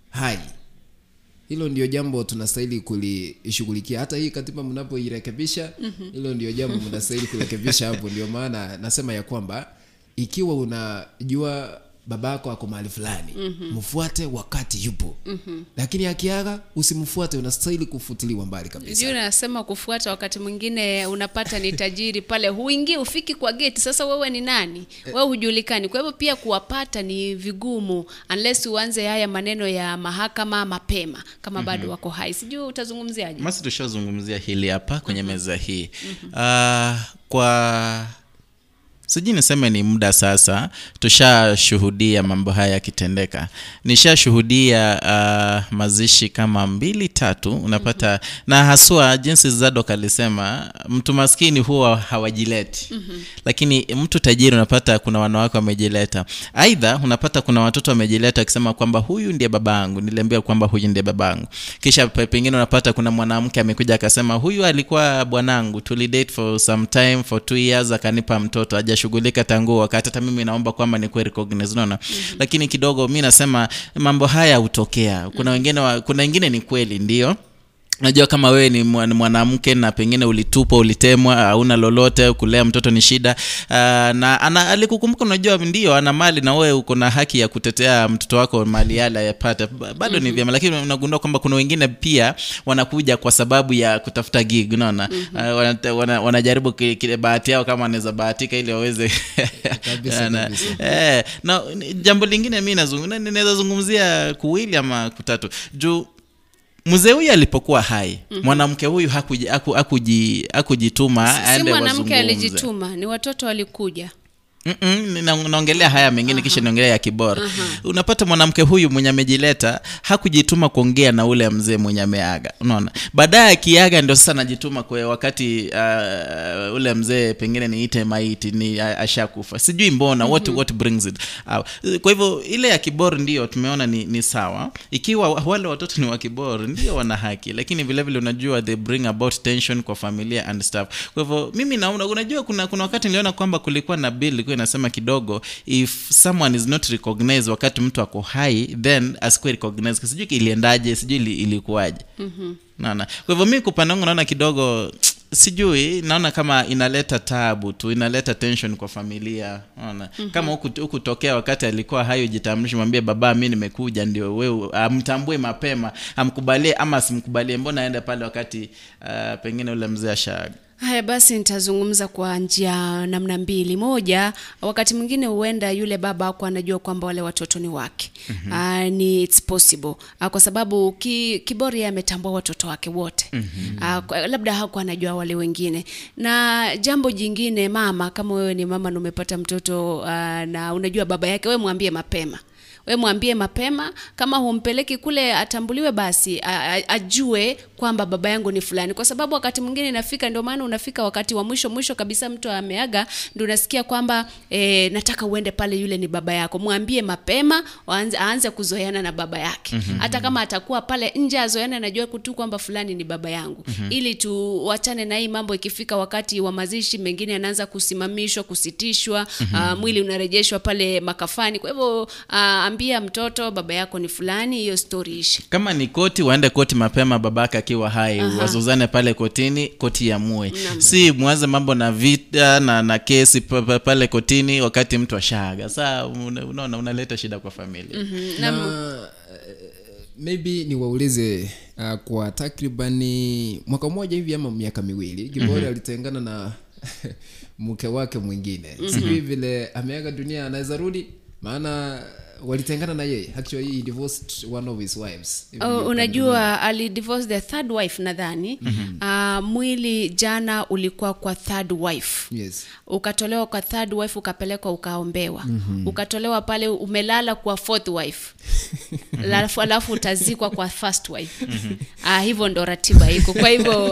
S9: hai hilo ndio jambo tunastahili kulishughulikia hata hii katiba mnapoirekebisha
S13: Mhm.
S9: hilo ndio jambo mnastahili kurekebisha hapo ndio maana nasema ya kwamba ikiwa unajua babako ako mahali fulani
S1: Mhm.
S9: mfuate wakati yupo
S1: Mhm.
S9: lakini akiaga usimfuate unastahili kufutiliwa mbali kabisa
S1: Sijui nasema kufuata, wakati mwingine unapata ni tajiri pale, huingii ufiki kwa geti. Sasa wewe ni nani? Wewe hujulikani. Kwa hivyo pia kuwapata ni vigumu unless uanze haya maneno ya mahakama mapema kama bado
S8: Mhm.
S1: wako hai. Sijui utazungumziaje?
S8: basi tushazungumzia hili hapa kwenye meza hii uh, kwa sijui niseme ni muda sasa tushashuhudia mambo haya yakitendeka. Nishashuhudia uh, mazishi kama mbili tatu unapata na haswa jinsi zadok alisema mtu maskini huwa hawajileti.
S13: Mhm.
S8: lakini mtu tajiri unapata kuna wanawake wamejileta. Aidha unapata kuna watoto wamejileta wakisema kwamba huyu ndiye babangu niliambia kwamba huyu ndiye babangu kisha pengine unapata kuna mwanamke amekuja akasema huyu alikuwa bwanangu. Tulidate for some time for two years akanipa mtoto hajashughulika tangu wakati. Hata mimi naomba kwamba nikuwe recognize unaona? Lakini kidogo mi nasema mambo haya hutokea. Kuna wengine wa, kuna wengine ni kweli ndio najua kama wewe ni mwanamke na pengine ulitupwa ulitemwa hauna lolote kulea mtoto ni shida uh, na ana, alikukumbuka unajua ndio ana mali na wewe uko na haki ya kutetea mtoto wako mali yale ayapate Ba- bado ni
S13: Mhm.
S8: vyema lakini unagundua kwamba kuna wengine pia wanakuja kwa sababu ya kutafuta gig unaona
S13: Mhm.
S8: uh, wana, wana, wanajaribu kile bahati yao kama wanaweza bahatika ili waweze na, eh, na jambo lingine mi nazungu- zungumzia kuwili ama kutatu juu mzee huyu alipokuwa hai
S1: Mhm.
S8: mwanamke huyu hakuji- hakuji, hakuji- hakujituma
S1: Si mwanamke alijituma, ni watoto walikuja.
S8: Mm-mm, na- naongelea haya mengine kisha naongelea ya kibora unapata mwanamke huyu mwenye amejileta hakujituma kuongea na ule mzee mwenye ameaga. Unaona? Baadaye akiaga ndio sasa najituma kwa wakati uh, ule mzee pengine niite maiti ni ashakufa. Sijui mbona what,
S13: Mhm.
S8: what brings it uh, kwa hivyo ile ya kibor ndio tumeona ni, ni sawa. Ikiwa wale watoto ni wa kibor ndio wana haki. Lakini vile vile unajua they bring about tension kwa familia and stuff. Kwa hivyo mimi naona unajua kuna, kuna wakati niliona kwamba kulikuwa na bill inasema kidogo if someone is not recognized wakati mtu ako hai then asikuwe recognized. Sijui iliendaje sijui ili- ilikuwaje.
S1: Mhm.
S8: naona kwa hivyo mi kupanda wangu naona kidogo sijui naona kama inaleta tabu tu inaleta tension kwa familia. Naona
S13: Mhm.
S8: kama huku huku wakati alikuwa hayo jitambulishe mwambie baba mi nimekuja ndio we amtambue mapema amkubalie ama asimkubalie mbona aende pale wakati uh, pengine ule mzee ashaaga
S1: Haya basi, nitazungumza kwa njia namna mbili. Moja, wakati mwingine huenda yule baba ako anajua kwamba wale watoto ni wake.
S13: Mhm.
S1: Ah, ni it's possible Ah, kwa sababu ki, Kibori ametambua watoto wake wote
S13: mm
S1: -hmm. kwa- labda hakuwa anajua wale wengine. Na jambo jingine, mama, kama wewe ni mama na umepata mtoto ah, na unajua baba yake, wewe mwambie mapema we mwambie mapema kama humpeleki kule atambuliwe basi ajue kwamba baba yangu ni fulani kwa sababu wakati mwingine inafika ndio maana unafika wakati wa mwisho mwisho kabisa mtu ameaga ndio unasikia kwamba e, nataka uende pale yule ni baba yako mwambie mapema aanze, aanze kuzoeana na baba yake
S13: Mhm.
S1: hata kama atakuwa pale nje azoeane anajua tu kwamba fulani ni baba yangu
S13: Mhm.
S1: ili tuwachane na hii mambo ikifika wakati wa mazishi mengine anaanza kusimamishwa kusitishwa
S8: mm
S1: -hmm. uh, mwili unarejeshwa pale makafani kwa hivyo ah, ambia mtoto baba yako ni fulani hiyo story ishi
S8: kama ni koti waende koti mapema babake akiwa hai
S1: Aha.
S8: wazuzane pale kotini koti yamue si mwanze mambo na vita na, na kesi pa- pa- pale kotini wakati mtu ashaaga saa unaona unaleta shida kwa familia
S1: Mhm.
S9: na eh, maybe niwaulize uh, kwa takribani mwaka mmoja hivi ama miaka miwili gibori
S8: mm-hmm.
S9: alitengana na mke wake mwingine
S8: Mhm.
S9: sijui vile ameaga dunia anaweza rudi maana walitengana na yeye. Actually he divorced one of his wives.
S1: Oh, unajua alidivorce the third wife nadhani.
S9: Mm-hmm.
S1: uh, mwili jana ulikuwa kwa third wife.
S9: Yes.
S1: ukatolewa kwa third wife ukapelekwa ukaombewa.
S9: Mhm.
S1: ukatolewa pale umelala kwa fourth wife. Alafu, alafu utazikwa kwa first wife. Ah, hivyo ndo ratiba iko. Kwa hivyo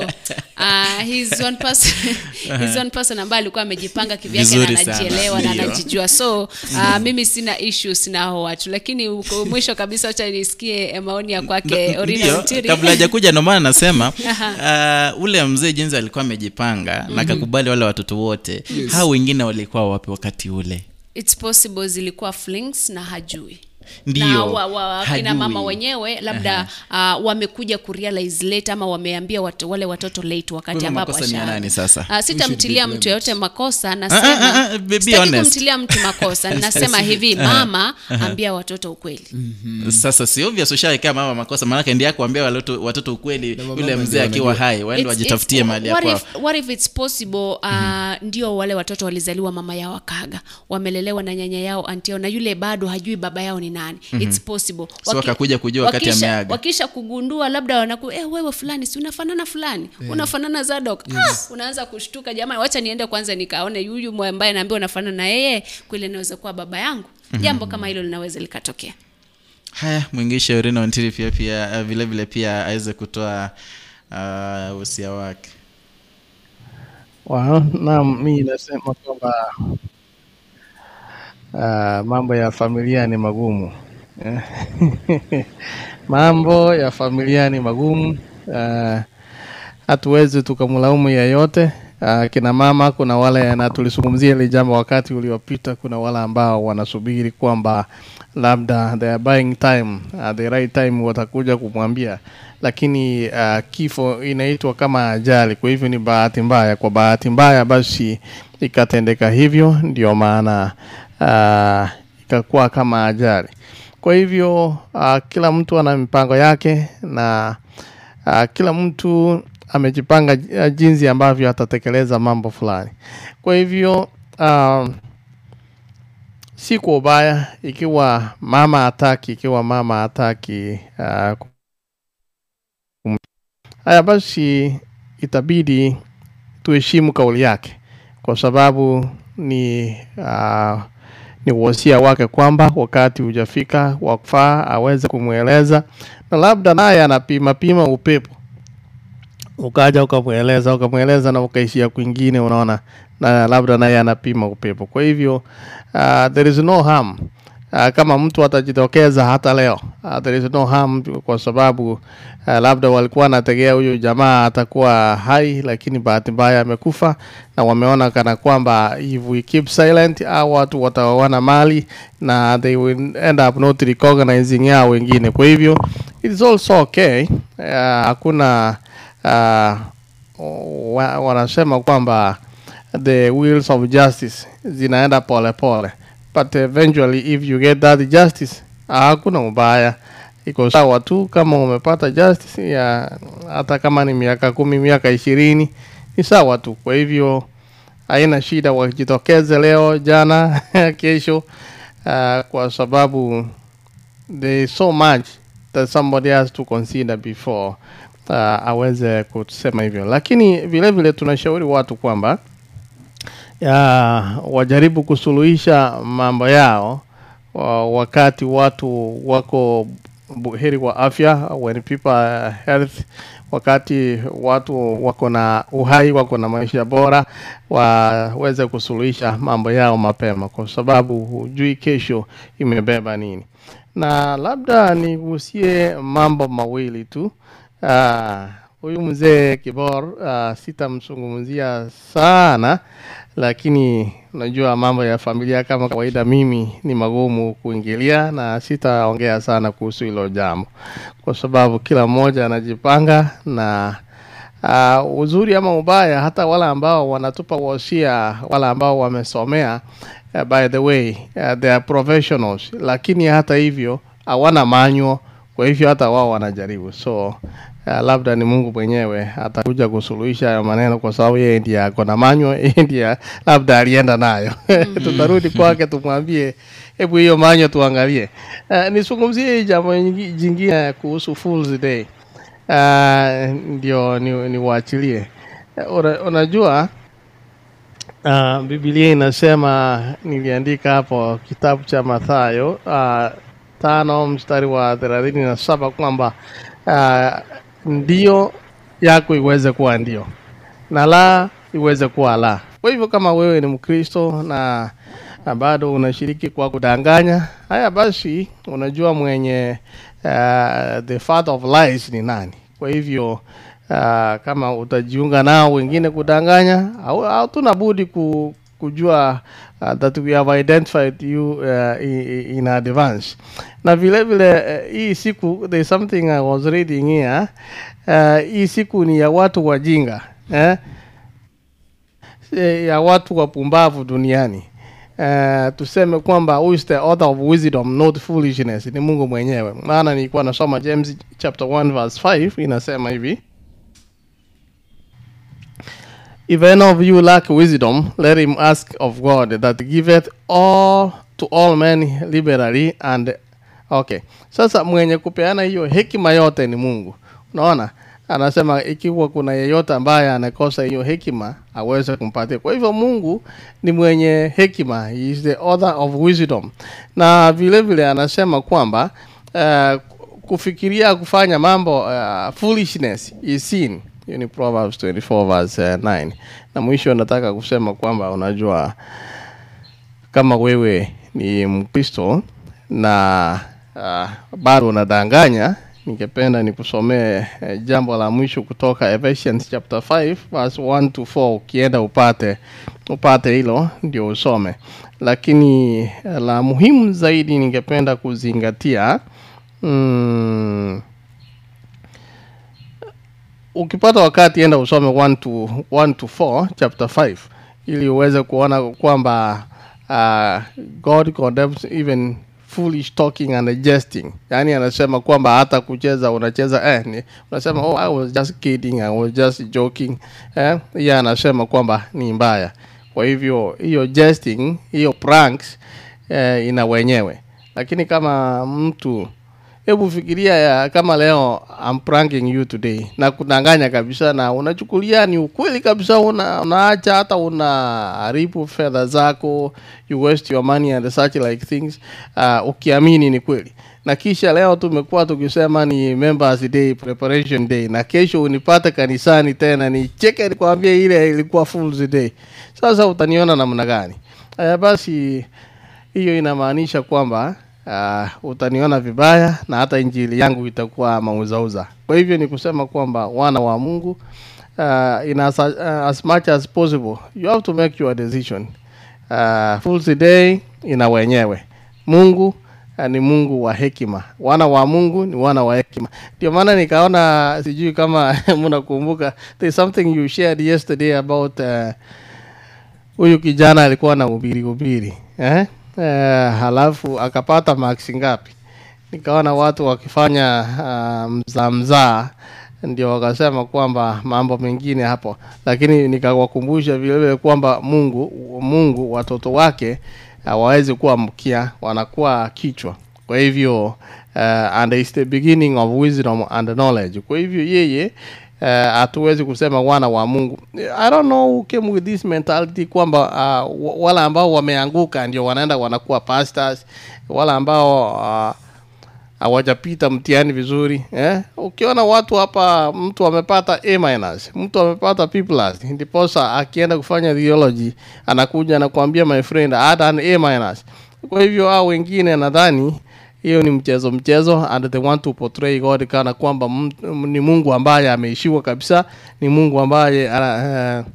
S1: uh, he's one person, he's one person ambaye alikuwa amejipanga kivyake na anajielewa na anajijua. So uh, mimi sina issues na hao watu lakini uko mwisho kabisa wacha nisikie eh, maoni ya kwake
S8: Ndio, kabla hajakuja ndo maana nasema uh, ule mzee jinsi alikuwa amejipanga na kakubali wale watoto wote
S1: Yes.
S8: hao wengine walikuwa wapi wakati ule?
S1: It's possible zilikuwa flings na hajui
S8: Ndio,
S1: na wa, wa, kina mama wenyewe labda uh, wamekuja kurealize late ama wameambia watu, wale watoto late wakati ambapo sitamtilia mtu yoyote makosa nasema
S8: be
S1: sitaki
S8: honest.
S1: kumtilia mtu makosa nasema hivi mama
S8: Aha.
S1: ambia watoto ukweli.
S8: Sasa si obvious mama makosa maanake ndiye akuambia watoto, watoto ukweli yule mzee akiwa hai waende wajitafutie mali
S1: what if, what if it's possible uh, ndio wale watoto walizaliwa mama yao akaga wamelelewa na nyanya yao antio na yule bado hajui baba yao ni nani
S8: Mhm.
S1: it's possible
S8: So wakakuja kujua wakati ameaga.
S1: wakisha kugundua labda wanaku eh, wewe fulani si unafanana fulani
S8: Yeah.
S1: unafanana zadok
S8: Yes.
S1: ah, unaanza kushtuka jamani wacha niende kwanza nikaone huyu ambaye naambia unafanana na yeye kweli inaweza kuwa baba yangu
S8: Mhm.
S1: jambo kama hilo linaweza likatokea
S8: haya mwingishe urino ntiri pia pia uh, vile vile pia aweze kutoa uhusia wake
S12: Well, naam, mi nasema kwamba uh, mambo ya familia ni magumu. Mambo ya familia ni magumu. Uh, hatuwezi tukamlaumu yeyote. Uh, kina mama kuna wale na tulizungumzia ile jambo wakati uliopita kuna wale ambao wanasubiri kwamba labda they are buying time at the right time watakuja kumwambia. Lakini uh, kifo inaitwa kama ajali kwa hivyo ni bahati mbaya. Kwa bahati mbaya basi ikatendeka hivyo ndio maana uh, ikakuwa kama ajali. Kwa hivyo uh, kila mtu ana mipango yake na uh, kila mtu amejipanga jinsi ambavyo atatekeleza mambo fulani. Kwa hivyo uh, si kwa ubaya ikiwa mama hataki ikiwa mama hataki uh, haya basi itabidi tuheshimu kauli yake kwa sababu ni uh, ni uhosia wake kwamba wakati hujafika wakfaa aweze kumweleza na labda naye anapima pima upepo. Ukaja ukamweleza ukamweleza na ukaishia kwingine unaona na labda naye anapima upepo. Kwa hivyo uh, there is no harm uh, kama mtu atajitokeza hata leo uh, there is no harm kwa sababu uh, labda walikuwa wanategea huyu jamaa atakuwa hai lakini bahati mbaya amekufa na wameona kana kwamba if we keep silent au watu watawana mali na they will end up not recognizing yao wengine. Kwa hivyo it is also okay uh, hakuna uh, uh, wanasema kwamba the wheels of justice zinaenda pole pole but eventually if you get that justice hakuna ubaya iko sawa tu kama umepata justice ya hata kama ni miaka kumi miaka ishirini ni sawa tu. Kwa hivyo haina shida wajitokeze leo, jana, kesho, uh, kwa sababu there is so much that somebody has to consider before uh, aweze kusema hivyo, lakini vile vile tunashauri watu kwamba ya, wajaribu kusuluhisha mambo yao wakati watu wako buheri wa afya, when people health, wakati watu wako na uhai, wako na maisha bora, waweze kusuluhisha mambo yao mapema, kwa sababu hujui kesho imebeba nini. Na labda nigusie mambo mawili tu. huyu huyu mzee Kibor uh, sitamzungumzia sana, lakini unajua mambo ya familia kama kawaida, mimi ni magumu kuingilia na sitaongea sana kuhusu hilo jambo, kwa sababu kila mmoja anajipanga na uh, uzuri ama ubaya, hata wale ambao wanatupa wasia, wale ambao wamesomea uh, by the way uh, they are professionals, lakini hata hivyo hawana manyo, kwa hivyo hata wao wanajaribu. So uh, labda ni Mungu mwenyewe atakuja kusuluhisha hayo maneno, kwa sababu yeye ndiye ako na manyo, yeye ndiye labda alienda nayo tutarudi kwake tumwambie, hebu hiyo manyo tuangalie. Uh, nizungumzie jambo jingine kuhusu Fools Day. Uh, ndio ni, niwaachilie. Uh, una, unajua uh, Biblia inasema, niliandika hapo kitabu cha Mathayo uh, tano mstari wa thelathini na saba kwamba uh, ndio yako iweze kuwa ndio na la iweze kuwa la. Kwa hivyo kama wewe ni Mkristo na na bado unashiriki kwa kudanganya, haya basi, unajua mwenye uh, the father of lies ni nani. Kwa hivyo uh, kama utajiunga nao wengine kudanganya, hatuna budi ku, kujua that we have identified you uh, in, in advance. Na vile vile uh, hii siku there is something I was reading here. Uh, hii siku ni ya watu wajinga eh? Eh, ya watu wapumbavu duniani. Uh, tuseme kwamba who is the author of wisdom not foolishness ni Mungu mwenyewe. Maana nilikuwa nasoma James chapter 1 verse 5 inasema hivi If any of you lack wisdom, let him ask of God that giveth all to all men liberally and okay. Sasa mwenye kupeana hiyo hekima yote ni Mungu. Unaona? Anasema ikiwa kuna yeyote ambaye anakosa hiyo hekima aweze kumpatia. Kwa hivyo Mungu ni mwenye hekima, he is the author of wisdom. Na vile vile anasema kwamba uh, kufikiria kufanya mambo uh, foolishness is sin. Hiyo ni Proverbs 24 verse uh, 9. Na mwisho nataka kusema kwamba unajua kama wewe ni Mkristo na uh, bado unadanganya, ningependa nikusomee eh, jambo la mwisho kutoka Ephesians chapter 5 verse 1 to 4. Ukienda upate upate hilo ndio usome, lakini uh, la muhimu zaidi ningependa kuzingatia mm, ukipata wakati enda usome 1 to 1 to 4 chapter 5 ili uweze kuona kwamba uh, God condemns even foolish talking and jesting. Yani anasema kwamba hata kucheza unacheza eh, ni, unasema oh, I was just kidding, I was just joking eh, yeye anasema kwamba ni mbaya. Kwa hivyo hiyo jesting, hiyo pranks eh, ina wenyewe, lakini kama mtu hebu fikiria ya, kama leo I'm pranking you today na kudanganya kabisa na unachukulia ni ukweli kabisa, una, unaacha hata unaharibu fedha zako, you waste your money and such like things uh, ukiamini ni kweli, na kisha leo tumekuwa tukisema ni members day preparation day, na kesho unipate kanisani tena nicheke nikwambie ile ilikuwa fools day. Sasa utaniona namna gani? Uh, basi hiyo inamaanisha kwamba uh, utaniona vibaya na hata injili yangu itakuwa mauzauza. Kwa hivyo ni kusema kwamba wana wa Mungu uh, in as, uh, as much as possible you have to make your decision. Uh, Day ina wenyewe. Mungu uh, ni Mungu wa hekima, wana wa Mungu ni wana wa hekima. Ndio maana nikaona, sijui kama mnakumbuka, something you shared yesterday about uh, kijana alikuwa na ubiri ubiri eh? Eh, halafu akapata maksi ngapi? Nikaona watu wakifanya uh, mzaa mzaa ndio wakasema kwamba mambo mengine hapo, lakini nikawakumbusha vile vile kwamba Mungu Mungu watoto wake hawawezi kuwa mkia, wanakuwa kichwa. Kwa hivyo uh, and is the beginning of wisdom and knowledge. Kwa hivyo yeye uh, hatuwezi kusema wana wa Mungu. I don't know who came with this mentality kwamba uh, wale ambao wameanguka ndio wanaenda wanakuwa pastors, wale ambao uh, hawajapita mtihani vizuri eh? Ukiona watu hapa, mtu amepata A minus, mtu amepata plus, ndiposa akienda kufanya theology anakuja anakuambia my friend A minus. Kwa hivyo hao wengine nadhani hiyo ni mchezo mchezo, and they want to portray God kana kwamba ni Mungu ambaye ameishiwa kabisa, ni Mungu ambaye uh,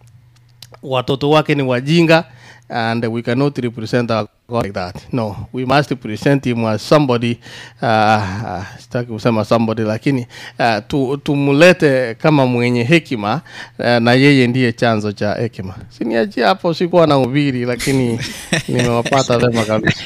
S12: watoto wake ni wajinga and we cannot represent our like that. No, we must present him as somebody uh, uh, sitaki kusema somebody lakini uh, tu, tumulete kama mwenye hekima uh, na yeye ndiye chanzo cha hekima. Siniachia hapo, sikuwa na ubiri lakini nimewapata vema kabisa.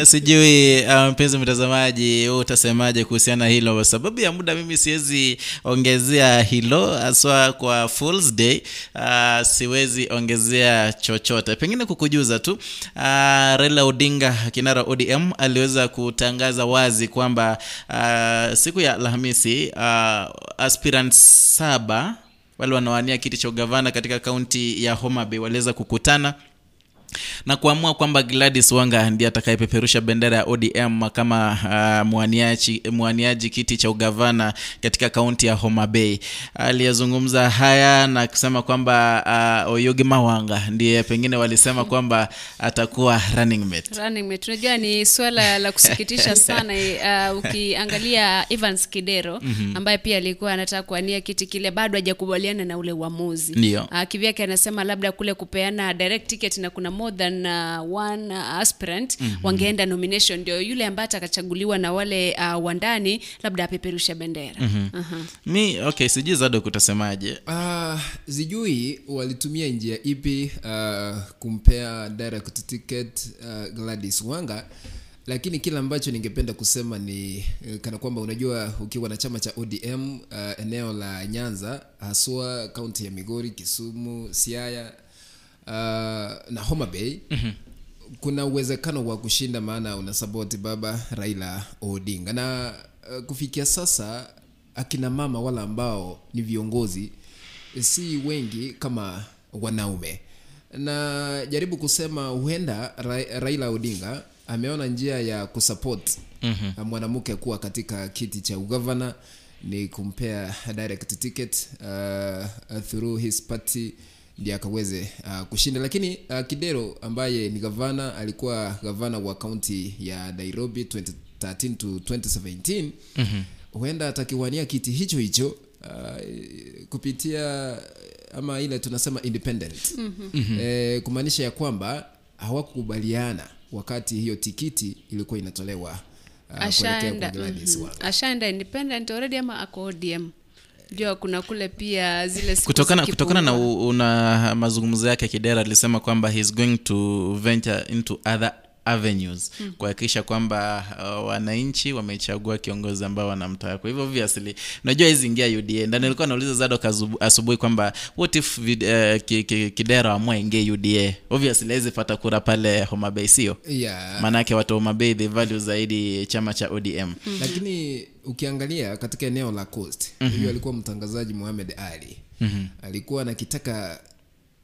S8: Sijui mpenzi mpenzi mtazamaji wewe utasemaje kuhusiana hilo kwa sababu ya muda mimi siwezi ongezea hilo haswa kwa Fools Day uh, siwezi ongezea chochote pengine kukujuza tu uh, Raila Odinga kinara ODM aliweza kutangaza wazi kwamba uh, siku ya Alhamisi uh, aspirant saba wale wanawania kiti cha ugavana katika kaunti ya Homa Bay waliweza kukutana na kuamua kwamba Gladys Wanga ndiye atakayepeperusha bendera ya ODM kama uh, mwaniaji, mwaniaji kiti cha ugavana katika kaunti ya Homa Bay. Aliyezungumza haya na kusema kwamba uh, Oyugi Mawanga ndiye pengine walisema kwamba atakuwa running mate.
S1: Running mate. Unajua ni swala la kusikitisha sana uh, ukiangalia Evans Kidero
S8: Mhm.
S1: ambaye pia alikuwa anataka kuania kiti kile bado hajakubaliana na ule uamuzi.
S8: Ndio.
S1: Uh, kivyake anasema labda kule kupeana direct ticket na kuna more than uh, one uh, aspirant
S8: Mhm.
S1: wangeenda nomination ndio yule ambaye atakachaguliwa na wale uh, wandani labda apeperushe bendera.
S8: Mhm.
S1: Aha.
S8: Mi okay, sijui Zado kutasemaje.
S9: Uh, sijui walitumia njia ipi uh, kumpea direct ticket uh, Gladys Wanga lakini kile ambacho ningependa kusema ni eh, kana kwamba unajua ukiwa na chama cha ODM uh, eneo la Nyanza haswa kaunti ya Migori, Kisumu, Siaya na Homa Bay
S8: Mhm.
S9: kuna uwezekano wa kushinda maana unasapoti baba Raila Odinga na uh, kufikia sasa akina mama wala ambao ni viongozi si wengi kama wanaume na jaribu kusema huenda Ra Raila Odinga ameona njia ya kusupport
S8: Mhm.
S9: mwanamke kuwa katika kiti cha ugavana ni kumpea direct ticket uh, through his party ndiye akaweze uh, kushinda. Lakini uh, Kidero ambaye ni gavana alikuwa gavana wa kaunti ya Nairobi 2013 to 2017
S8: Mhm.
S9: huenda atakiwania kiti hicho hicho uh, kupitia ama ile tunasema independent.
S8: Mm-hmm.
S9: eh, kumaanisha ya kwamba hawakukubaliana wakati hiyo tikiti ilikuwa inatolewa uh,
S1: ashaenda. mhm. Ashaenda independent already ama ako ODM ndio kuna kule pia zile
S8: kutokana kutokana na una mazungumzo yake Kidera alisema kwamba he's going to venture into other avenues
S1: Mm.
S8: kuhakikisha kwamba uh, wananchi wamechagua kiongozi ambao wanamtaka kwa hivyo obviously unajua hizi ingia UDA ndani nilikuwa nauliza Zadok asubuhi kwamba what if vid, uh, ki, amua ingie UDA obviously hawezi pata kura pale Homa Bay sio
S9: Yeah.
S8: maanake watu wa Homa Bay they value zaidi chama cha ODM
S9: lakini ukiangalia katika eneo la coast
S8: Mhm.
S9: huyu alikuwa mtangazaji Mohamed Ali
S8: Mhm.
S9: alikuwa anakitaka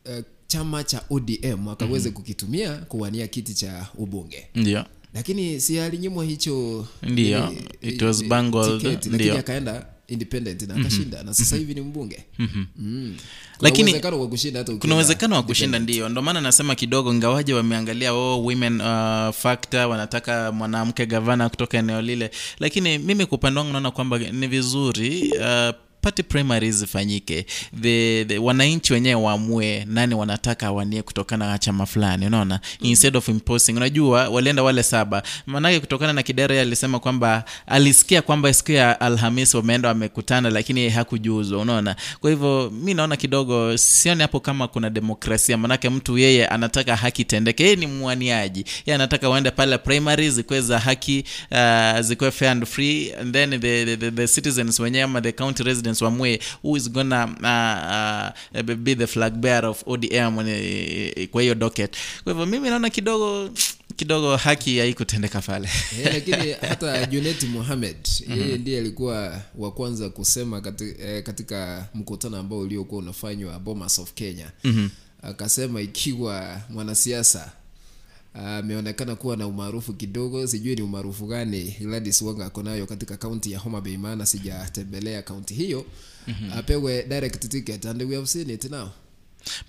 S9: uh, chama cha ODM akaweze
S8: Mhm.
S9: kukitumia kuwania kiti cha ubunge
S8: ndio
S9: lakini si alinyimwa hicho
S8: Ndio, it was bungled,
S9: lakini akaenda independent na akashinda mm-hmm. na sasa
S8: Mhm.
S9: hivi ni mbunge
S8: Mhm.
S9: Mm. Kuna
S8: lakini
S9: uwezekano wa kushinda hata
S8: kuna
S9: ukienda
S8: uwezekano wa kushinda ndio ndio maana nasema kidogo ngawaje wameangalia oh, women uh, factor wanataka mwanamke gavana kutoka eneo lile lakini mimi kwa upande wangu naona kwamba ni vizuri uh, party primaries zifanyike. The, the wananchi wenyewe waamue nani wanataka awanie kutokana na chama fulani unaona? Instead of imposing. Unajua walienda wale saba. Maanake kutokana na kidere alisema kwamba alisikia kwamba siku ya alhamis wameenda wamekutana lakini hakujuzwa unaona? Kwa hivyo mi naona kidogo sioni hapo kama kuna demokrasia. Maanake mtu yeye anataka haki tendeke yeye ni mwaniaji. Ye anataka uende pale primary zikuwe za haki uh, zikuwe fair and free and then the, the, the, the citizens wenyewe ama the county residents wamue who is gonna uh, uh, be the flag bearer of odm uh, kwa hiyo docket. Kwa hivyo mimi naona kidogo kidogo haki haikutendeka pale.
S9: Eh, lakini hata Junet Mohamed yeye ndiye alikuwa wa kwanza kusema katika, eh, katika mkutano ambao uliokuwa unafanywa Bomas of Kenya.
S8: Mhm.
S9: akasema ikiwa mwanasiasa ameonekana kuwa na umaarufu kidogo sijui ni umaarufu gani Gladys Wanga ako nayo katika kaunti ya Homa Bay maana sijatembelea kaunti hiyo
S8: Mhm.
S9: apewe direct ticket and we have seen it now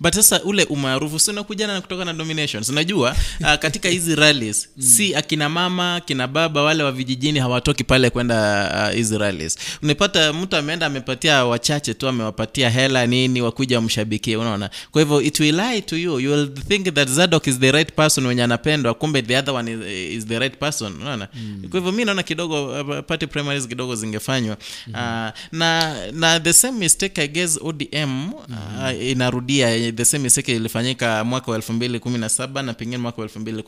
S8: but sasa ule umaarufu si unakujana na kutoka na dominations? Unajua uh, katika hizi rallies si akina mama kina baba wale wa vijijini hawatoki pale kwenda uh, hizi rallies. Unapata mtu ameenda amepatia wachache tu amewapatia hela nini wakuja wamshabikie unaona? Kwa hivyo it will lie to you. You will think that zadok is the right person wenye anapendwa kumbe the other one is, is the right person unaona?
S13: Mm.
S8: kwa hivyo mi naona kidogo uh, party primaries kidogo zingefanywa. Uh, na na the same mistake i guess odm uh, inarudia the same mistake ilifanyika mwaka wa elfu mbili kumi na saba na pengine mwaka wa elfu mbili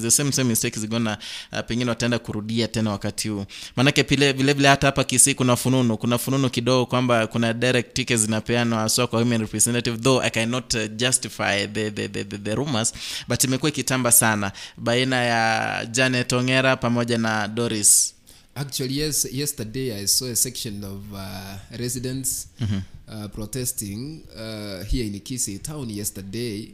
S8: the same same mistake zigona uh, pengine wataenda kurudia tena wakati huu. Maanake vile vile hata hapa kisii kuna fununu kuna fununu kidogo kwamba kuna direct tickets zinapeanwa haswa kwa women representative though i cannot uh, justify the, the, the, the, the rumors but imekuwa ikitamba sana baina ya janet ongera pamoja na doris
S9: Actually, yes. Yesterday, I saw a section of uh, residents
S8: Mhm.
S9: uh, protesting uh, here in Kisii town yesterday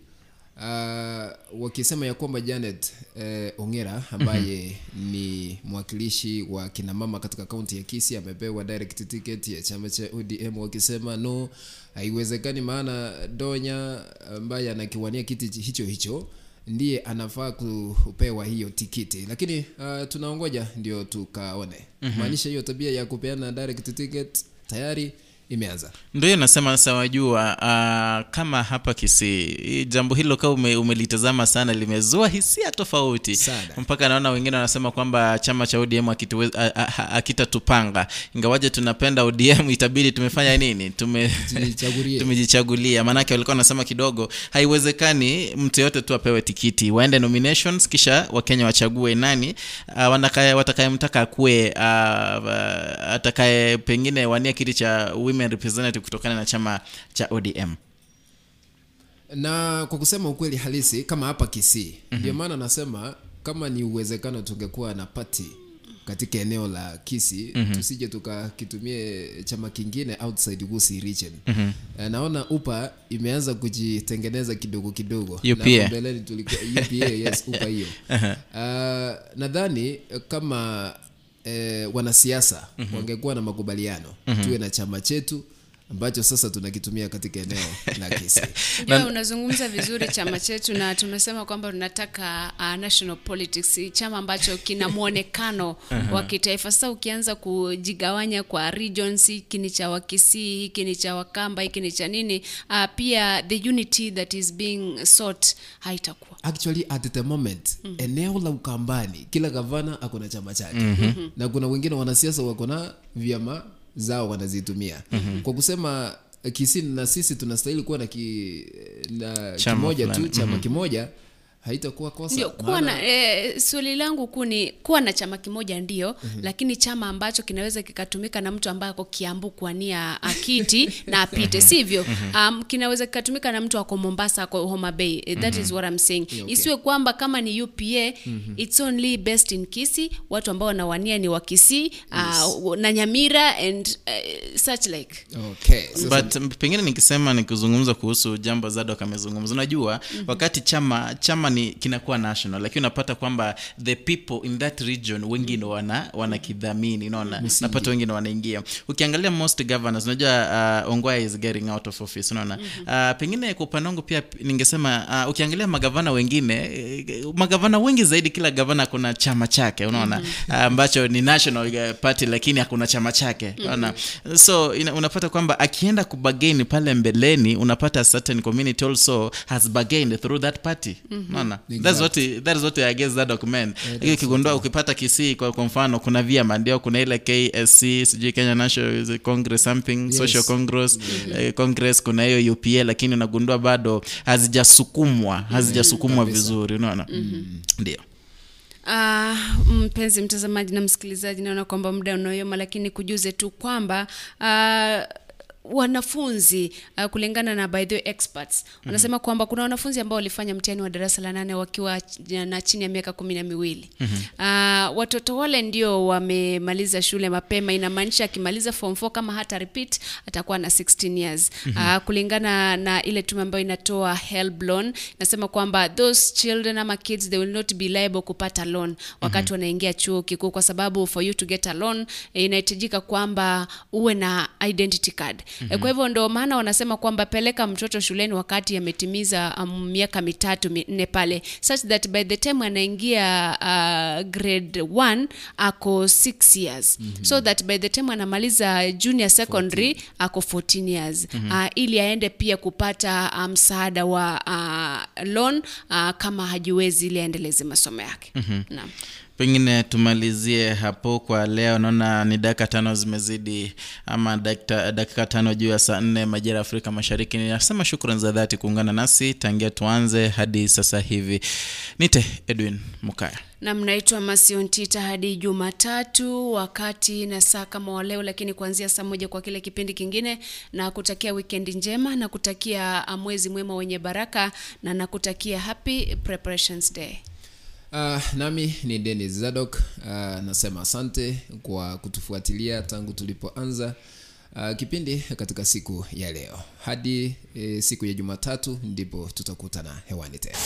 S9: uh, wakisema ya kwamba Janet uh, Ongera ambaye ni mwakilishi wa kinamama katika kaunti ya Kisii amepewa direct ticket ya chama cha ODM, wakisema no, haiwezekani, maana Donya ambaye anakiwania kiti hicho hicho ndiye anafaa kupewa hiyo tikiti lakini uh, tunaongoja ndio tukaone
S8: Mhm.
S9: maanisha hiyo tabia ya kupeana direct ticket tayari imeanza.
S8: Ndio nasema sasa wajua uh, kama hapa kisii jambo hilo kaa ume, umelitazama sana limezua hisia tofauti.
S9: Sana.
S8: mpaka naona wengine wanasema kwamba chama cha odm hakituwe- a- a- hakitatupanga ingawaje tunapenda odm itabidi tumefanya nini? Tume tumejichagulia. Maanake walikuwa wanasema kidogo haiwezekani mtu yoyote tu apewe tikiti. Waende nominations kisha wakenya wachague nani uh, watakayemtaka akuwe uh, uh, atakaye pengine wania kiti cha women representative kutokana na chama cha odm
S9: na kwa kusema ukweli halisi kama hapa Kisii mm-hmm. maana nasema kama ni uwezekano tungekuwa na pati katika eneo la Kisii
S8: Mhm.
S9: tusije tukakitumie chama kingine outside Gusii region mm-hmm. naona upa imeanza kujitengeneza kidogo kidogo. Na mbeleni tulikuwa UPA yes upa hiyo
S8: Aha.
S9: uh, nadhani kama eh, wanasiasa
S8: Mhm.
S9: wangekuwa na makubaliano
S1: Mhm.
S9: tuwe na chama chetu ambacho sasa tunakitumia katika eneo la Kisii.
S1: Ndio, unazungumza vizuri chama chetu na tumesema kwamba tunataka uh, national politics chama ambacho kina mwonekano wa kitaifa. Sasa ukianza kujigawanya kwa regions hiki ni cha wakisii hiki ni cha wakamba hiki ni cha nini uh, pia the unity that is being sought haitakuwa.
S9: Actually at the moment mm. eneo la ukambani kila gavana ako na chama chake.
S8: Mhm.
S9: na kuna wengine wanasiasa wako na vyama zao wanazitumia
S8: Mhm.
S9: kwa kusema eh, na sisi tunastahili kuwa na, ki, na
S8: Chama
S9: kimoja tu chama
S8: mm-hmm.
S9: kimoja haitakuwa kosa
S1: ndio kuwa na e, swali langu kuu ni kuwa na chama kimoja ndio
S9: Mhm.
S1: lakini chama ambacho kinaweza kikatumika na mtu ambaye ako kiambu kuania akiti na apite sivyo um, kinaweza kikatumika na mtu ako mombasa ako homa bay That mm-hmm. is
S13: Mhm.
S1: what I'm saying
S13: Yeah, okay.
S1: isiwe kwamba kama ni upa
S13: Mhm.
S1: it's only best in kisi watu ambao wanawania ni wa kisii uh, na nyamira and uh, such like
S9: okay.
S8: but m- pengine nikisema nikizungumza kuhusu jambo zadok amezungumza unajua
S1: Mhm.
S8: wakati chama chama ni ni kinakuwa national lakini unapata kwamba the people in that region wengi ndo wana wanakidhamini unaona? Napata wengine wanaingia. Ukiangalia most governors unajua uh, ongwae is getting out of office unaona? Uh, pengine kwa upande wangu pia ningesema uh, ukiangalia magavana wengine eh, magavana wengi zaidi kila gavana kuna chama chake unaona? Uh, ni national uh, party lakini hakuna chama chake unaona? So ina, unapata kwamba akienda kubageni pale mbeleni unapata certain community also has bargained through that party unaona? That's what it- that is what I guess that document. Yeah, ukigundua ukipata kisii kwa, kwa mfano kuna vyama ndio kuna ile KSC sijui Kenya National Congress something social congress eh, congress kuna hiyo UPA lakini unagundua bado hazijasukumwa hazijasukumwa vizuri unaona? Ndio.
S1: Uh, mpenzi mtazamaji na msikilizaji naona kwamba muda unaoyoma, lakini kujuze tu kwamba ah, wanafunzi uh, kulingana na by the way experts wanasema kwamba kuna wanafunzi ambao walifanya mtihani wa darasa la nane wakiwa na chini ya miaka kumi na miwili. Uh, watoto wale ndio wamemaliza shule mapema inamaanisha akimaliza form 4 kama hata repeat atakuwa na 16 years. Uh, kulingana na ile tume ambayo inatoa help loan nasema kwamba those children ama kids they will not be liable kupata loan wakati wanaingia chuo kikuu kwa sababu for you to get a loan eh, inahitajika kwamba uwe na identity card mm-hmm. kwa hivyo ndo maana wanasema kwamba peleka mtoto shuleni wakati ametimiza um, miaka mitatu minne pale such that by the time anaingia uh, grade 1 ako 6 years mm-hmm. so that by the time anamaliza junior secondary 14. ako 14 years mm-hmm. uh, ili aende pia kupata msaada msaada wa uh, loan uh, kama hajiwezi ili aendeleze masomo yake mm-hmm. naam
S8: pengine tumalizie hapo kwa leo naona ni dakika tano zimezidi ama dakika, dakika tano juu ya saa nne majira ya afrika mashariki. Ninasema shukran za dhati kuungana nasi tangia tuanze hadi sasa hivi. Nite edwin mukaya.
S1: Na mnaitwa masiontita hadi jumatatu wakati na saa kama wa leo lakini kuanzia saa moja kwa kile kipindi kingine na kutakia wikendi njema na kutakia mwezi mwema wenye baraka na nakutakia happy preparations day.
S9: Uh, nami ni Dennis Zadok. Uh, nasema asante kwa kutufuatilia tangu tulipoanza uh, kipindi katika siku ya leo hadi e, siku ya Jumatatu ndipo tutakutana hewani tena.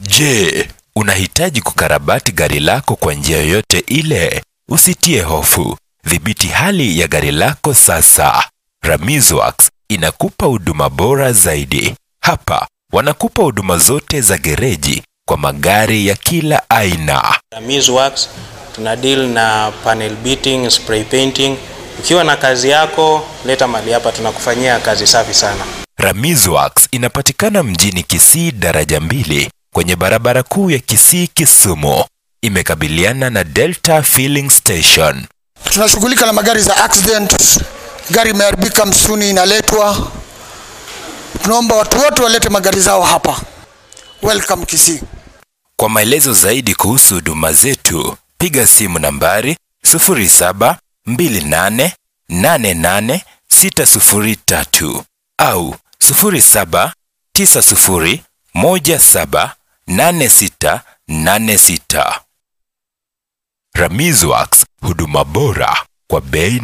S13: Je, unahitaji kukarabati gari lako kwa njia yoyote ile? Usitie hofu. Dhibiti hali ya gari lako sasa. Ramizworks inakupa huduma bora zaidi. Hapa wanakupa huduma zote za gereji kwa magari ya kila aina.
S14: Mizworks tuna deal na panel beating, spray painting. Ukiwa na kazi yako, leta mali hapa, tunakufanyia kazi safi sana.
S13: Ramizworks inapatikana mjini Kisii daraja mbili kwenye barabara kuu ya Kisii Kisumu. Imekabiliana na Delta Filling Station.
S15: tunashughulika na magari za accident gari imeharibika msuni inaletwa tunaomba watu wote walete magari zao hapa welcome kisii
S13: Kwa maelezo zaidi kuhusu huduma zetu, piga simu nambari 0728886003 au 0790178686. Ramizworks, huduma bora kwa bei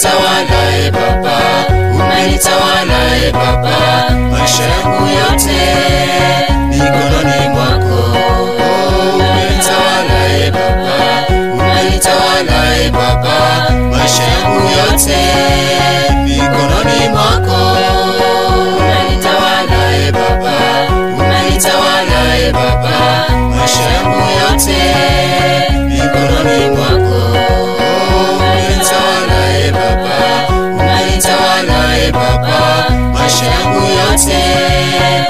S16: umenitawala e baba. Umenitawala e baba. Maisha yangu yote mikononi mwako.
S17: Umenitawala e baba. Umenitawala e baba. Maisha yangu yote mikononi mwako. Umenitawala e baba. Umenitawala e baba. Maisha yangu yote
S16: yangu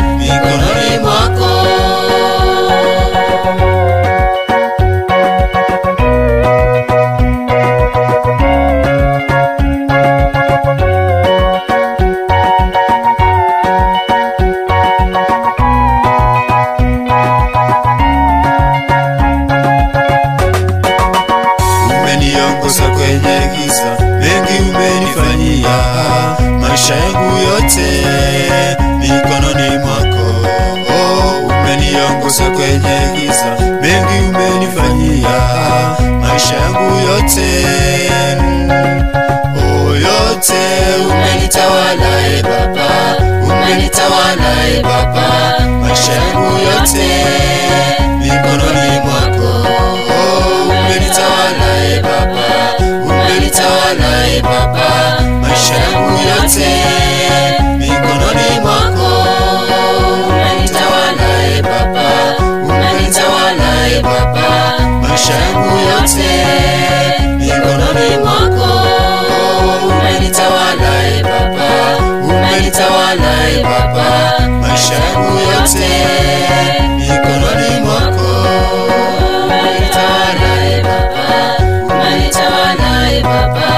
S16: yote.
S17: Umenitawala e eh, baba. Umenitawala e eh, baba. Maisha yangu yote mikononi mwako.
S16: Oh,
S17: umenitawala e eh, baba. Umenitawala e baba. Maisha yangu yote mikononi mwako. Umenitawala e baba. Umenitawala e baba. Maisha yangu yote mikononi mwako baba umenitawala e baba maisha yangu yote mikononi mwako. Umenitawala e baba umenitawala e baba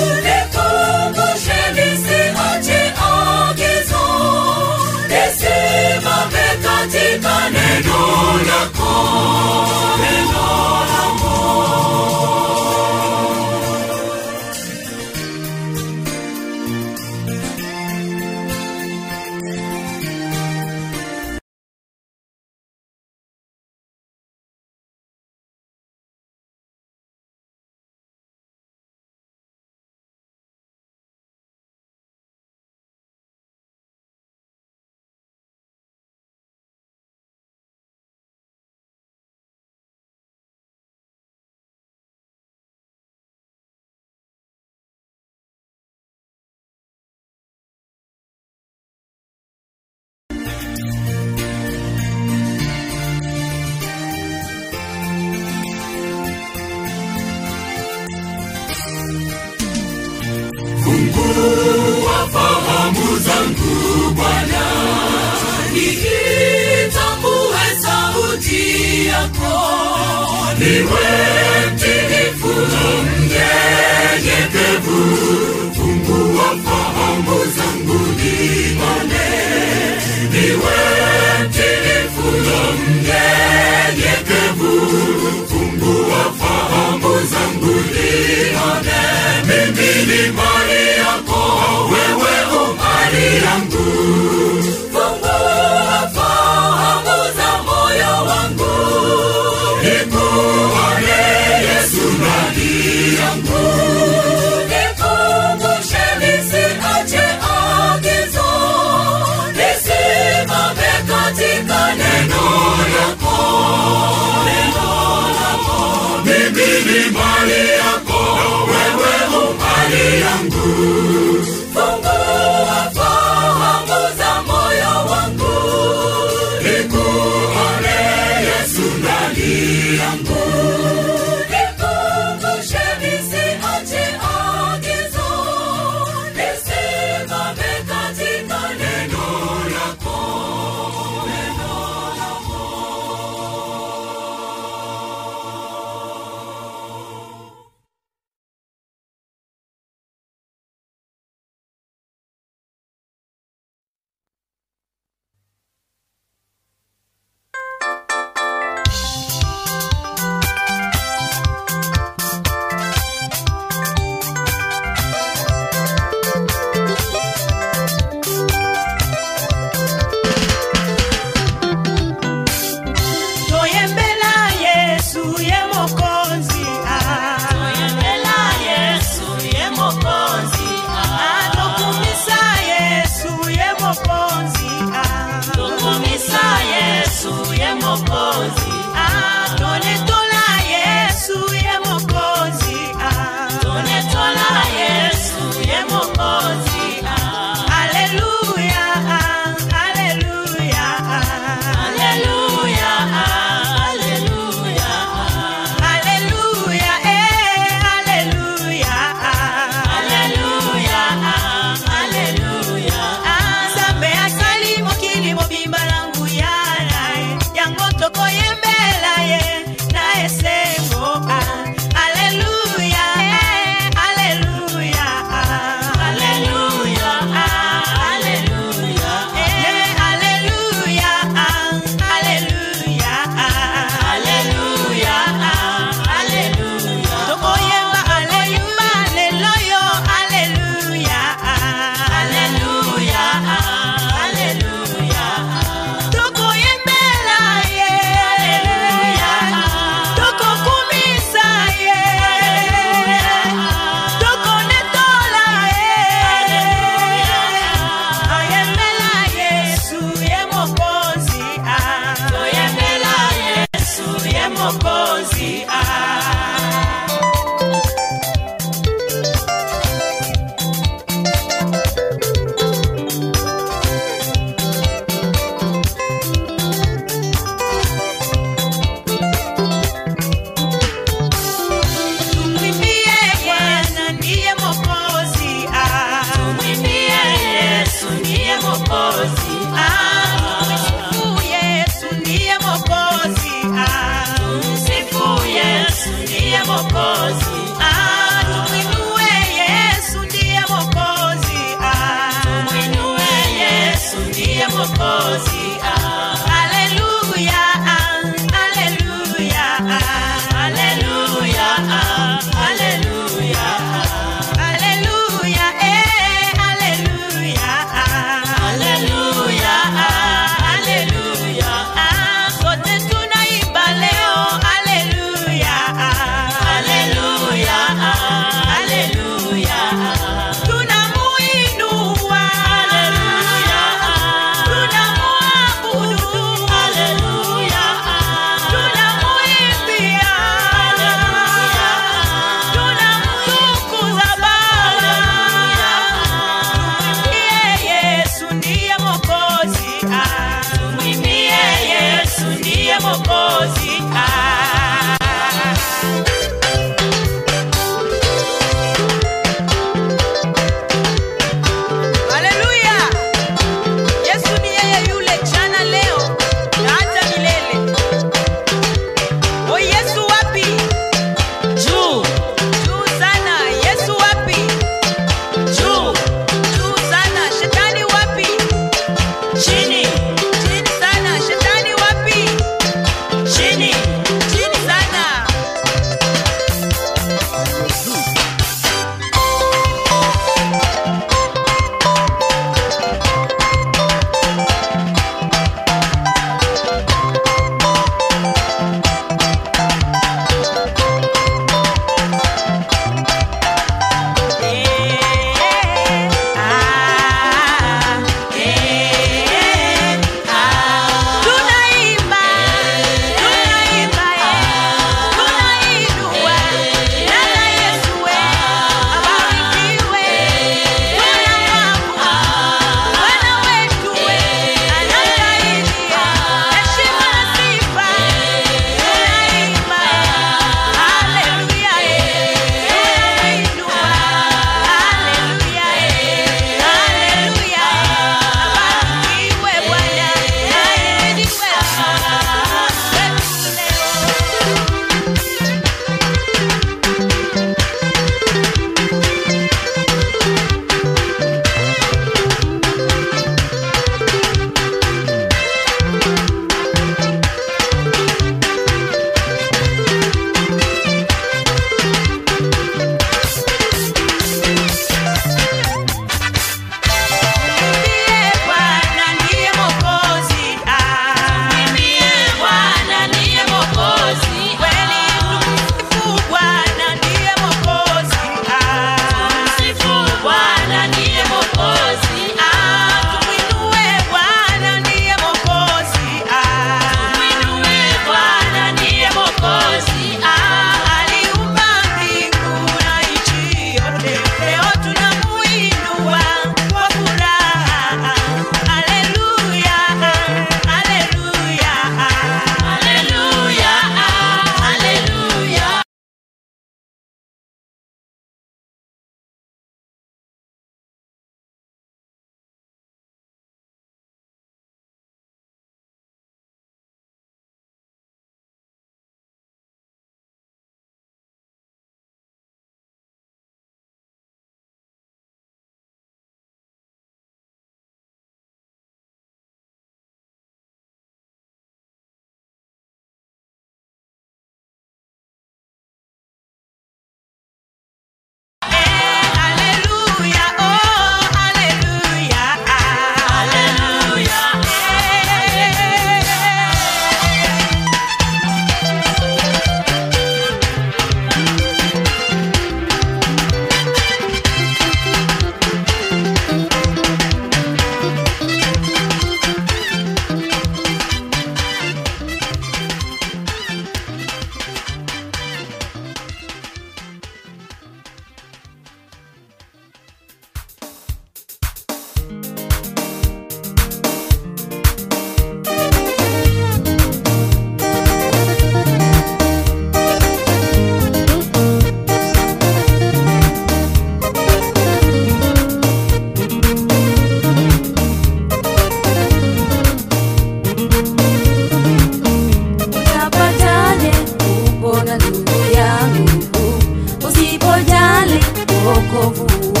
S18: ukovuko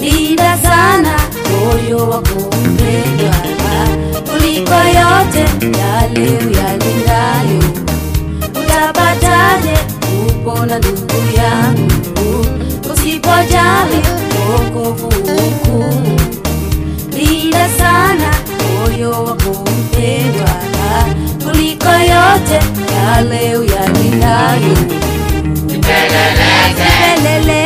S18: linda sana moyo
S2: wako mpendwa kuliko yote yale uyalindayo utapataje
S19: kupona ndugu yangu? Usipojali wokovu ukuu linda sana moyo wako mpendwa kuliko yote yale uyalindayo
S20: Pelele.
S19: rising.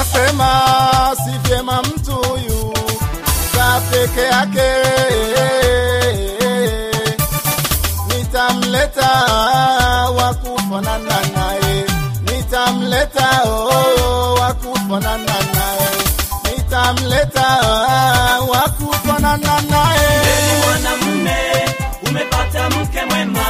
S19: nikasema si vyema mtu huyu za peke yake, nitamleta wa kufanana naye, nitamleta oh, wa kufanana naye, nitamleta wa kufanana naye.
S20: Mwanamume umepata mke mwema.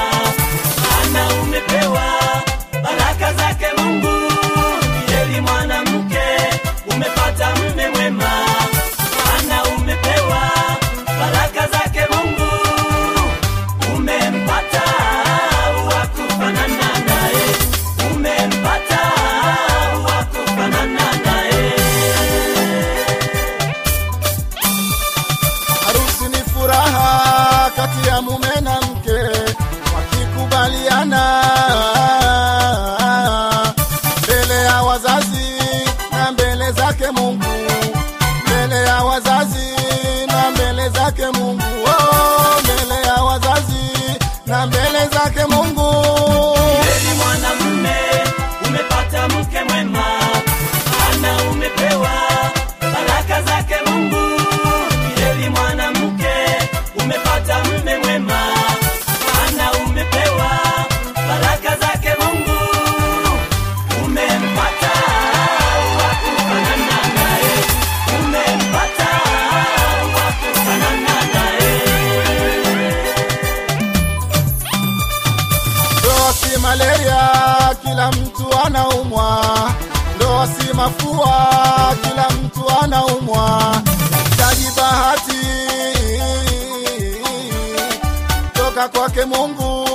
S19: kwake Mungu,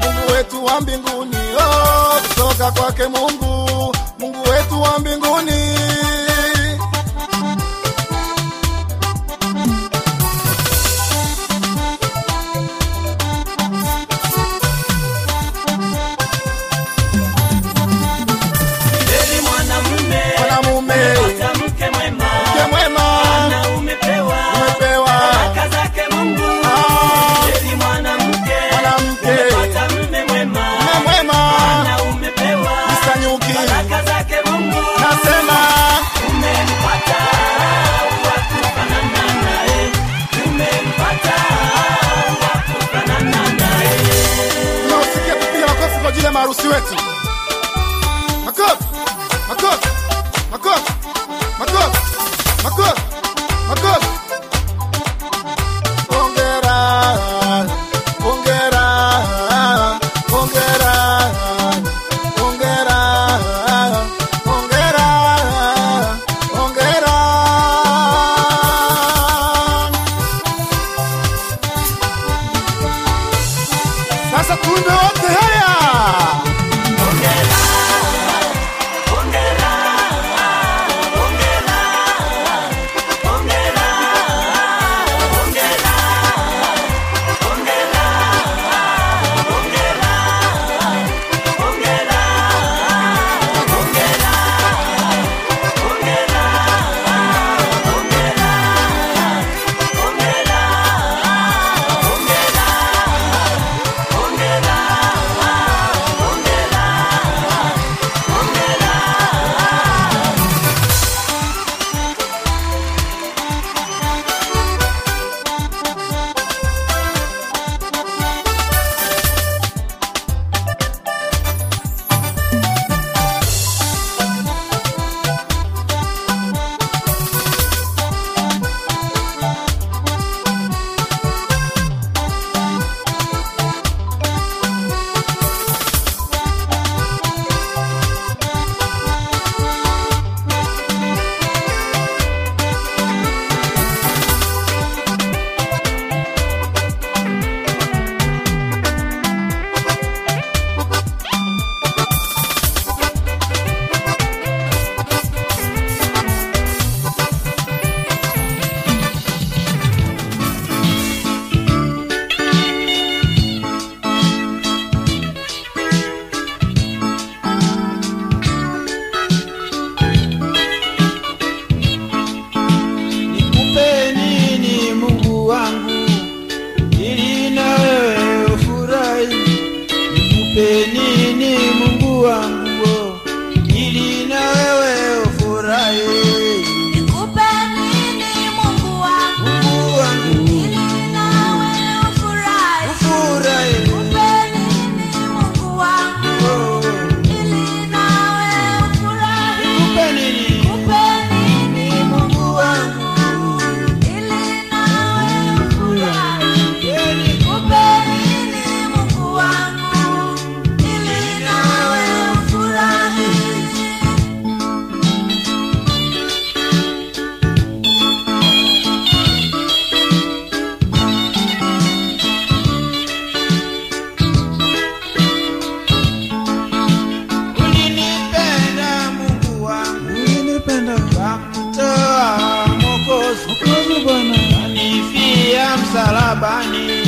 S19: Mungu wetu wa mbinguni, oh, kutoka kwake Mungu.
S21: Sweating. Mwokozi Bwana. Kanifia msalabani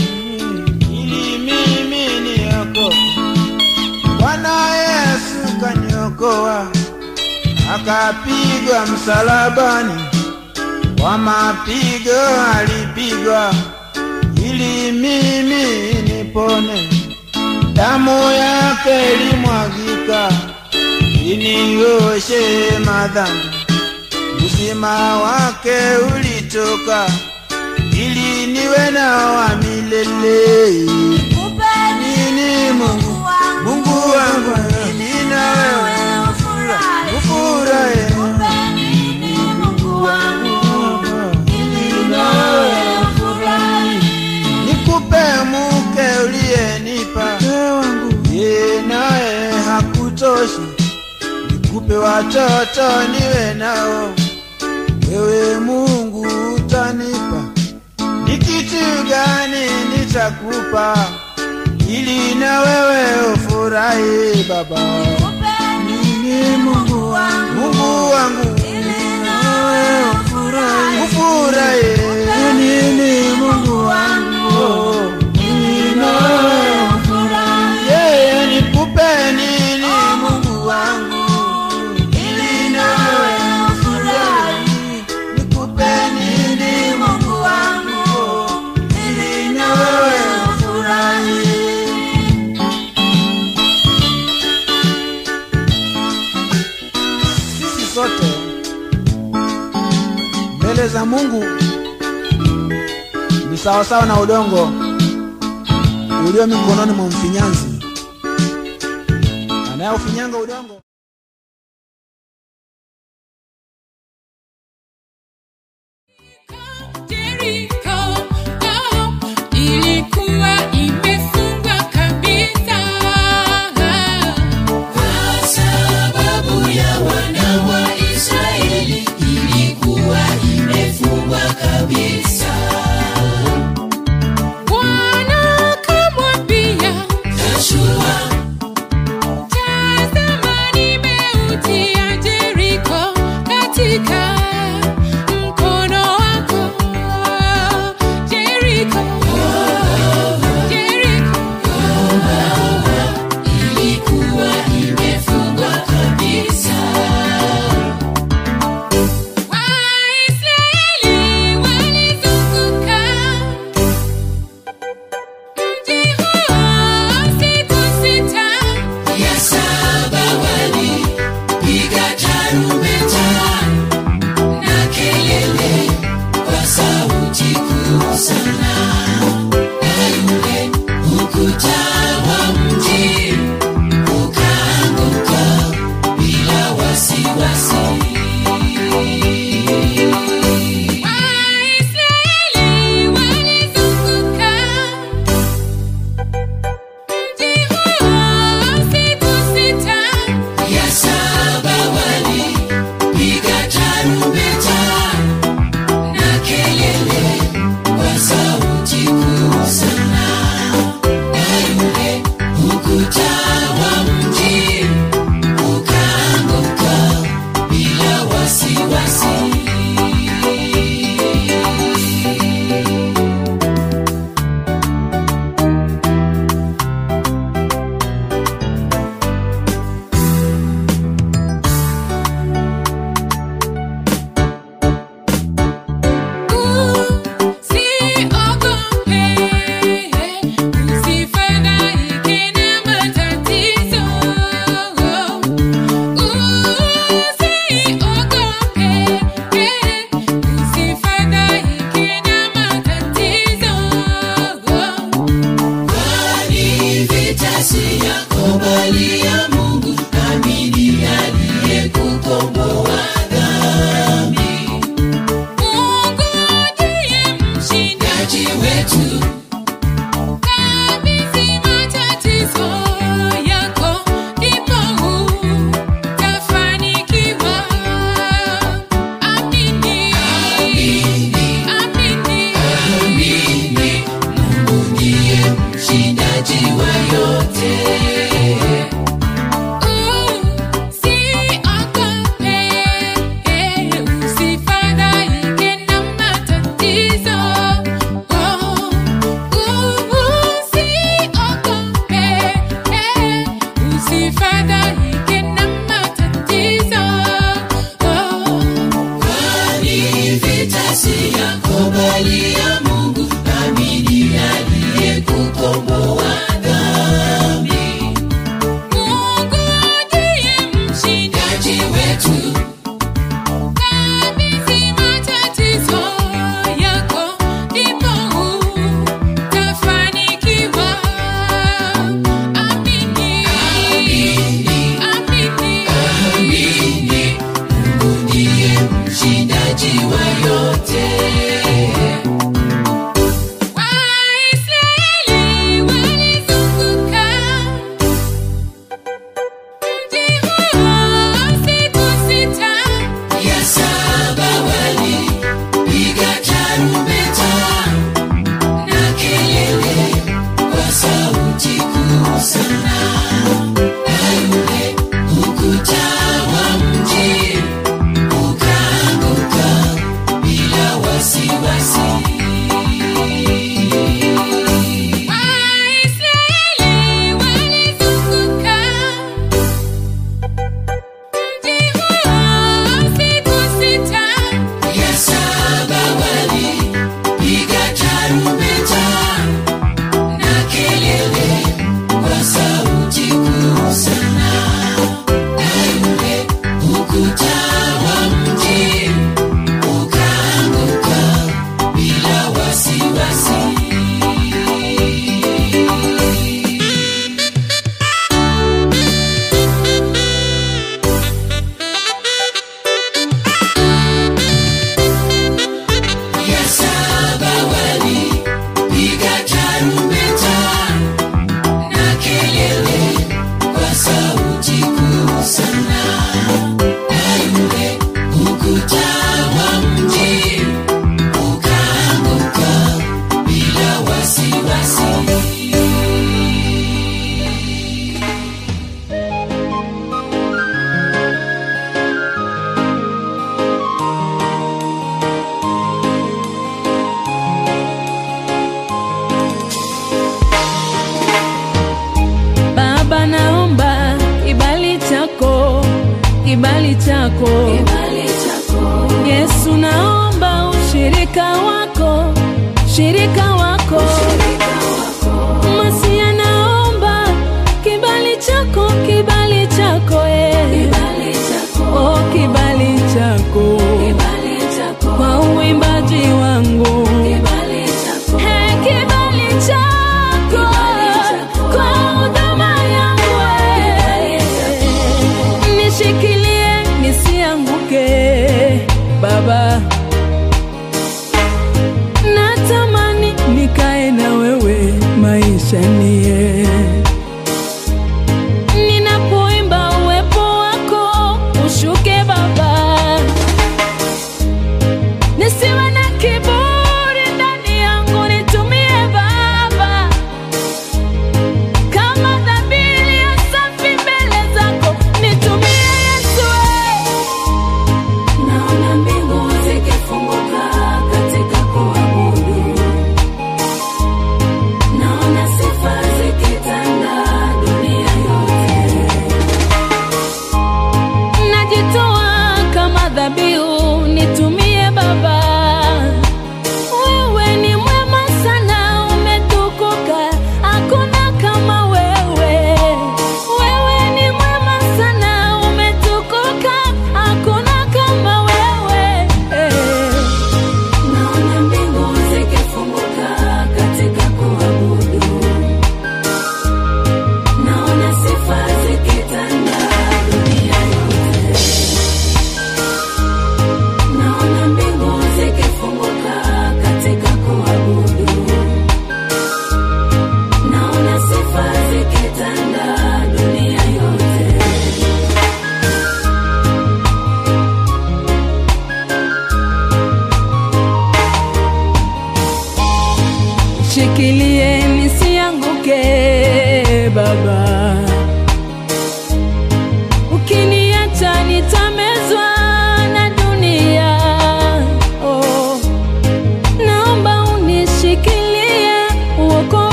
S21: ili mimi niokoke. Bwana Yesu kaniokoa, akapigwa msalabani, kwa mapigo alipigwa ili mimi nipone. Damu yake ilimwagika inioshe madhambi, uzima wake ulitoka ili niwe na wa milele. Nini Mungu, Mungu wangu, nina wewe? ufurahi. Nikupe mke uliyenipa. Ye naye hakutoshi, nikupe watoto niwe nao, wewe Mungu utanipa. Ni kitu gani nitakupa ili na wewe ufurahi Baba? Nini Mungu wangu, Mungu wangu ufurahi. Nini Mungu ni sawasawa na udongo ulio mikononi mwa mfinyanzi.
S2: anayeufinyanga udongo